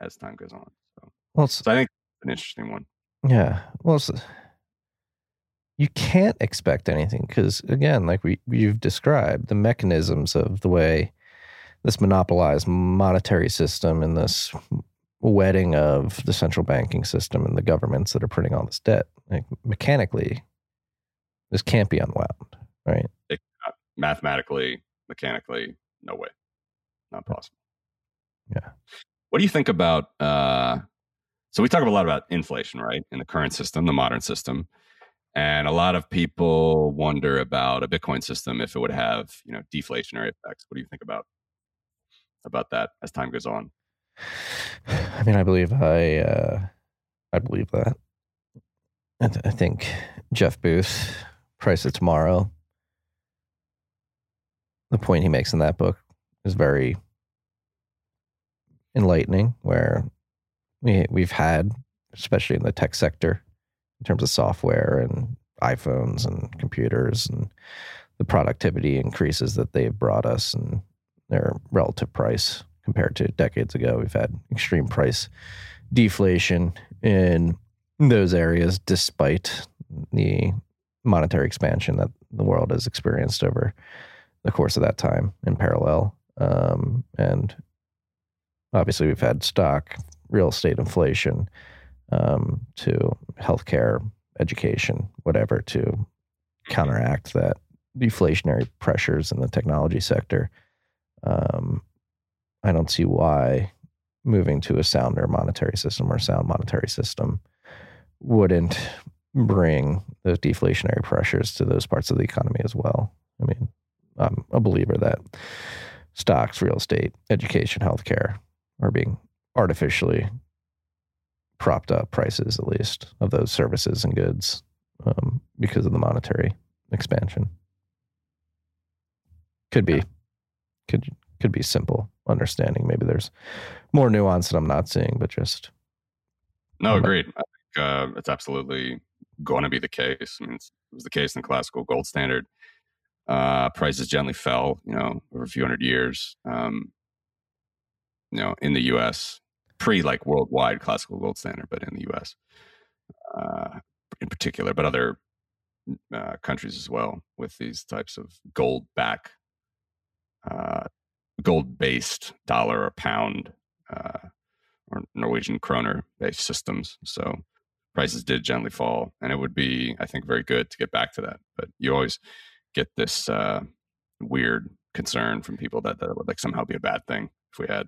as time goes on? So, Well, so I think it's an interesting one. yeah. Well, you can't expect anything because, again, like we you've described, the mechanisms of the way this monopolized monetary system and this wedding of the central banking system and the governments that are printing all this debt, like mechanically, this can't be unwound, right? It, mathematically, mechanically, no way, not possible. Yeah. What do you think about? Uh, so we talk a lot about inflation, right, in the current system, the modern system, and a lot of people wonder about a Bitcoin system if it would have, you know, deflationary effects. What do you think about about that as time goes on? I mean, I believe I, uh, I believe that. I, th- I think Jeff Booth, Price of Tomorrow, the point he makes in that book is very enlightening. Where we we've had, especially in the tech sector, in terms of software and iPhones and computers and the productivity increases that they've brought us and their relative price compared to decades ago. We've had extreme price deflation in those areas despite the monetary expansion that the world has experienced over the course of that time in parallel. Um, and obviously, we've had stock, real estate inflation um, to healthcare, education, whatever, to counteract that deflationary pressures in the technology sector. Um, I don't see why moving to a sounder monetary system or sound monetary system wouldn't bring those deflationary pressures to those parts of the economy as well. I mean, I'm a believer that stocks, real estate, education, healthcare are being artificially propped up prices, at least, of those services and goods um, because of the monetary expansion. Could be, could could be simple understanding. Maybe there's more nuance that I'm not seeing, but just No, agreed. I think uh, it's absolutely going to be the case. I mean, it's, it was the case in the classical gold standard. Uh, prices gently fell, you know, over a few hundred years. Um, you know, in the U.S., pre like worldwide classical gold standard, but in the U.S. Uh, in particular, but other uh, countries as well with these types of gold back, uh, gold based dollar or pound uh, or Norwegian kroner based systems. So prices did gently fall, and it would be, I think, very good to get back to that. But you always get this uh, weird concern from people that that would like somehow be a bad thing if we had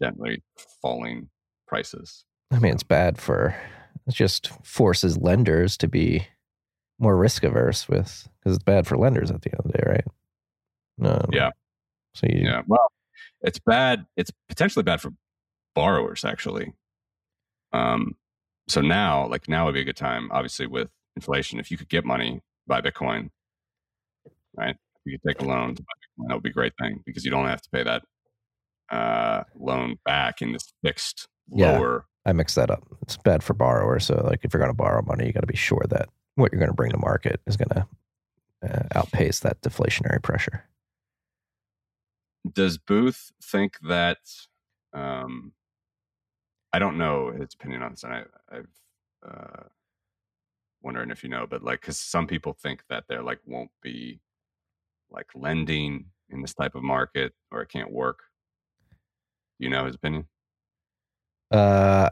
gently falling prices. I mean, it's bad for it just forces lenders to be more risk averse with because it's bad for lenders at the end of the day, right? No, Yeah. So you, Yeah. Well, it's bad. It's potentially bad for borrowers, actually. Um, so now, like now would be a good time, obviously, with inflation. If you could get money, buy Bitcoin, right? If you could take a loan to buy Bitcoin, that would be a great thing because you don't have to pay that uh, loan back in this fixed Yeah. lower. I mixed that up. It's bad for borrowers. So, like, if you're going to borrow money, you got to be sure that what you're going to bring to market is going to uh, outpace that deflationary pressure. Does Booth think that? Um, I don't know his opinion on this, and I, I've uh, wondering if you know, but like, because some people think that there like won't be like lending in this type of market, or it can't work. You know his opinion? Uh,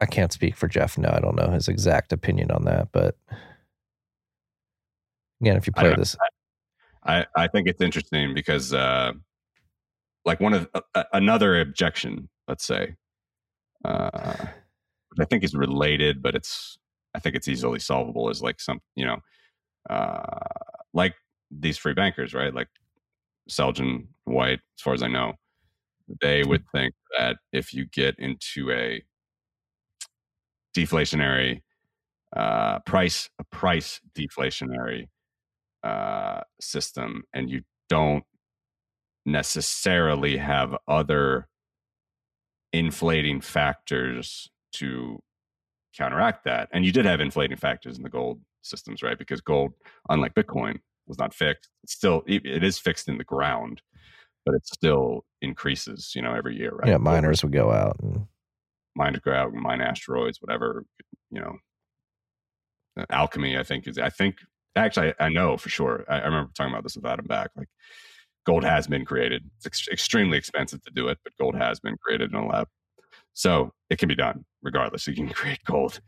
I can't speak for Jeff. No, I don't know his exact opinion on that. But again, if you play don't- this, I, I think it's interesting because, uh, like, one of uh, another objection, let's say, uh, which I think is related, but it's I think it's easily solvable. Is like some you know, uh, like these free bankers, right? Like Selgin White, as far as I know, they would think that if you get into a deflationary uh, price, a price deflationary uh, system, and you don't necessarily have other inflating factors to counteract that. And you did have inflating factors in the gold systems, right? Because gold, unlike Bitcoin, was not fixed. It's still it is fixed in the ground, but it still increases, you know, every year, right? yeah, miners would go out and mine to go out and mine asteroids, whatever, you know. Uh, Alchemy, I think is. I think actually, I, I know for sure. I, I remember talking about this with Adam Back. Like, gold has been created. It's ex- extremely expensive to do it, but gold has been created in a lab, so it can be done regardless. You can create gold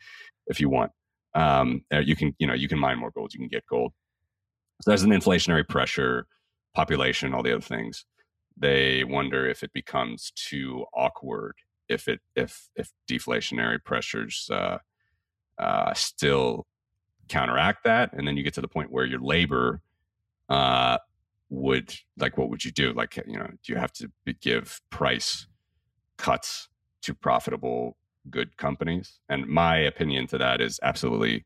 if you want. Um, uh, you can, you know, you can mine more gold. You can get gold. So there's an inflationary pressure, population, all the other things. They wonder if it becomes too awkward if it if if deflationary pressures uh, uh, still counteract that, and then you get to the point where your labor uh, would like what would you do? Like you know, do you have to give price cuts to profitable good companies? And my opinion to that is absolutely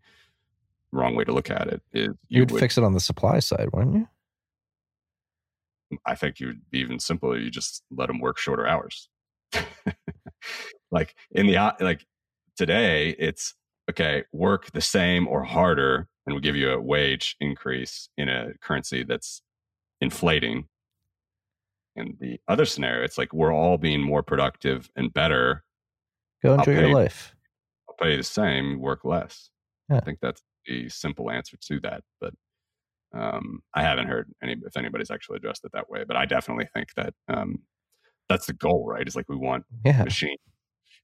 wrong way to look at it. Is you you'd would fix it on the supply side, wouldn't you? I think you would be even simpler. You just let them work shorter hours. like in the like today, it's okay. Work the same or harder, and we give you a wage increase in a currency that's inflating. In the other scenario, it's like we're all being more productive and better. Go enjoy pay- your life. I'll pay you the same, work less. Yeah. I think that's the simple answer to that. But um, I haven't heard any if anybody's actually addressed it that way. But I definitely think that um, that's the goal, right? Is like we want Yeah. machine,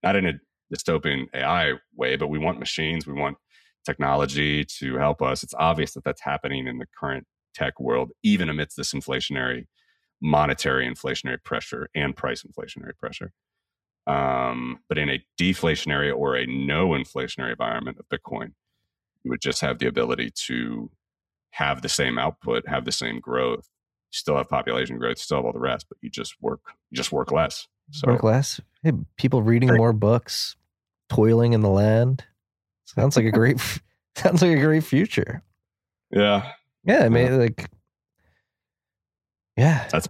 not in a dystopian AI way, but we want machines, we want technology to help us. It's obvious that that's happening in the current tech world, even amidst this inflationary, monetary inflationary pressure and price inflationary pressure. Um, but in a deflationary or a no inflationary environment of Bitcoin, you would just have the ability to have the same output, have the same growth, still have population growth, still have all the rest, but you just work, you just work less. So Work less. Hey, people reading more books, toiling in the land. Sounds like a great. sounds like a great future. yeah, Yeah, I mean, Uh-huh. like, yeah, that's.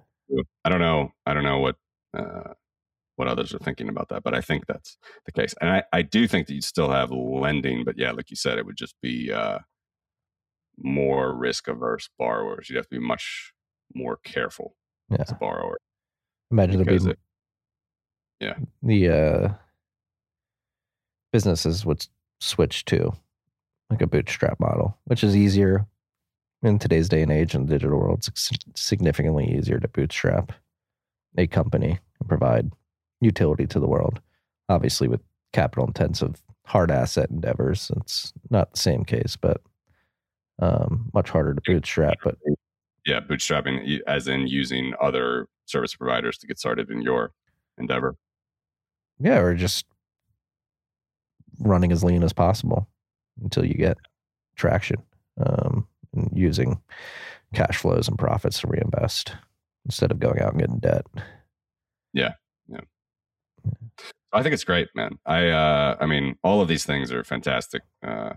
I don't know. I don't know what uh, what others are thinking about that, but I think that's the case. And I, I do think that you'd still have lending, but yeah, like you said, it would just be uh, more risk averse borrowers. You'd have to be much more careful Yeah. as a borrower. Imagine there'd be it- yeah. the uh, businesses would switch to like a bootstrap model, which is easier in today's day and age in the digital world. It's significantly easier to bootstrap a company and provide utility to the world. Obviously, with capital intensive hard asset endeavors, it's not the same case, but um, much harder to bootstrap. But Yeah, bootstrapping, as in using other service providers to get started in your endeavor. yeah, or just running as lean as possible until you get traction um, using cash flows and profits to reinvest instead of going out and getting debt. Yeah. Yeah. I think it's great, man. I uh I mean, all of these things are fantastic. Uh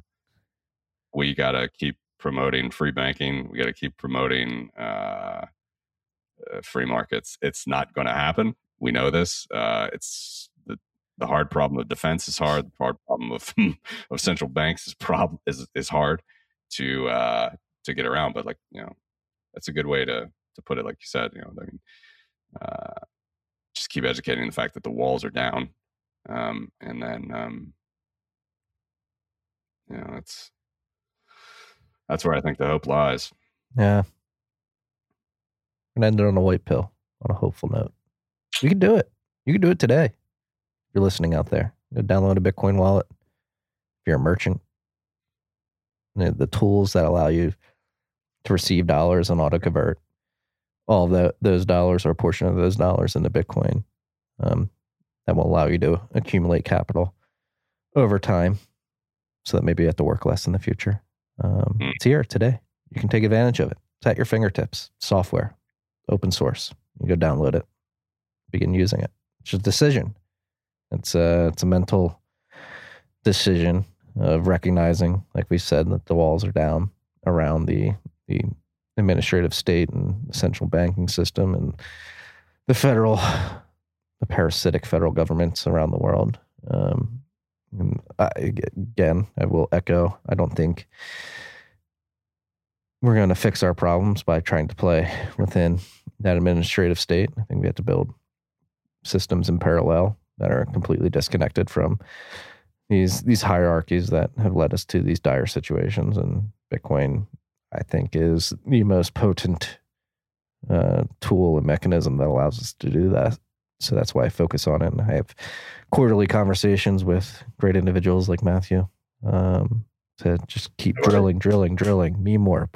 we got to keep promoting free banking. We got to keep promoting uh, uh free markets. It's not going to happen. We know this. Uh it's the the hard problem of defense is hard. The hard problem of of central banks is problem is is hard to uh to get around, but like, you know, that's a good way to to put it like you said, you know, I mean uh just keep educating the fact that the walls are down um, and then um, you know that's that's where I think the hope lies. Yeah. And end it on a white pill on a hopeful note. You can do it. You can do it today. If you're listening out there. Go download a Bitcoin wallet. If you're a merchant, the, the tools that allow you to receive dollars and auto convert all the, those dollars or a portion of those dollars into Bitcoin. Um, that will allow you to accumulate capital over time so that maybe you have to work less in the future. Um, Mm. It's here today. You can take advantage of it. It's at your fingertips. Software, open source. You go download it, begin using it. It's a decision. It's a it's a mental decision of recognizing, like we said, that the walls are down around the the administrative state and the central banking system and the federal, the parasitic federal governments around the world. Um, and I, again, I will echo. I don't think we're going to fix our problems by trying to play within that administrative state. I think we have to build systems in parallel that are completely disconnected from these these hierarchies that have led us to these dire situations. And Bitcoin, I think, is the most potent uh, tool and mechanism that allows us to do that. So that's why I focus on it. And I have quarterly conversations with great individuals like Matthew um, to just keep drilling, drilling, drilling. Me more.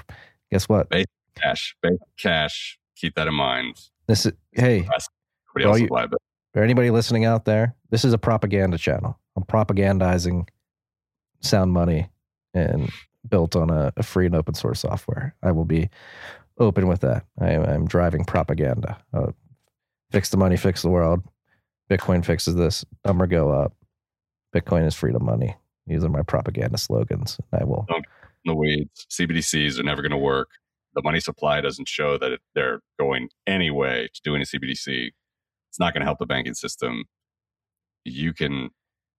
Guess what? Cash, basic cash. Keep that in mind. This is hey Everybody else you- is liability. for anybody listening out there. This is a propaganda channel. I'm propagandizing sound money and built on a, a free and open source software. I will be open with that. I, I'm driving propaganda. Uh, fix the money, fix the world. Bitcoin fixes this. Number go up. Bitcoin is freedom money. These are my propaganda slogans. I will. in the weeds. CBDCs are never going to work. The money supply doesn't show that they're going anyway to doing a CBDC. It's not going to help the banking system. You can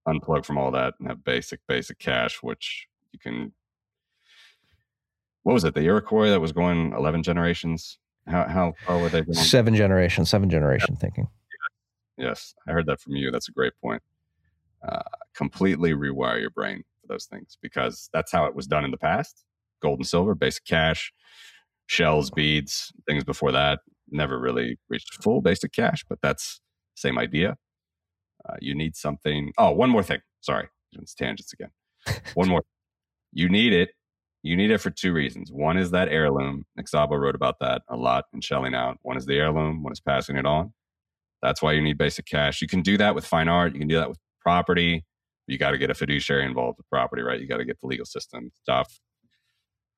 unplug from all that and have basic, basic cash, which you can. What was it? The Iroquois that was going 11 generations? How, how far were they going? Seven generation, seven generation thinking. Yes, I heard that from you. That's a great point. Uh, completely rewire your brain for those things because that's how it was done in the past. Gold and silver, basic cash, shells, beads, things before that never really reached full basic cash, but that's same idea. Uh, you need something. Oh, one more thing. Sorry, it's tangents again. One more. You need it. You need it for two reasons. One is that heirloom. Nick Szabo wrote about that a lot in Shelling Out. One is the heirloom. One is passing it on. That's why you need basic cash. You can do that with fine art. You can do that with property. You got to get a fiduciary involved with property, right? You got to get the legal system stuff.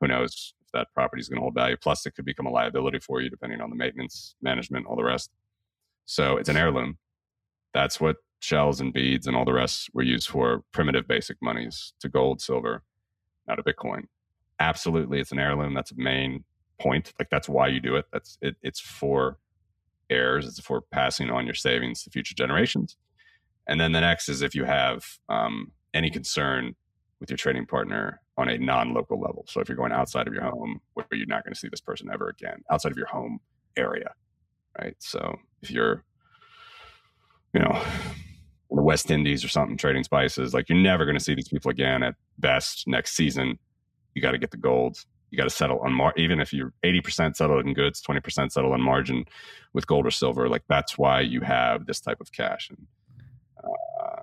Who knows if that property is going to hold value? Plus, it could become a liability for you depending on the maintenance, management, all the rest. So it's an heirloom. That's what shells and beads and all the rest were used for primitive basic monies to gold, silver, not a Bitcoin. Absolutely, it's an heirloom. That's a main point. Like that's why you do it. That's it. It's for heirs, it's for passing on your savings to future generations. And then the next is if you have um, any concern with your trading partner on a non-local level. So if you're going outside of your home, where you're not going to see this person ever again, outside of your home area, right? So if you're, you know, in the West Indies or something trading spices, like you're never going to see these people again at best next season. You got to get the gold. You got to settle on mar- even if you're 80% settled in goods, 20% settled on margin with gold or silver. Like that's why you have this type of cash. And uh,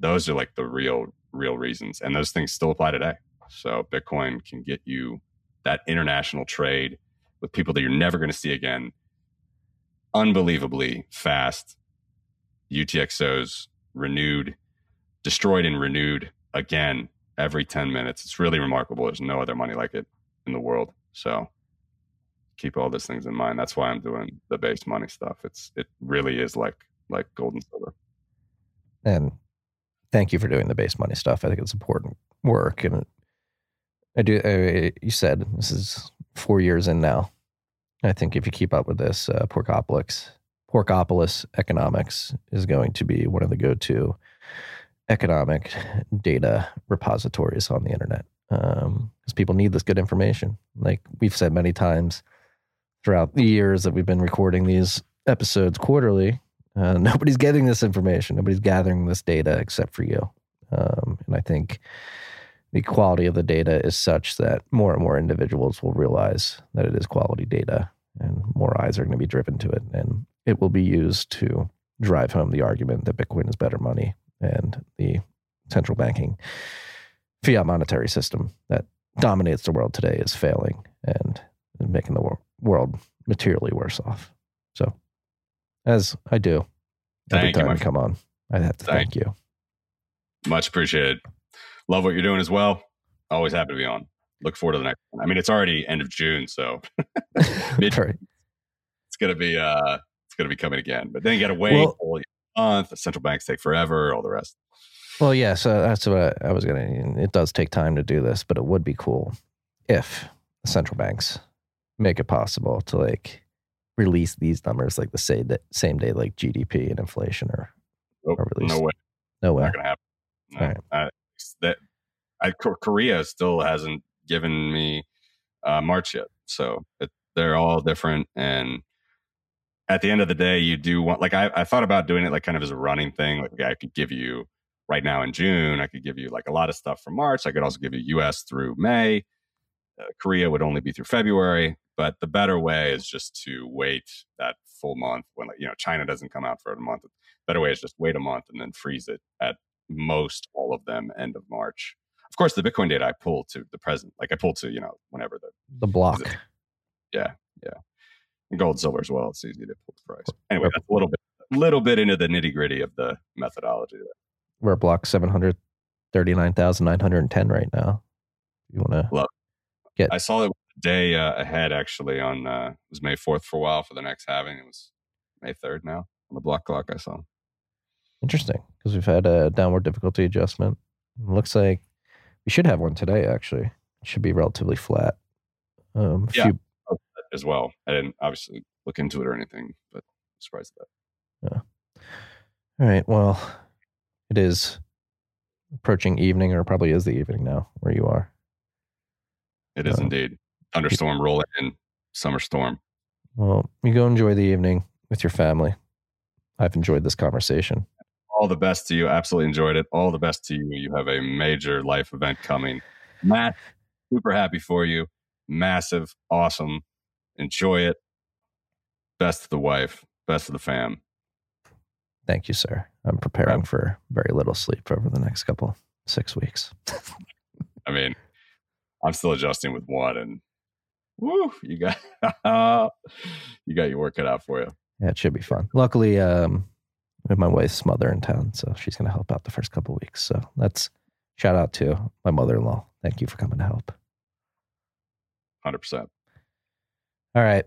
those are like the real, real reasons. And those things still apply today. So Bitcoin can get you that international trade with people that you're never going to see again unbelievably fast. UTXOs renewed, destroyed and renewed again every 10 minutes. It's really remarkable. There's no other money like it in the world. So keep all those things in mind. That's why I'm doing the base money stuff. It's it really is like like gold and silver. And thank you for doing the base money stuff. I think it's important work. And I do. I, you said this is four years in now. I think if you keep up with this, uh, Porkopolis, Porkopolis economics is going to be one of the go-to economic data repositories on the internet because um, people need this good information. Like we've said many times throughout the years that we've been recording these episodes quarterly, uh, nobody's getting this information. Nobody's gathering this data except for you. Um, and I think the quality of the data is such that more and more individuals will realize that it is quality data and more eyes are going to be driven to it. And it will be used to drive home the argument that Bitcoin is better money and the central banking fiat monetary system that dominates the world today is failing and making the world materially worse off. So, as I do every Thank time you, come on, I have to thank, Thank you. Much appreciated. Love what you're doing as well. Always happy to be on. Look forward to the next one. I mean, it's already end of June, so Mid- Right. it's gonna be uh it's gonna be coming again. But then you gotta wait Well- month. Central banks take forever, all the rest. Well, yeah. So that's what I, I was to. It does take time to do this, but it would be cool if the central banks make it possible to like release these numbers like the same day, same day like GDP and inflation or Nope, Or release. no way. no way. Not gonna happen. No. Right. I, that I, Korea still hasn't given me uh, March yet, so it, they're all different. And at the end of the day, you do want like I, I thought about doing it like kind of as a running thing. Like I could give you right now in June, I could give you like a lot of stuff from March. I could also give you U.S. through May. Uh, Korea would only be through February. But the better way is just to wait that full month when like you know China doesn't come out for a month. Better way is just wait a month and then freeze it at most all of them end of March. Of course, the Bitcoin data I pull to the present, like I pull to you know whenever the The block. Yeah yeah gold silver as well. It's easy to pull the price. Anyway, that's a little bit little bit into the nitty gritty of the methodology. There. We're at block seven hundred thirty nine thousand nine hundred and ten right now. You want to? get? I saw it day uh, ahead actually on uh, it was May fourth for a while for the next halving. It was May third now on the block clock. I saw. Interesting, because we've had a downward difficulty adjustment. Looks like we should have one today. Actually, it should be relatively flat. Um, Yeah. few, as well. I didn't obviously look into it or anything, but I'm surprised at that. all right. Well, it is approaching evening, or probably is the evening now where you are. It is Uh, indeed thunderstorm rolling in, summer storm. Well, you go enjoy the evening with your family. I've enjoyed this conversation. All the best to you. Absolutely enjoyed it. All the best to you. You have a major life event coming. Matt, super happy for you. Massive, awesome. Enjoy it. Best of the wife. Best of the fam. Thank you, sir. I'm preparing for very little sleep over the next couple six weeks. I mean, I'm still adjusting with one, and woo, you got you got your work cut out for you. Yeah, it should be fun. Luckily, um, have my wife's mother in town, so she's going to help out the first couple weeks. So that's shout out to my mother-in-law. Thank you for coming to help. Hundred percent. All right,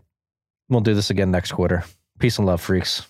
we'll do this again next quarter. Peace and love, freaks.